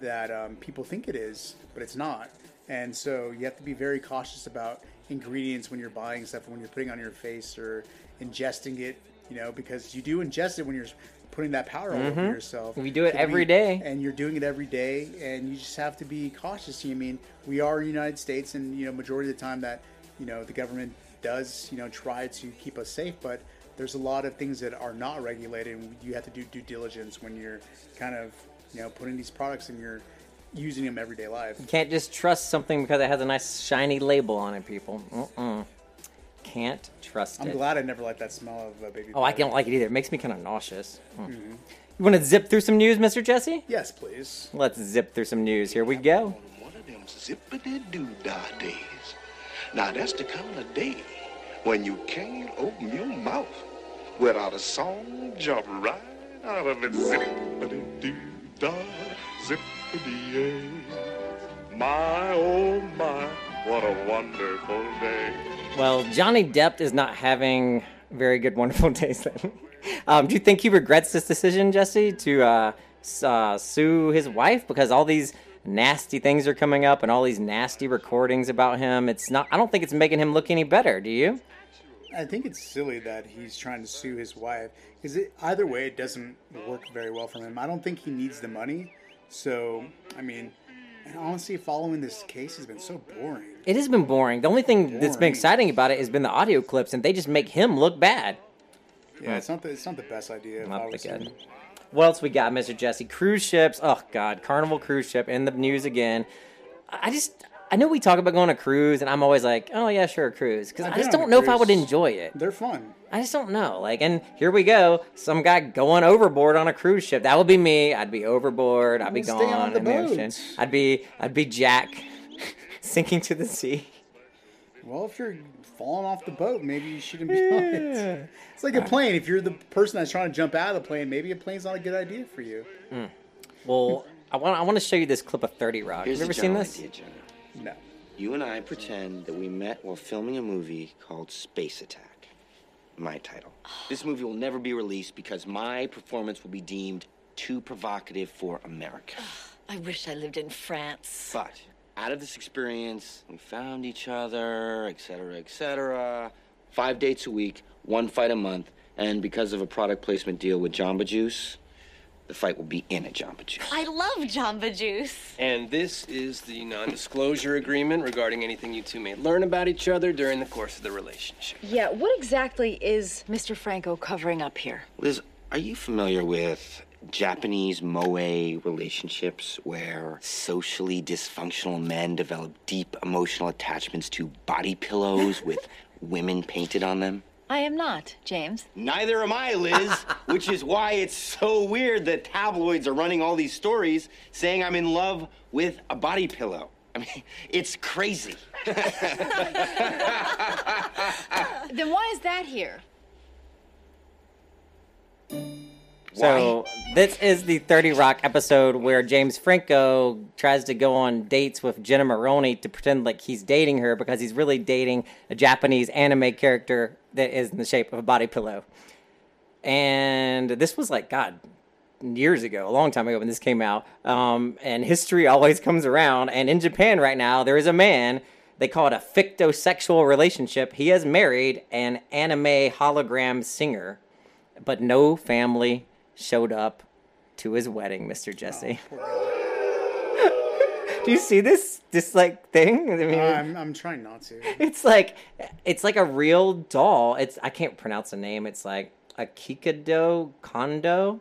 That um, people think it is, but it's not. And so you have to be very cautious about ingredients when you're buying stuff, when you're putting on your face or ingesting it. You know, because you do ingest it when you're putting that powder all over yourself. We do it every be- day. and you're doing it every day, and you just have to be cautious. I mean, we are United States, and you know, majority of the time that you know the government does you know try to keep us safe, but there's a lot of things that are not regulated, and you have to do due diligence when you're kind of you know putting these products in your using them everyday life. You can't just trust something because it has a nice shiny label on it, people. Mm-mm. Can't trust I'm it. glad I never liked that smell of a baby. Oh, I don't like it either. It makes me kind of nauseous. Mm. Mhm. You want to zip through some news, Mr. Jesse? Yes, please. Let's zip through some news. Here we go. One of them zippity doo dah days. Now that's the kind of day when you can't open your mouth without a song jump right out of it. Zippity doo dah, zippity. My oh my, what a wonderful day. Well, Johnny Depp is not having very good, wonderful days then. Um, do you think he regrets this decision, Jesse, to uh, uh, sue his wife because all these nasty things are coming up and all these nasty recordings about him? It's not. I don't think it's making him look any better. Do you? I think it's silly that he's trying to sue his wife because either way, it doesn't work very well for him. I don't think he needs the money. So, I mean, and honestly, following this case has been so boring. It has been boring. The only thing that's been exciting about it has been the audio clips, and they just make him look bad. Yeah, it's not the it's not the best idea. Not the good. What else we got, Mr. Jesse? Cruise ships. Oh God, Carnival cruise ship in the news again. I just, I know we talk about going on a cruise, and I'm always like, oh yeah, sure, a cruise, because I've I just don't know if I would enjoy it. They're fun. I just don't know. Like, and here we go, some guy going overboard on a cruise ship. That would be me. I'd be overboard. I'd be Well, stay on the in the ocean. I'd be, I'd be Jack, sinking to the sea. Well, if you're falling off the boat, maybe you shouldn't be on it. It's like a plane. If you're the person that's trying to jump out of the plane, maybe a plane's not a good idea for you. Mm. Well, I want, I want to show you this clip of Thirty Rock. Here's Have you ever seen this? idea, Jenna. No. You and I pretend that we met while filming a movie called Space Attack. My title. This movie will never be released because my performance will be deemed too provocative for America. I wish I lived in France. But out of this experience, we found each other, etc., etc. Five dates a week, one fight a month, and because of a product placement deal with Jamba Juice, the fight will be in a Jamba Juice. I love Jamba Juice. And this is the non disclosure agreement regarding anything you two may learn about each other during the course of the relationship. Yeah, what exactly is Mr. Franco covering up here? Liz, are you familiar with Japanese moe relationships where socially dysfunctional men develop deep emotional attachments to body pillows with women painted on them? I am not, James. Neither am I, Liz, which is why it's so weird that tabloids are running all these stories saying I'm in love with a body pillow. I mean, it's crazy. Then why is that here? So this is the 30 Rock episode where James Franco tries to go on dates with Jenna Maroney to pretend like he's dating her because he's really dating a Japanese anime character that is in the shape of a body pillow. And this was like God years ago, a long time ago when this came out. Um, and history always comes around. And in Japan right now, there is a man. They call it a fictosexual relationship. He has married an anime hologram singer but no family showed up to his wedding, Mr. Jesse. Oh, Do you see this this like thing? I mean, uh, I'm, I'm trying not to. it's like it's like a real doll. It's I can't pronounce the name. It's like Akikado Kondo.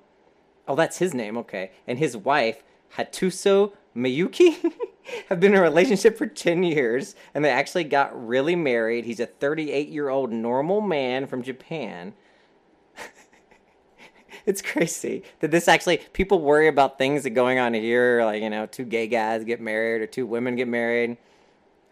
Oh, that's his name. Okay, and his wife Hatuso Miyuki have been in a relationship for 10 years and they actually got really married. He's a 38 year old normal man from Japan. It's crazy that this actually people worry about things that going on here, like you know, two gay guys get married or two women get married.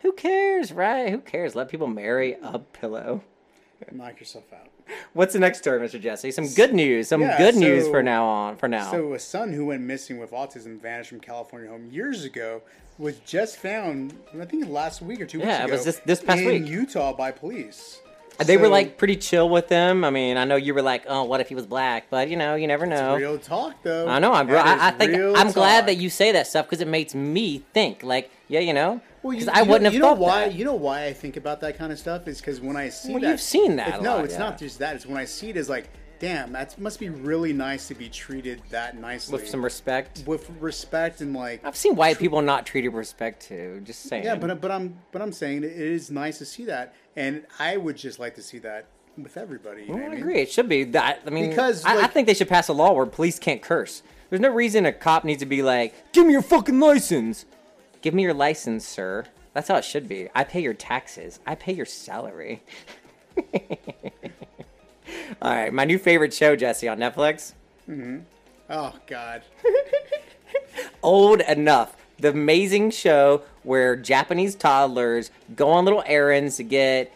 Who cares, right? Who cares? Let people marry a pillow. Knock yourself out. What's the next story, Mr. Jesse? Some good news. Some Yeah, good news for now on. For now. So a son who went missing with autism vanished from California home years ago was just found, I think last week or two weeks ago. Yeah, it was this- this past in week. Utah by police. They were like pretty chill with them. I mean, I know you were like, "Oh, what if he was black?" But you know, you never know. Real talk though. I know. I'm. I, I think I'm talk. glad that you say that stuff because it makes me think. Like, yeah, you know, Well, you, Because I you wouldn't have you know thought why. that. You know why I think about that kind of stuff is because when I see Well, that, you've seen that it- no, lot, it's yeah. not just that. It's when I see it as like, damn, that must be really nice to be treated that nicely With some respect. with respect and like. I've seen white people not treated with respect too. Just saying. Yeah, but but I'm but I'm saying it is nice to see that, and I would just like to see that with everybody. You know I I mean? agree. It should be that. I mean, Because, I, I think they should pass a law where police can't curse. There's no reason a cop needs to be like, "Give me your fucking license." Give me your license, sir. That's how it should be. I pay your taxes. I pay your salary. All right, my new favorite show, Jesse, on Netflix. Mm-hmm. Oh God. Old enough. The amazing show where Japanese toddlers go on little errands to get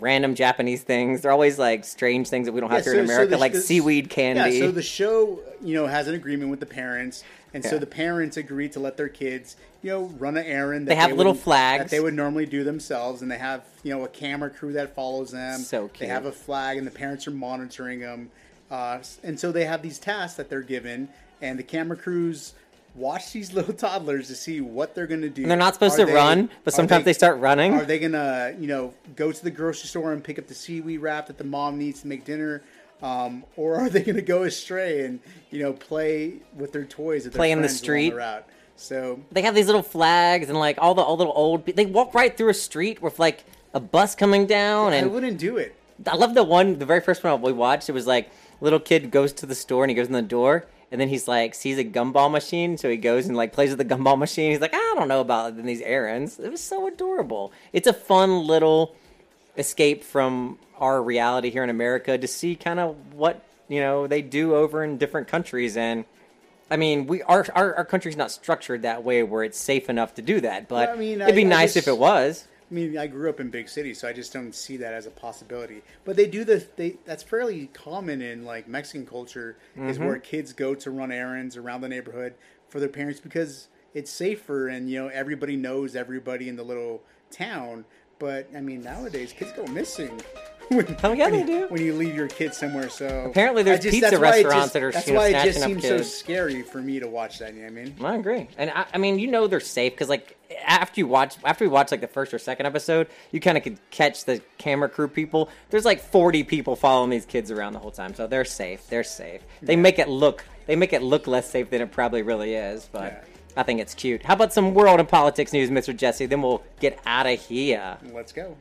random Japanese things. They're always like strange things that we don't have Yeah, here in so- so America, the- like the- seaweed candy. Yeah, so the show, you know, has an agreement with the parents, and so the parents agree to let their kids, you know, run an errand. They have little wouldn't- flags. that they would normally do themselves, and they have, you know, a camera crew that follows them. So cute. They have a flag, and the parents are monitoring them, uh, and so they have these tasks that they're given, and the camera crews watch these little toddlers to see what they're going to do. And they're not supposed Are to run, but sometimes they start running. Are they gonna, you know, go to the grocery store and pick up the seaweed wrap that the mom needs to make dinner, um, or are they gonna go astray and you know play with their toys Play in the street? route? So they have these little flags and like all the all little old. They walk right through a street with like a bus coming down, I and wouldn't do it. I love the one, the very first one we watched. It was like little kid goes to the store and he goes in the door, and then he's like sees a gumball machine, so he goes and like plays with the gumball machine. He's like, I don't know about these errands. It was so adorable. It's a fun little escape from our reality here in America to see kind of what you know they do over in different countries and. I mean, we our, our our country's not structured that way where it's safe enough to do that. But Well, I mean, it'd be I- I nice just- if it was. I mean, I grew up in big cities, so I just don't see that as a possibility. But they do the they that's fairly common in like Mexican culture is Mhm. where kids go to run errands around the neighborhood for their parents because it's safer and you know everybody knows everybody in the little town. But I mean, nowadays kids go missing. when, Oh, yeah, when they you, do. When you leave your kids somewhere, so Apparently there's I just- pizza that's why it restaurants just- that are, That's you know, why it just seems so scary for me to watch that. You know what I mean? I agree, and I, I mean, you know, they're safe because like after you watch, after we watch like the first or second episode, you kind of could catch the camera crew people. There's like 40 people following these kids around the whole time, so they're safe. They're safe. They Yeah. make it look, they make it look less safe than it probably really is, but. I think it's cute. How about some world and politics news, Mr. Jesse? Then we'll get out of here. Let's go.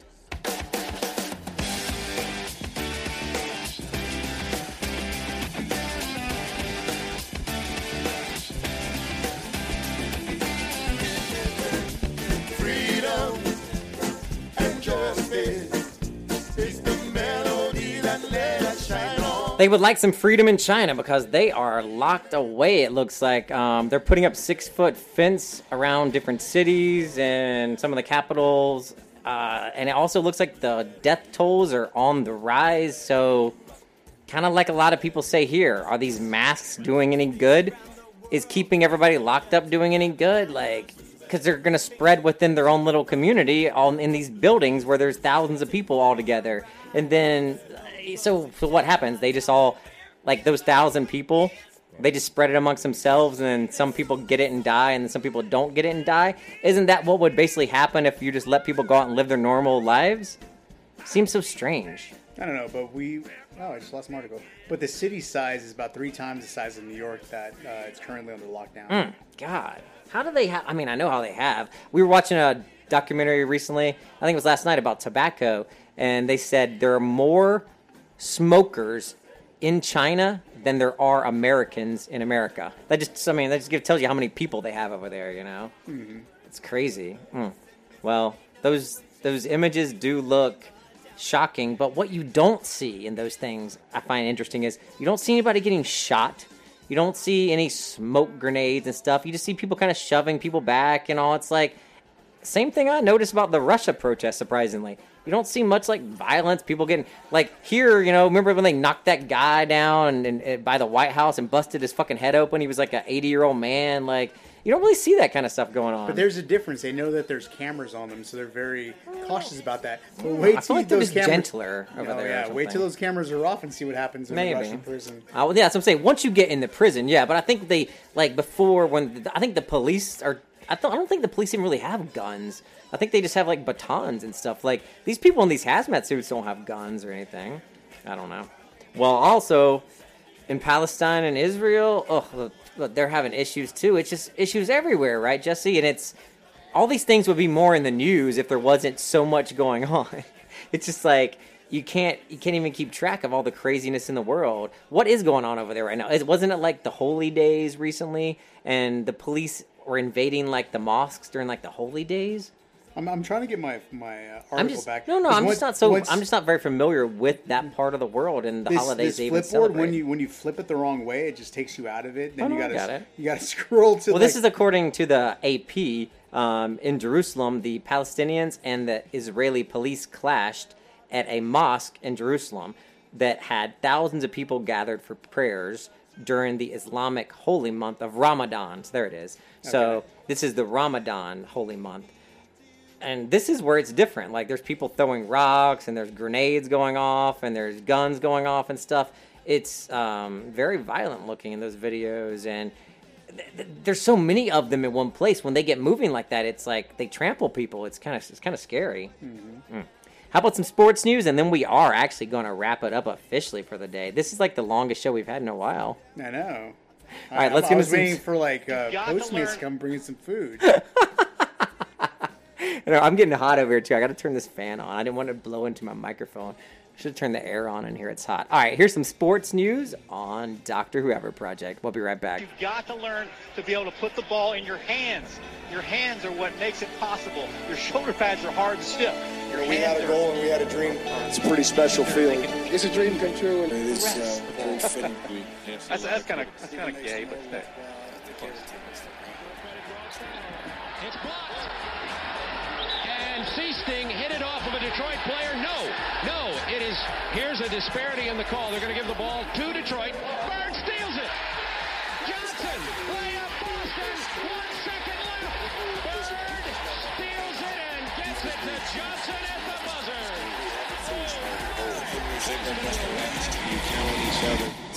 They would like some freedom in China because they are locked away. It looks like um, they're putting up six foot fence around different cities and some of the capitals. Uh, and it also looks like the death tolls are on the rise. So, kind of like a lot of people say here, are these masks doing any good? Is keeping everybody locked up doing any good? Like, because they're going to spread within their own little community all in these buildings where there's thousands of people all together. And then, so, so what happens? They just all, like those thousand people, they just spread it amongst themselves, and then some people get it and die, and then some people don't get it and die. Isn't that what would basically happen if you just let people go out and live their normal lives? Seems so strange. I don't know, but we. Oh, I just lost my article. But the city size is about three times the size of New York that uh, it's currently under lockdown. Mm, God, how do they have? I mean, I know how they have. We were watching a documentary recently. I think it was last night about tobacco, and they said there are more smokers in China than there are Americans in America. That just, I mean, that just tells you how many people they have over there. You know, Mhm. it's crazy. Mm. Well, those those images do look shocking, but what you don't see in those things I find interesting is you don't see anybody getting shot. You don't see any smoke grenades and stuff. You just see people kind of shoving people back and all. It's like same thing I noticed about the Russia protest. Surprisingly, you don't see much like violence. People getting like here. You know, remember when they knocked that guy down and, and, and by the White House and busted his fucking head open? He was like an eighty year old man. Like you don't really see that kind of stuff going on. But there's a difference. They know that there's cameras on them, so they're very cautious about that. But wait I till like those cameras, gentler over Oh, there Yeah, wait till those cameras are off and see what happens in Maybe. a Russian prison. Uh, well, yeah, that's what I'm saying. Once you get in the prison, yeah, but I think they like before when I think the police are. I, th- I don't think the police even really have guns. I think they just have like batons and stuff. Like these people in these hazmat suits don't have guns or anything. I don't know. Well, also in Palestine and Israel, oh, they're having issues too. It's just issues everywhere, right, Jesse? And it's all these things would be more in the news if there wasn't so much going on. It's just like you can't you can't even keep track of all the craziness in the world. What is going on over there right now? Is- Wasn't it like the holy days recently, and the police were invading like the mosques during like the holy days? I'm, I'm trying to get my my uh, article I'm just back. no, no. I'm just not so. I'm just not very familiar with that part of the world and the this, holidays this flipboard when you when you flip it the wrong way, it just takes you out of it. Then Oh, you no, gotta got it. you gotta scroll to. well, like, this is according to the AP. Um, in Jerusalem, the Palestinians and the Israeli police clashed at a mosque in Jerusalem that had thousands of people gathered for prayers during the Islamic holy month of Ramadan. So there it is. So this is the Ramadan holy month. And this is where it's different. Like there's people throwing rocks and there's grenades going off and there's guns going off and stuff. It's um, very violent looking in those videos and th- th- there's so many of them in one place. When they get moving like that, it's like they trample people. It's kind of it's kind of scary. Mm. How about some sports news? And then we are actually going to wrap it up officially for the day. This is like the longest show we've had in a while. I know. All right, I, let's I get was into some- waiting for like uh, Postmates to come bring us some food. You I'm getting hot over here too. I got to turn this fan on. I didn't want to blow into my microphone. Should have turned the air on in here. It's hot. All right, here's some sports news on Doctor Whoever Project. We'll be right back. You've got to learn to be able to put the ball in your hands. Your hands are what makes it possible. Your shoulder pads are hard and stiff. You know, we had a goal and we had a dream. It's a pretty special feeling. It's a dream come true. And it is uh, very fitting. That's that's kind of that's kind of gay, but hey. Seasting hit it off of a Detroit player. No, no, it is. Here's a disparity in the call. They're going to give the ball to Detroit. Bird steals it. Johnson, layup, Boston. One second left. Bird steals it and gets it to Johnson at the buzzer.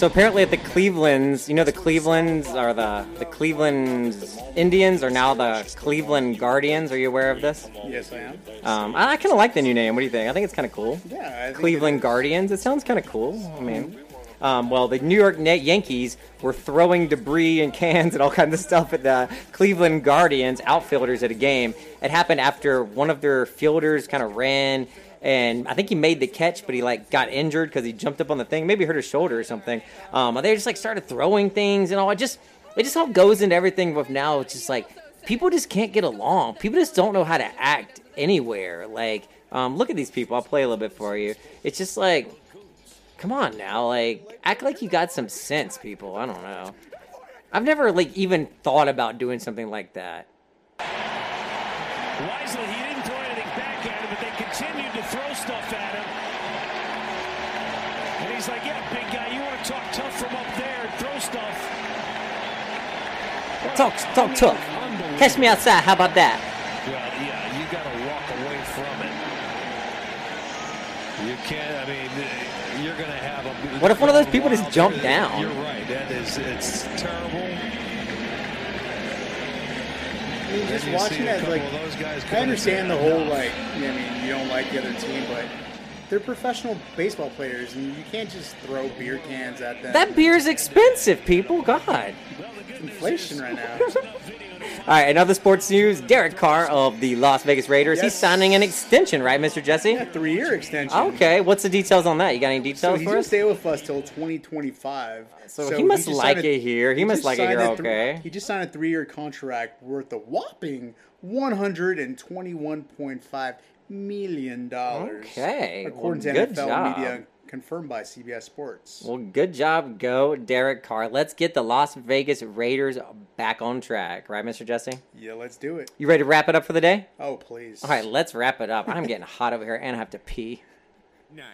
So apparently at the Clevelands, you know the Clevelands are the the Cleveland Indians are now the Cleveland Guardians. Are you aware of this? yes, I am. Um, I, I kind of like the new name. What do you think? I think it's kind of cool. Yeah, I think Cleveland Guardians. It sounds kind of cool. I mean, um, well, the New York Net Yankees were throwing debris and cans and all kinds of stuff at the Cleveland Guardians outfielders at a game. It happened after one of their fielders kind of ran. And I think he made the catch, but he like got injured because he jumped up on the thing. Maybe hurt his shoulder or something. Um, they just like started throwing things and all. It just it just all goes into everything. With now, it's just like people just can't get along. People just don't know how to act anywhere. Like, um, look at these people. I'll play a little bit for you. It's just like, come on now, like act like you got some sense, people. I don't know. I've never like even thought about doing something like that. Wisely, he didn't throw anything back at him, but they continued to throw stuff at him. And he's like, yeah, big guy, you want to talk tough from up there and throw stuff. Talk, talk tough. Catch me outside. How about that? Well, yeah, you got to walk away from it. You can't, I mean, you're going to have a. What if one of those people just jumped down? You're right. That is, it's terrible. I mean, just Then you see watching that, couple like, those guys I come understand the and say, whole "Enough." like, I mean, you don't like the other team, but they're professional baseball players, and you can't just throw beer cans at them. That beer's expensive, people. God. It's inflation right now. All right, another sports news. Derek Carr of the Las Vegas Raiders. He's signing an extension, right, Mr. Jesse? Yeah, three-year extension. Okay, what's the details on that? You got any So details he's for gonna us? stay with us till 2025. So he must just like signed a- it here. He must like it here, okay. He just signed a three-year contract worth a whopping 121.5 million dollars. Okay, according well, to good NFL job. media, confirmed by CBS Sports. Well, good job, go Derek Carr. Let's get the Las Vegas Raiders back on track, right, Mr. Jesse? Yeah, let's do it. You ready to wrap it up for the day? Oh, please. All right, let's wrap it up. I'm getting hot over here and I have to pee.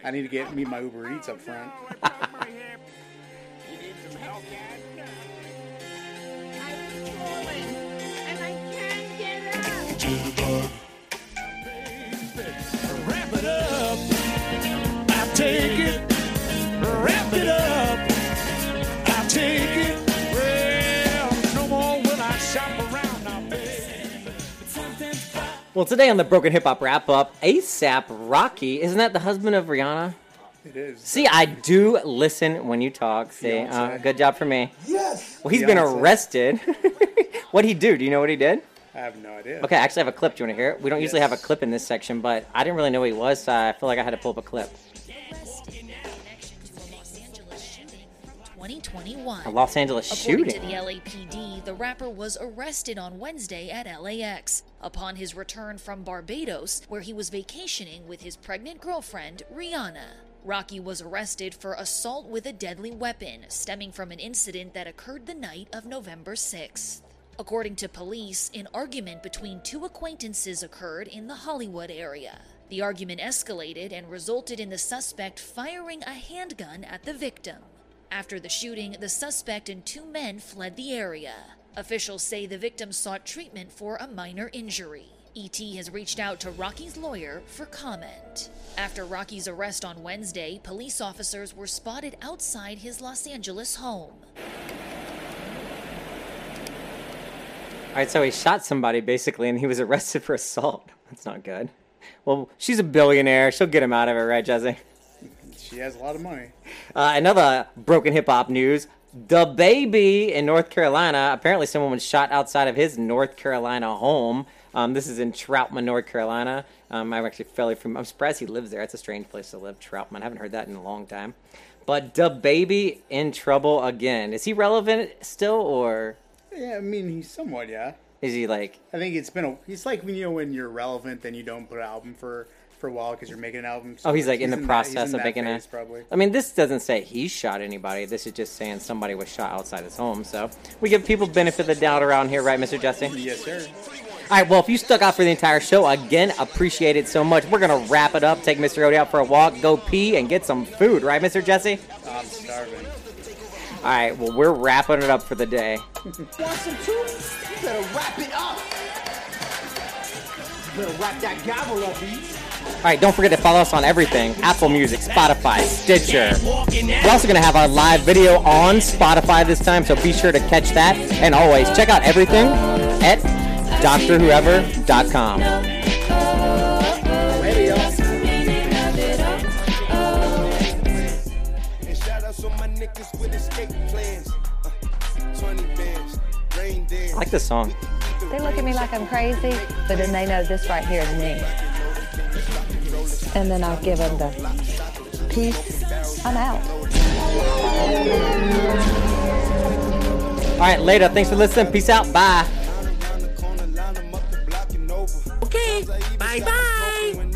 I need to get meet my Uber Eats up front. Wrap take it. Wrap it up. I take it. Well, no more will I shop around now, baby. Well, today on the Broken Hip Hop Wrap Up, ASAP Rocky, isn't that the husband of Rihanna? It is. See, I do listen when you talk. See, uh, good job for me. Yes. Well, he's been arrested. What'd he do? Do you know what he did? I have no idea. Okay, I actually have a clip. Do you want to hear it? We don't usually have a clip in this section, but I didn't really know who he was, so I feel like I had to pull up a clip. 2021. A Los Angeles According shooting. to the LAPD, the rapper was arrested on Wednesday at LAX upon his return from Barbados, where he was vacationing with his pregnant girlfriend, Rihanna. Rocky was arrested for assault with a deadly weapon stemming from an incident that occurred the night of November 6th. According to police, an argument between two acquaintances occurred in the Hollywood area. The argument escalated and resulted in the suspect firing a handgun at the victim. After the shooting, the suspect and two men fled the area. Officials say the victim sought treatment for a minor injury. ET has reached out to Rocky's lawyer for comment. After Rocky's arrest on Wednesday, police officers were spotted outside his Los Angeles home. All right, so he shot somebody basically, and he was arrested for assault. That's not good. Well, she's a billionaire. She'll get him out of it, right, Jesse? She has a lot of money. Uh, another broken hip hop news. DaBaby in North Carolina. Apparently, someone was shot outside of his North Carolina home. Um, this is in Troutman, North Carolina. Um, I'm actually fairly from. I'm surprised he lives there. It's a strange place to live, Troutman. I haven't heard that in a long time. But DaBaby in trouble again. Is he relevant still, or Yeah, I mean, he's somewhat, yeah. is he like? I think it's been a. He's like when you know when you're relevant, then you don't put an album for for a while because you're making an album. Oh, he's like in the that- he's process in of making phase, a. probably. I mean, this doesn't say he shot anybody. This is just saying somebody was shot outside his home. So we give people benefit of the doubt around here, right, Mr. Jesse? Yes, sir. All right. Well, if you stuck out for the entire show, again, appreciate it so much. We're gonna wrap it up. Take Mr. Odie out for a walk, go pee, and get some food, right, Mr. Jesse? I'm starving. All right. Well, we're wrapping it up for the day. Want some too? You better wrap it up. You better wrap that gavel up, E. All right, don't forget to follow us on everything Apple Music, Spotify, Stitcher. We're also going to have our live video on Spotify this time, so be sure to catch that. And always check out everything at drwhoever.com. And shout out to my niggas with escape plans. Uh, 20 bands, rain dance. I like this song. They look at me like I'm crazy, but then they know this right here is me. And then I'll give them the peace. I'm out. All right, later. Thanks for listening. Peace out. Bye. Okay, bye bye.